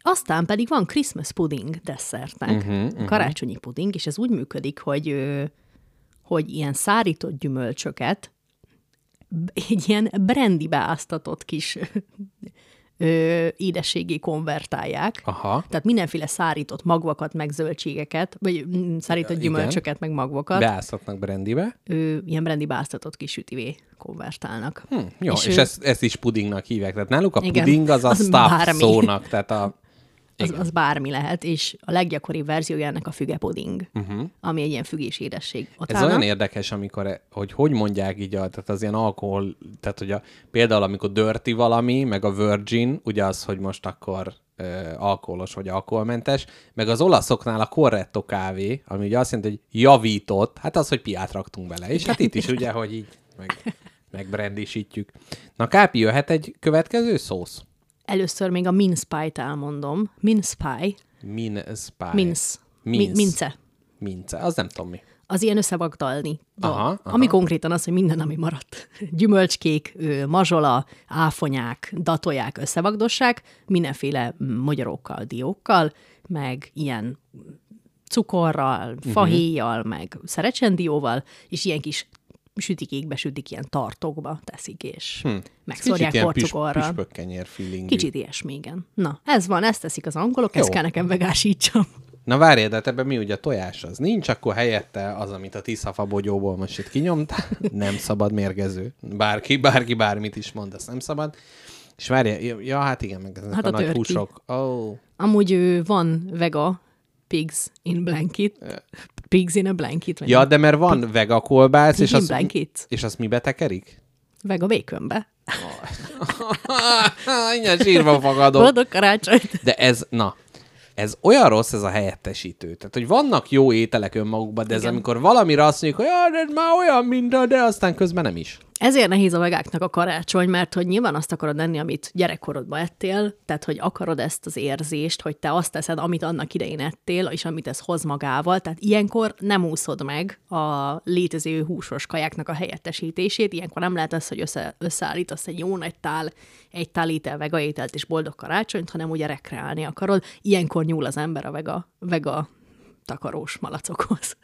Aztán pedig van Christmas pudding desszertnek, Mhm, uh-huh, uh-huh. karácsonyi pudding, és ez úgy működik, hogy, hogy ilyen szárított gyümölcsöket egy ilyen brandybe áztatott kis ö, édességé konvertálják. Aha. Tehát mindenféle szárított magvakat, meg zöldségeket, vagy mm, szárított gyümölcsöket, meg magvakat, Beáztatnak brandybe. ö, ilyen brandybe áztatott kis sütivé konvertálnak. Hm, jó, és, ő- és ezt, ezt is pudingnak hívják. Tehát náluk a Igen, puding az a az stuff bármi. szónak, tehát a... Az, az bármi lehet, és a leggyakoribb verziója ennek a fügepuding, uh-huh. ami egy ilyen fügés édesség. Mhm. Ez Utána, olyan érdekes, amikor, e- hogy hogy mondják így, a, tehát az ilyen alkohol, tehát hogy a, például amikor dirty valami, meg a virgin, ugye az, hogy most akkor ö, alkoholos vagy alkoholmentes, meg az olaszoknál a corretto kávé, ami ugye azt jelenti, hogy javított, hát az, hogy piát raktunk bele. És hát itt is ugye, hogy így meg, megbrandisítjük. Na Kápi, jöhet egy következő szósz? Először még a mince pie-t elmondom. Mince pie, Min spy. mince, mi, Mince. Az nem tudom mi. Az ilyen összevagdalni. Aha, aha. Ami konkrétan az, hogy minden, ami maradt. Gyümölcskék, mazsola, áfonyák, datolják, összevagdossák, mindenféle magyarókkal, diókkal, meg ilyen cukorral, Mhm. fahéjjal, meg szerecsendióval, és ilyen kis sütikékbe sütik, ilyen tartókba teszik, és hm. megszórják Kicsit ilyen püs, porcukorral. püspökkenyer feeling. Kicsit ilyesmi, igen. Na, ez van, ezt teszik az angolok, Jó. ezt kell nekem vegásítsam. Na várjál, de hát ebben mi ugye a tojás az nincs, akkor helyette az, amit a Tiszafa bogyóból most itt kinyomtál, nem szabad mérgező. Bárki, bárki bármit is mond, ezt nem szabad. És várjál, ja, hát igen, meg ezek Hát a, a nagy húsok. Oh. Amúgy van vega pigs in blanket. Pigs in a blanket. Vagy Ja, de mert van vega kolbász, és Pig azt, blanket. és azt mibe tekerik? Vega békönbe. Ilyen sírva fogadok. Boldog karácsonyt! De ez, na, ez olyan rossz ez a helyettesítő. Tehát, hogy vannak jó ételek önmagukban, de ez Igen. amikor valamire azt mondjuk, hogy "Ja, de már olyan, mint de aztán közben nem is. Ezért nehéz a vegáknak a karácsony, mert hogy nyilván azt akarod enni, amit gyerekkorodban ettél, tehát hogy akarod ezt az érzést, hogy te azt teszed, amit annak idején ettél, és amit ez hoz magával, tehát ilyenkor nem úszod meg a létező húsos kajáknak a helyettesítését, ilyenkor nem lehet az, hogy össze, összeállítasz egy jó nagy tál, egy tál étel vega ételt és boldog karácsonyt, hanem ugye rekreálni akarod. Ilyenkor nyúl az ember a vega, vega takarós malacokhoz.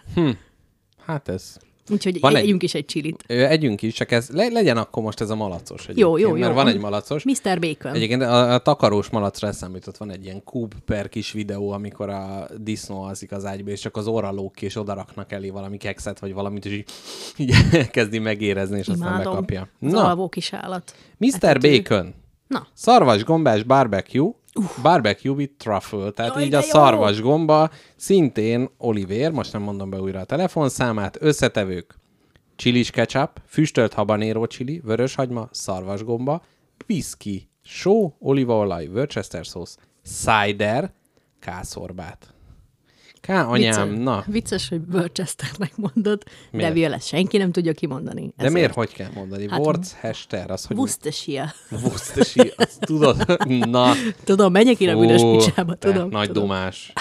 Hát ez... Úgyhogy Van egy- együnk is egy csilit. Ö, Együnk is, csak ez le, legyen akkor most ez a malacos Jó, jó, jó. mert van egy malacos. Mr. Bacon. Egyébként a, a takarós malacra eszembe jutott, van egy ilyen kub per kis videó, amikor a disznó alszik az ágyba, és csak az orra lóg ki, és odaraknak elé valami kekszet, vagy valamit, és így, így kezdi megérezni, és aztán Imádom. bekapja. Az Na, alvó kis állat. Mr. Etető. Bacon. Na, Szarvas gombás barbecue, barbecue with truffle, tehát Jaj, így a jó! szarvas gomba, szintén Oliver, most nem mondom be újra a telefonszámát, összetevők, csilis ketchup, füstölt habanero chili, vöröshagyma, szarvasgomba, whisky, só, olívaolaj, Worcester sauce, cider, kászorбát. Ká, anyám, vicces, na. Vicces, hogy Worcesternek mondod, Miért? de Violet senki nem tudja kimondani. De Ezért. miért hogy kell mondani? Hát- Worcester, az hogy... Worcestershire. Worcestershire, azt tudod? Na, Tudom, menjek én a büdös Ó, picsába, tudom. Nagy tudom. domás.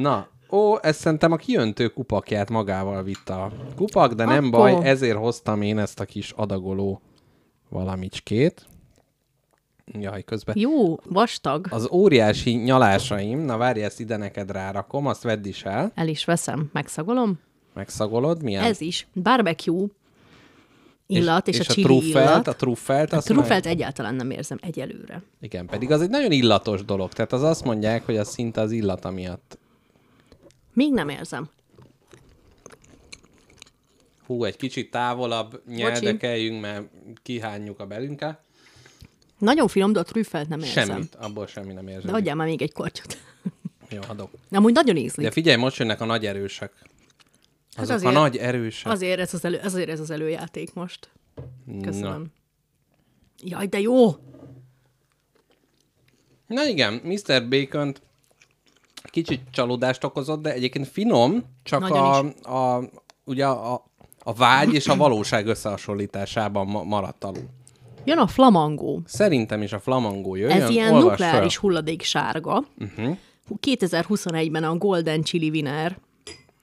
Na, ó, ezt szerintem a kiöntő kupakját magával vitte a kupak, de nem Akkor- baj, ezért hoztam én ezt a kis adagoló valamicskét. Jaj, közben. Jó, vastag. Az óriási nyalásaim, na várj, ezt ide neked rárakom, azt vedd is el, El is veszem, megszagolom. megszagolod, milyen? Ez is. Barbecue illat, és, és a a chili truffelt, illat. a truffelt, A truffelt egyáltalán nem érzem egyelőre. Igen, pedig az egy nagyon illatos dolog. Tehát az azt mondják, hogy az szinte az illata miatt. Még nem érzem. Hú, egy kicsit távolabb nyeldekeljünk, mert kihányjuk a belünket. Nagyon finom, de a trüffelt nem érzem. Semmit, abból semmi nem érzem. De adjál már még egy kortyot. Jó, adok. Amúgy nagyon ízlik. De figyelj, most jönnek a nagy erősek. Azok azért- a nagy erősek. Azért ez az, elő, azért ez az előjáték most. Köszönöm. Na. Jaj, de jó! Na igen, Mr. bacon kicsit csalódást okozott, de egyébként finom, csak Nagyon a, a, ugye a, a vágy és a valóság összehasonlításában ma- maradt alul. Jön a flamangó. Szerintem is a flamangó jöjjön. Ez ilyen olvass nukleáris fel. hulladék sárga. Uh-huh. 2021-ben a Golden Chili Winner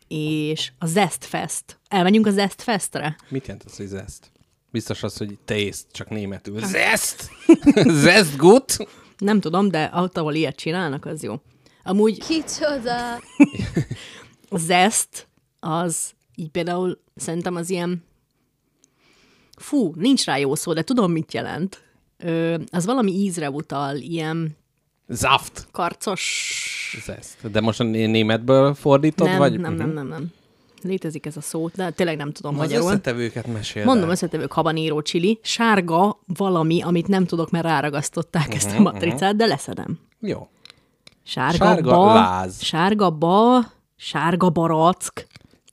és a Zest Fest. Elmenjünk a Zest Festre? Mit jelent az, hogy zest? Biztos az, hogy taste, csak németül. Zest! zest gut! Nem tudom, de ott, ahol ilyet csinálnak, az jó. Amúgy Kicsoda! a Zest az így például szerintem az ilyen fú, nincs rá jó szó, de tudom, mit jelent. Ö, az valami ízre utal, ilyen Zaft! karcos... Zest. De most a né- németből fordítod, Nem, vagy? nem, Mhm. nem, nem, nem. Létezik ez a szó, de tényleg nem tudom Az magyarul. összetevőket mesél. Mondom, összetevők habanéró csili, sárga valami, amit nem tudok, mert ráragasztották ezt Mhm, a matricát, de leszedem. Jó. Sárga, Sárga ba, láz. Sárga ba, sárga barack.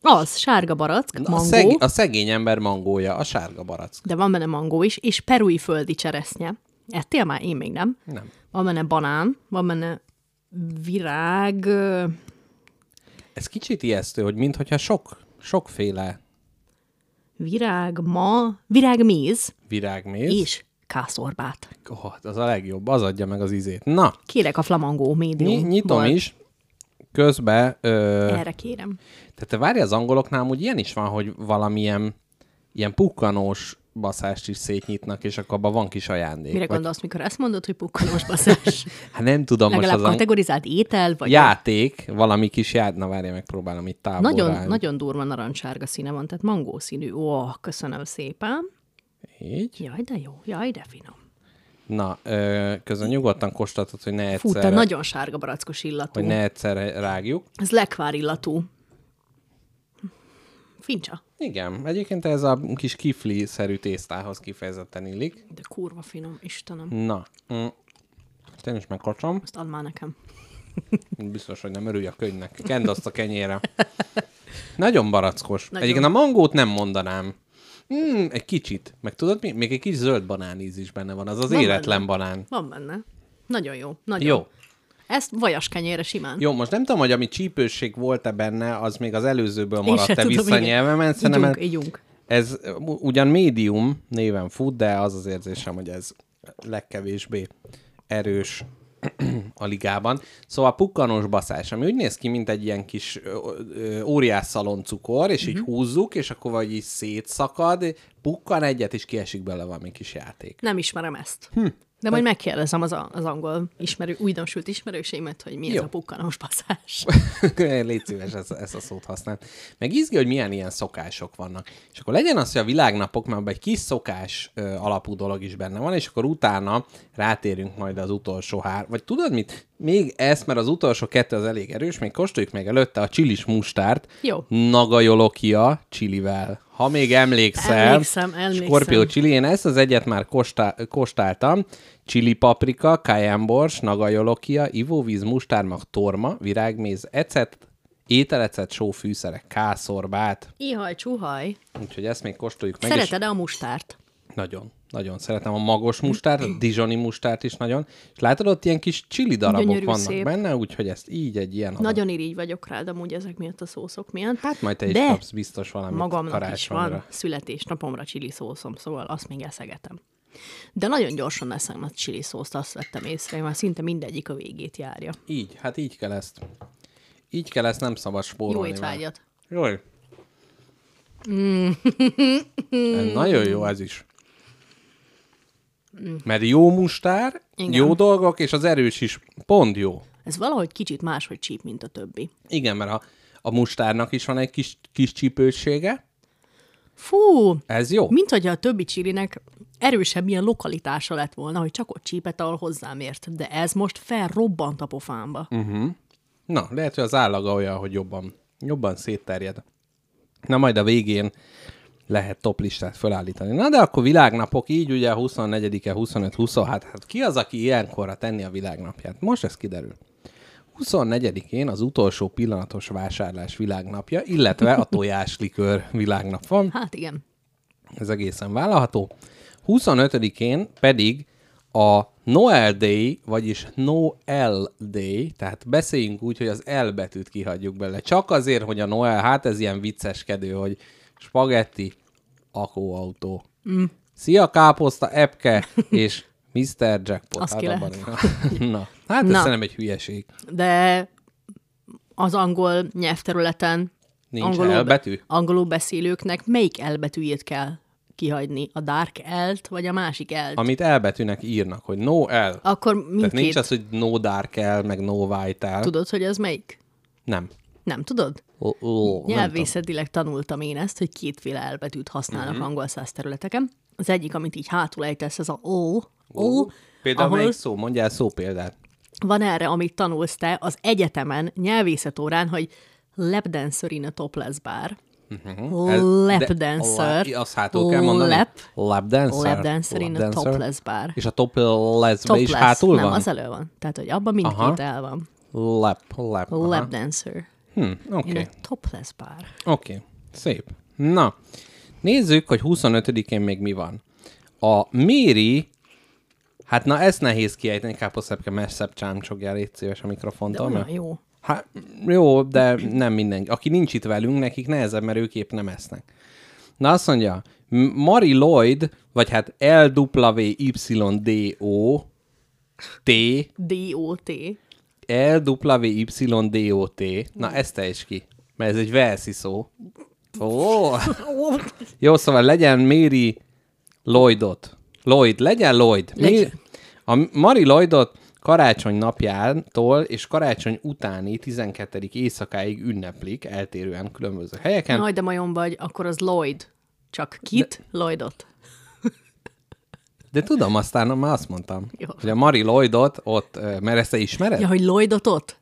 Az, sárga barack, A, mangó, szeg, a szegény ember mangója, a sárga barack. de van benne mangó is, és perui földi cseresznye. Ettél már? Én még nem. Nem. Van benne banán, van benne virág, Ez kicsit ijesztő, hogy mintha sok, sokféle virág ma, virágméz virágméz. és kászorбát. Oh, az a legjobb, az adja meg az izét. Na, Kérek a flamangó médium. ny- nyitom is. Közben, ö, Erre kérem. Tehát te várj, az angoloknál úgy ilyen is van, hogy valamilyen ilyen pukkanós baszást is szétnyitnak, és akkor abban van kis ajándék. Mire Vagy- gondolsz, mikor ezt mondod, hogy pukkanós baszás? Hát nem tudom, most Legalább az ang- kategorizált étel, vagy játék, valami kis játék, na várj, megpróbálom itt távolra nagyon, állni. nagyon durva narancssárga színe van, tehát mangó színű. Ó, köszönöm szépen. Így. Jaj, de jó, jaj, de finom. Na, ö, közben nyugodtan kóstoltad, hogy ne Fú, te egyszer, nagyon sárga barackos illatú. hogy ne egyszer rágjuk. Ez lekvár illatú. Fincsa, Igen, egyébként ez a kis kifli-szerű tésztához kifejezetten illik. de kurva finom, Istenem. Na, mm, én is megkacsom. Azt add már nekem. Biztos, hogy nem örülj a könyvnek. Kend azt a kenyére. Nagyon barackos. Nagyon. Egyébként a mangót nem mondanám. Mm, egy kicsit. Meg tudod mi? Még egy kis zöld banáníz is benne van. Az az Van éretlen banán. Van benne. Nagyon jó. Nagyon. Jó. Ezt vajas kenyére simán. Jó, most nem tudom, hogy ami csípősség volt-e benne, az még az előzőből maradt-e vissza nyelvemen. Szerintem Igyunk, ez- igyunk. Ez ugyan médium néven fut, de az az érzésem, hogy ez legkevésbé erős a ligában. Szóval pukkanós baszás, ami úgy néz ki, mint egy ilyen kis óriás szaloncukor, és így húzzuk, és akkor vagy így szétszakad, pukkan egyet, és kiesik bele valami kis játék. Nem ismerem ezt. Hm. De majd megkérdezem az, a, az angol ismerő, újdonsült ismerőseimet, hogy mi ez a pukkanós passzás. Légy szíves, ezt, ezt a szót használ. Meg izgi, hogy milyen ilyen szokások vannak. És akkor legyen az, hogy a világnapok, mert egy kis szokás ö, alapú dolog is benne van, és akkor utána rátérünk majd az utolsó hár. Vagy tudod mit? Még ezt, mert az utolsó kettő az elég erős, még kóstoljuk meg előtte a csilis mustárt. Jó. Nagajolokia csilivel. Ha még emlékszel, Emlékszem, emlékszem. Scorpio chili, én ezt az egyet már kóstál, kóstáltam. Chili paprika, cayenne bors, nagajolokia, ivóvíz, mustármag, torma, virágméz, ecet, ételecet, só, fűszerek, kászorbát. Ihaj, csuhaj. Úgyhogy ezt még kóstoljuk meg. és Szereted-e a mustárt? Nagyon, nagyon szeretem a magos mustárt, a dijoni mustárt is nagyon. És látod, ott ilyen kis chili darabok Gyönyörű, vannak szép. benne, úgyhogy ezt így egy ilyen adag. Nagyon irigy vagyok rád amúgy ezek miatt a szószok miatt. Hát majd te is De kapsz biztos valamit magamnak is karácsonyra. van születésnapomra csili szószom, szóval azt még eszegetem. De nagyon gyorsan eszem a csili szószt, azt vettem észre, már szinte mindegyik a végét járja. Így, hát így kell ezt. Így kell ezt, nem szabad spórolni. Jó étvágyat! Jó. Ez Nagyon jó ez is. Mert jó mustár, Igen. jó dolgok, és az erős is pont jó. Ez valahogy kicsit máshogy csíp, mint a többi. Igen, mert a, a mustárnak is van egy kis, kis csípősége. Fú, Ez jó. mint hogyha a többi csilinek erősebb ilyen lokalitása lett volna, hogy csak ott csípet, ahol hozzám ért. De ez most felrobbant a pofámba. Mm. Na, lehet, hogy az állaga olyan, hogy jobban, jobban szétterjed. Na, majd a végén lehet top listát felállítani. Na, de akkor világnapok, így ugye 24-e, 25, 26, hát ki az, aki ilyenkorra tenni a világnapját? Most ez kiderül. 24-én az utolsó pillanatos vásárlás világnapja, illetve a tojáslikőr világnap van. Hát igen. Ez egészen vállalható. 25-én pedig a Noel Day, vagyis Noel Day, tehát beszéljünk úgy, hogy az L betűt kihagyjuk belőle. Csak azért, hogy a Noel, hát ez ilyen vicceskedő, hogy spagetti, akóautó. Mm. Szia káposzta, epke, és Mr. Jackpot. Az ki abban- Na, hát ez Na. szerintem egy hülyeség. De az angol nyelvterületen Nincs angolul, L betű? angolul beszélőknek melyik elbetűjét kell kihagyni? A dark L-t, vagy a másik L-t? Amit elbetűnek írnak, hogy no L. Akkor Tehát mindkét... nincs az, hogy no dark L, meg no white L. Tudod, hogy ez melyik? Nem. Nem tudod? Ó, ó, nem tudom. Nyelvészetileg tanultam én ezt, hogy kétféle elbetűt használnak Mhm. uh-huh. angol száz területeken. Az egyik, amit így hátul ejtesz, ez a O. O, Például ahol melyik szó? Mondjál szó példát. van erre, amit tanulsz te az egyetemen, nyelvészetórán, hogy lap dancer in a topless bar. Mhm. Ez- Lap de- dancer. la- Azt hátul kell mondani? Lap. Lap dancer. Lap dancer in a topless bar. És a topless-be is hátul nem, van? az elő van. Tehát, hogy abban mindkét Aha. el van. Lap, lap. aha. Hm, Oké, a topless bar. oké. Szép. Na, nézzük, hogy 25-én még mi van. A Méri, hát na ezt nehéz kiejteni, káposztepke messzebb csámcsogjál, légy szíves a De mikrofontól. mert- jó. Hát, jó, de nem mindenki. Aki nincs itt velünk, nekik nehezebb, mert ők épp nem esznek. Na azt mondja, Mari Lloyd, vagy hát L-W-Y-D-O T, D-O-T. L-W-Y-D-O-T. Na, ezt is ki, mert ez egy verszi szó. Ó, jó, szóval legyen Mary Lloydot. Lloyd, legyen Lloyd. Legyen. A Mari Lloydot karácsony napjától és karácsony utáni 12. éjszakáig ünneplik, eltérően különböző helyeken. Nagy, de majom vagy, akkor az Lloyd. Csak kit? Lloydot. De tudom, aztán már azt mondtam, Jó. hogy a Mari Lloydot ott, mert ezt te ismered? Ja, hogy Lloydot ott?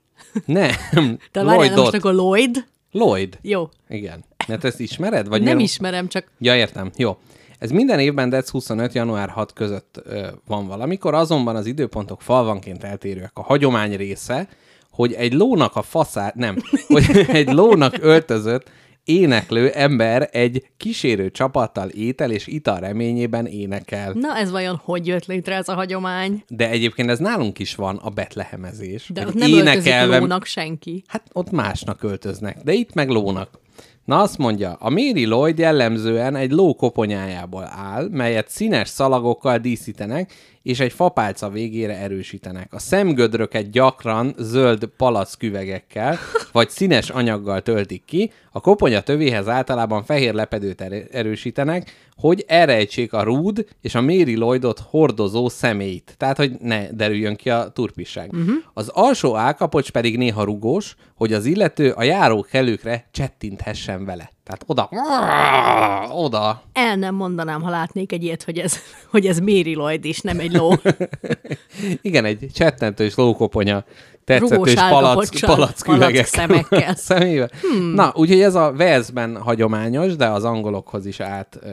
Nem, Te várjál, most akkor Lloyd? Lloyd. Jó. Igen. Mert ezt ismered? Vagy Nem miért- ismerem, csak Ja, értem. Jó. Ez minden évben dec 25. január 6 között ö, van valamikor, azonban az időpontok falvanként eltérőek. A hagyomány része, hogy egy lónak a faszát, nem, hogy egy lónak öltözött éneklő ember egy kísérő csapattal étel és ital reményében énekel. na ez vajon hogy jött létre ez a hagyomány? De egyébként ez nálunk is van, a betlehemezés. De ott nem öltözik énekelve- lónak senki. Hát ott másnak öltöznek, de itt meg lónak. Na azt mondja, a Mary Lloyd jellemzően egy ló koponyájából áll, melyet színes szalagokkal díszítenek, és egy fapálca végére erősítenek. A szemgödröket gyakran zöld palacküvegekkel vagy színes anyaggal töltik ki, a koponya tövéhez általában fehér lepedőt er- erősítenek, hogy elrejtsék a Rúd és a Mary Lloydot hordozó személyt. Tehát, hogy ne derüljön ki a turpisság. Uh-huh. Az alsó állkapocs pedig néha rugós, hogy az illető a járókelőkre csettinthessen vele. Tehát oda, oda. El nem mondanám, ha látnék egy ilyet, hogy ez, hogy ez Mary Lloyd is, nem egy ló. Igen, egy csettentős lókoponya tetszetős palack, palack szemekkel. Hmm. Na, úgyhogy ez a Walesben hagyományos, de az angolokhoz is át ö,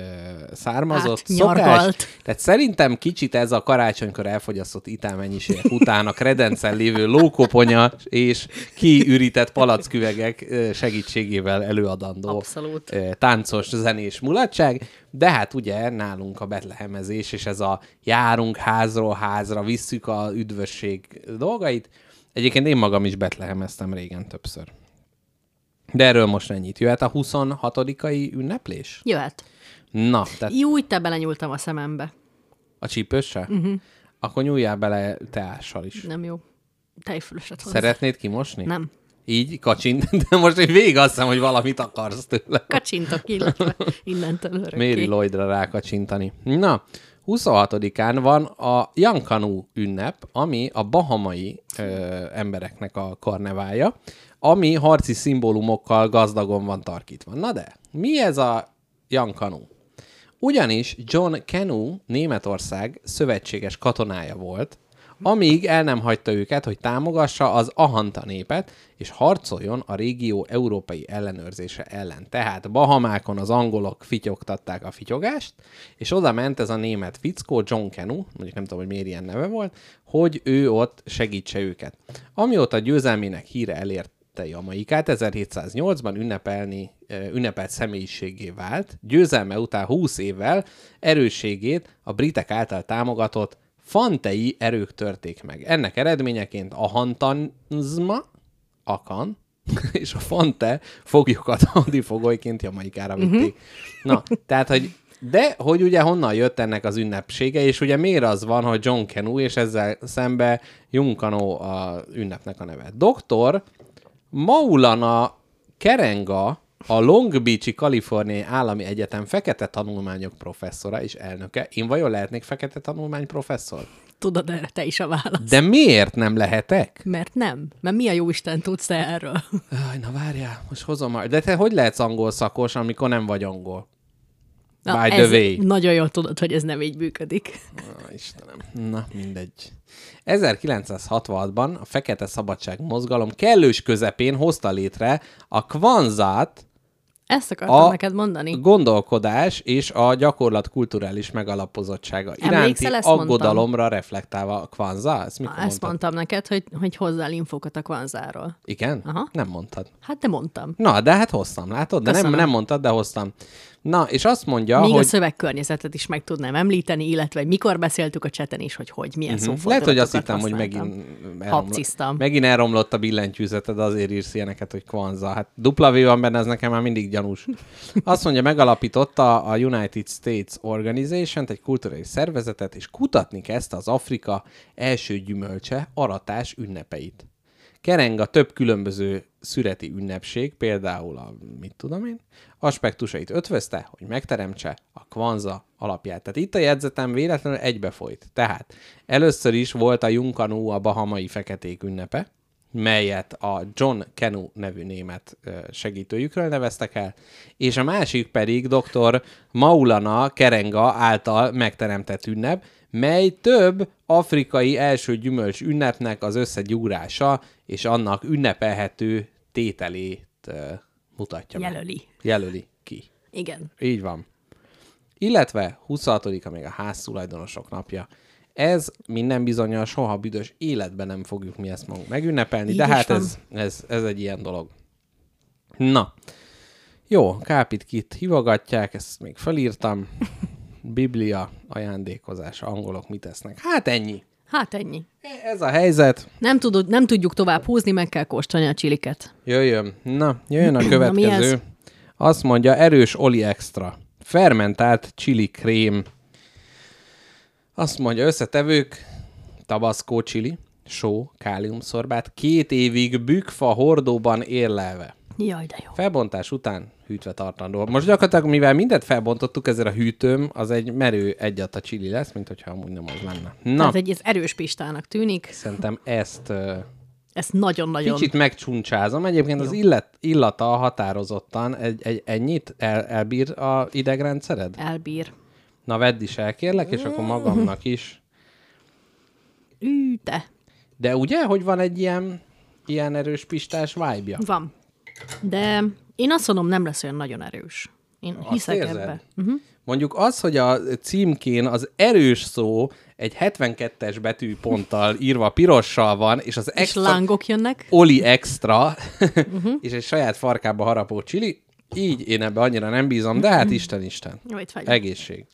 származott Átnyargalt. szokás. Tehát szerintem kicsit ez a karácsonykor elfogyasztott itálmennyiségek után a kredencen lévő lókoponya és kiürített palacküvegek segítségével előadandó Abszolút. táncos, zenés mulatság, de hát ugye nálunk a betlehemezés, és ez a járunk házról házra, visszük a üdvösség dolgait. Egyébként én magam is betlehemeztem régen többször. De erről most ennyit. Jöhet a 26-ai ünneplés? Jöhet. Na, tehát úgy te belenyúltam a szemembe. a csípőssel? Uh-huh. Akkor nyúljál bele teással is. Nem jó. Tejfölöset hozzá. Szeretnéd kimosni? Nem. Így kacsint, de most egy végig azt hiszem, hogy valamit akarsz tőle. Kacsintok, illetve innentől örökké. Mary Lloydra rákacsintani. Na, 26-án van a Jankanu ünnep, ami a bahamai ö, embereknek a karneválja, ami harci szimbólumokkal gazdagon van tarkítva. Na de, mi ez a Jankanu? Ugyanis John Canu Németország szövetséges katonája volt, amíg el nem hagyta őket, hogy támogassa az Ahanta népet, és harcoljon a régió európai ellenőrzése ellen. Tehát Bahamákon az angolok fityogtatták a fityogást, és oda ment ez a német fickó, John Canu, mondjuk nem tudom, hogy miért ilyen neve volt, hogy ő ott segítse őket. Amióta győzelmének híre elért elérte Jamaikát, 1708-ban ünnepelni, ünnepelt személyiségé vált, győzelme után 20 évvel erősségét a britek által támogatott fantei erők törték meg. Ennek eredményeként a hantanzma, akan, és a fante foglyokat hadifogolyként Jamaikára vitték. Uh-huh. Na, tehát, hogy de hogy ugye honnan jött ennek az ünnepsége, és ugye miért az van, hogy John Canu, és ezzel szembe Junkano a ünnepnek a neve. Doktor Maulana Kerenga, a Long Beach-i Kaliforniai Állami Egyetem fekete tanulmányok professzora és elnöke. Én vajon lehetnék fekete tanulmány professzor? Tudod, erre te is a válasz. De miért nem lehetek? Mert nem. Mert mi a jó Isten tudsz te erről? Aj, na várjál, most hozom már. De te hogy lehetsz angol szakos, amikor nem vagy angol? Na, By the ez way. Nagyon jól tudod, hogy ez nem így működik. Á, Istenem. Na, mindegy. 1966-ban a Fekete Szabadság mozgalom kellős közepén hozta létre a Kvanzát, Ezt akartam A- neked mondani. gondolkodás és a gyakorlat kulturális megalapozottsága iránti Emlékszel, ezt mondtam? aggodalomra reflektálva a Kvanza? Ezt mikor Ezt mondtam neked, hogy, hogy hozzál infókat a kvanzáról. Igen? Aha. Nem mondtad. Hát de mondtam. Na, de hát hoztam, látod? De nem, nem mondtad, de hoztam. Na, és azt mondja, Még hogy... a szövegkörnyezetet is meg tudnám említeni, illetve hogy mikor beszéltük a cseten is, hogy hogy, milyen uh-huh. Lehet, hogy azt hittem, hogy megint elromlott, megint elromlott a billentyűzeted, azért írsz ilyeneket, hogy Kwanza. Hát dupla V van benne, ez nekem már mindig gyanús. Azt mondja, megalapította a United States Organization, egy kulturális szervezetet, és kutatni kezdte az Afrika első gyümölcse, aratás ünnepeit. Kereng a több különböző szüreti ünnepség, például a, mit tudom én, aspektusait ötvözte, hogy megteremtse a kvanza alapját. Tehát itt a jegyzetem véletlenül egybefolyt. Tehát először is volt a Junkanu a bahamai feketék ünnepe, melyet a John Canu nevű német segítőjükről neveztek el, és a másik pedig dr. Maulana Kerenga által megteremtett ünnep, mely több afrikai első gyümölcs ünnepnek az összegyúrása és annak ünnepelhető tételét mutatja meg. Jelöli. Jelöli ki. Igen. Így van. Illetve 26-a még a háztulajdonosok napja. Ez minden bizonyal soha büdös életben nem fogjuk mi ezt magunk megünnepelni, Így de hát van. ez, ez, ez egy ilyen dolog. Na, jó, Kápit kit hívogatják, ezt még felírtam. Biblia ajándékozása, angolok mit tesznek. Hát ennyi. Hát ennyi. Ez a helyzet. Nem, tudod, nem tudjuk tovább húzni, meg kell kóstolni a csiliket. Jöjjön. Na, jöjjön a következő. Azt mondja, erős oli extra. Fermentált chili krém. Azt mondja, összetevők, tabaszkó csili, só, káliumszorbát, két évig bükfa hordóban érlelve. Jaj, de jó. Felbontás után hűtve tartandó. Most gyakorlatilag, mivel mindent felbontottuk, ezért a hűtőm az egy merő egyat a csili lesz, mint hogyha amúgy nem az lenne. Na, Tehát egy ez erős pistának tűnik. szerintem ezt Ezt nagyon-nagyon... kicsit megcsuncsázom. Egyébként az illet, illata határozottan egy, egy ennyit el, elbír a idegrendszered? elbír. Na, vedd is el, kérlek, és akkor magamnak is. Ű, te. De ugye, hogy van egy ilyen, ilyen erős pistás vibe-ja? Van. De én azt mondom, nem lesz olyan nagyon erős. Én Azt hiszek érzed? ebbe. Uh-huh. Mondjuk az, hogy a címkén az erős szó egy 72-es betűponttal írva pirossal van, és az És extra, lángok jönnek. Oli extra, uh-huh. és egy saját farkába harapó csili, így én ebbe annyira nem bízom, de hát Isten, Isten. Jó. Egészség.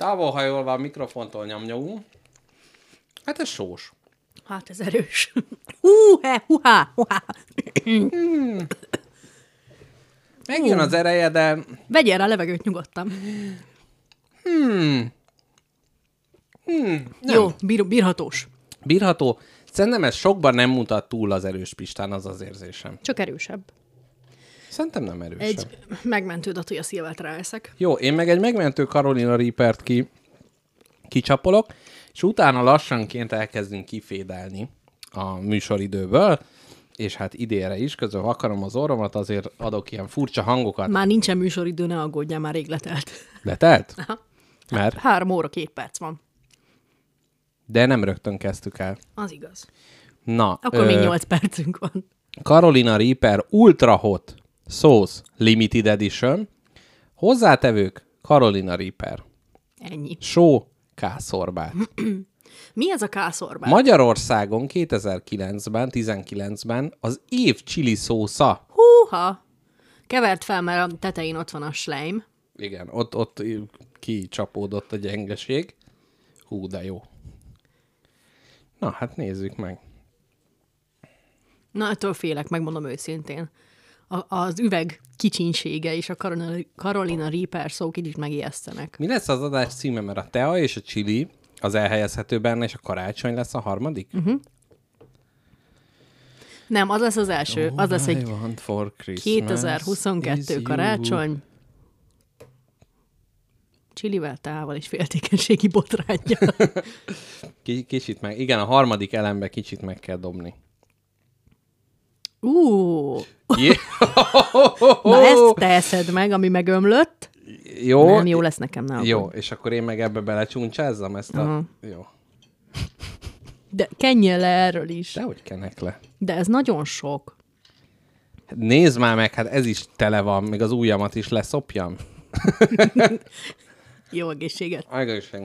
Távolhajolva a mikrofontól nyomnyogunk. Hát ez sós. Hát ez erős. Hú-he, hú-há, hú-há. Megjön az ereje, de Vegyél rá levegőt nyugodtan. Hmm. Jó, bír, bírhatós. bírható. Szerintem ez sokban nem mutat túl az erős pistán, az az érzésem. Csak erősebb. Szerintem nem erősebb. Egy megmentő hogy a szilvát ráeszek. Jó, én meg egy megmentő Carolina Reapert ki, kicsapolok, és utána lassanként elkezdünk kifédelni a műsoridőből, és hát idénre is, közben akarom az orromat, azért adok ilyen furcsa hangokat. Már nincsen műsoridő, ne aggódjál, már rég letelt. Letelt? Aha. Mert? Három óra, két perc van. De nem rögtön kezdtük el. Az igaz. Na, Akkor még nyolc percünk van. Carolina Reaper Ultra Hot Sauce Limited Edition. Hozzátevők Carolina Reaper. Ennyi. Só K-szorbát. Mi ez a kászorba? Magyarországon 2009-ben, 19-ben az év chili szósza. Húha! Kevert fel, mert a tetején ott van a slime. Igen, ott, ott kicsapódott a gyengeség. Hú, de jó. Na, hát nézzük meg. Na, ettől félek, megmondom őszintén. A, az üveg kicsinsége és a Carolina, Carolina Reaper szó kicsit megijesztenek. Mi lesz az adás címe, mert a tea és a chili az elhelyezhető benne, és a karácsony lesz a harmadik? Uh-huh. Nem, az lesz az első. Az lesz egy want for Christmas is 2022 you. karácsony. Csilivel, tával és féltékenységi botrányja. Ki- Kicsit meg, igen, a harmadik elembe kicsit meg kell dobni. Ú, Yeah. na ezt teszed meg, ami megömlött. jó, Nem, jó lesz nekem, ne Jó, és akkor én meg ebbe belecsúncsázzam ezt a... Aha. Jó. De kenjél le erről is. Dehogy kenek le. De ez nagyon sok. Nézd már meg, hát ez is tele van, még az ujjamat is leszopjam. Jó egészséget. Egészség.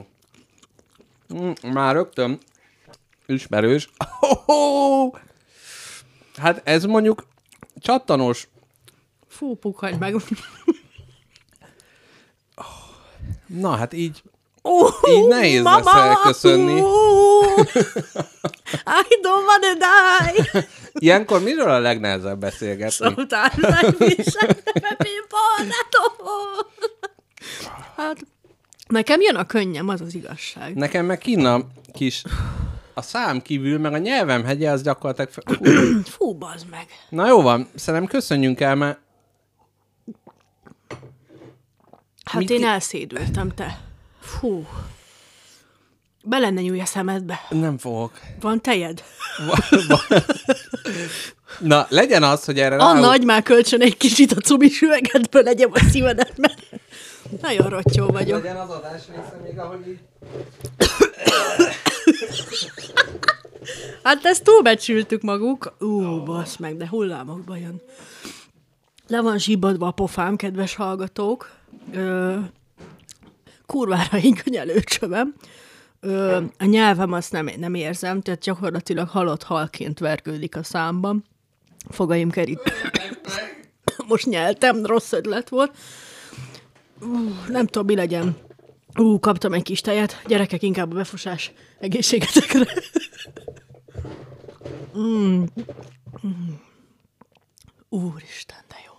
Mm, már rögtön ismerős. Oh, hát ez mondjuk csattanós. Fú, pukhadj meg. Na, hát így Uh, Így nehéz lesz elköszönni. I don't wanna die. ilyenkor miről a legnehezebb beszélgetni? Sometimes I wish I never been born at all. Hát, nekem jön a könnyem, az az igazság. Nekem meg kinn a kis a szám kívül, meg a nyelvem hegye, az gyakorlatilag... Fú, bazd meg. Na jó van, szerintem köszönjünk el, mert Hát Mit én ki- elszédültem, te. Fú. Be lenne nyúlj a szemedbe. nem fogok. Van tejed? Na, legyen az, hogy erre A rá... nagy már kölcsön egy kicsit a cumis üvegedből legyem a szívedet, mert nagyon rottyó vagyok. Legyen az adás része még, ahogy így... Hát ezt túlbecsültük maguk. Ú, basz meg, de hullámokba jön. Le van zsibadva a pofám, kedves hallgatók. Ö, kurvára ingony előcsövem. Ö, a nyelvem azt nem, nem érzem, tehát gyakorlatilag halott halként vergődik a számban. Fogaim kerít. Most nyeltem, rossz ötlet volt. Ú, nem tudom, mi legyen. Ú, kaptam egy kis tejet. Gyerekek, inkább a befosás egészségetekre. Úristen, de jó.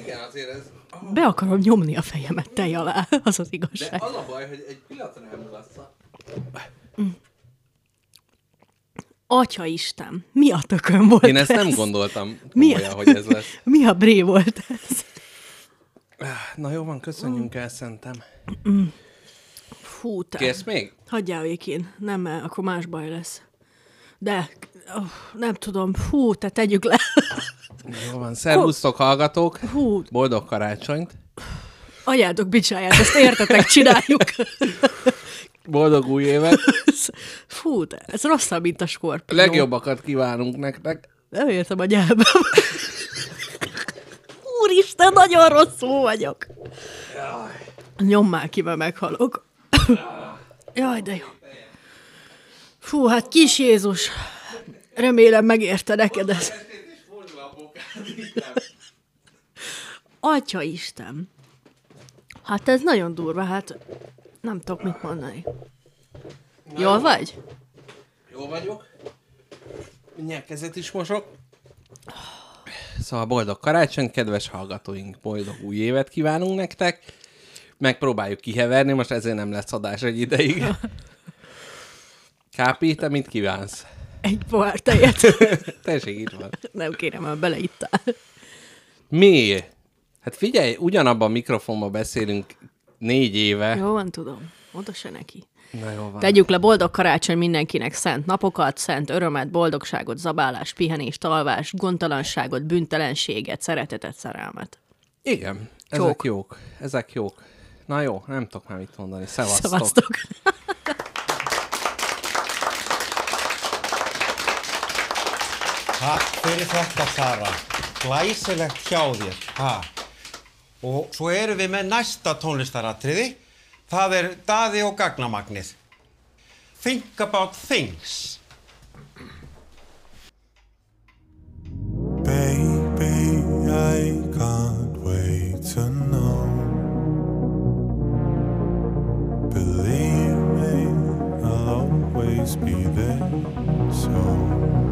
Igen, azért ez... Be akarom nyomni a fejemet tej alá, az az igazság. az a baj, hogy egy pillanatra nem mulassza. Atya Isten, mi a tökön volt Én ezt ez? nem gondoltam Mi komolyan, a, hogy ez lesz. mi a bré volt ez? Na jó van, köszönjünk el, szerintem. Fú, te. Kész még? Hagyjál végén. Nem, mert akkor más baj lesz. De, oh, nem tudom, fú, te tegyük le. Jó van, szervusztok hallgatók. Hú. Boldog karácsonyt. Anyátok bicsáját, ezt értetek, csináljuk. Boldog új évet. Fú, de ez rosszabb, mint a skorpió. Legjobbakat kívánunk nektek. Nem értem a nyelvem. Úristen, nagyon rosszul vagyok. Nyom már ki, mert meghalok. Jaj, de jó. Fú, hát kis Jézus. Remélem megérte neked ez. Atya Isten. Hát ez nagyon durva, hát nem tudok mit mondani. Jól vagy? Jó vagyok. Mindjárt kezet is mosok. Szóval boldog karácsony, kedves hallgatóink, boldog új évet kívánunk nektek. Megpróbáljuk kiheverni, most ezért nem lesz adás egy ideig. Kápi, te mit kívánsz? Egy pohár tejet. Tessék, itt van. Nem kérem, mert beleittál. Mi? Hát figyelj, ugyanabban a mikrofonban beszélünk négy éve. Jó van, tudom. Mondd se neki. Na jó van. Tegyük le boldog karácsony mindenkinek szent napokat, szent örömet, boldogságot, zabálást, pihenést, alvást, gondtalanságot, büntelenséget, szeretetet, szerelmet. Igen, ezek Csók. jók. Ezek jók. Na jó, nem tudok már mit mondani. Szevasztok. Szevasztok. Takk fyrir þetta Sara. Glæsilegt hjá þér. Ha. Og svo erum við með næsta tónlistaratriði. Það er Daði og Gagnamagnið. Think about things. Baby, I can't always be there. So.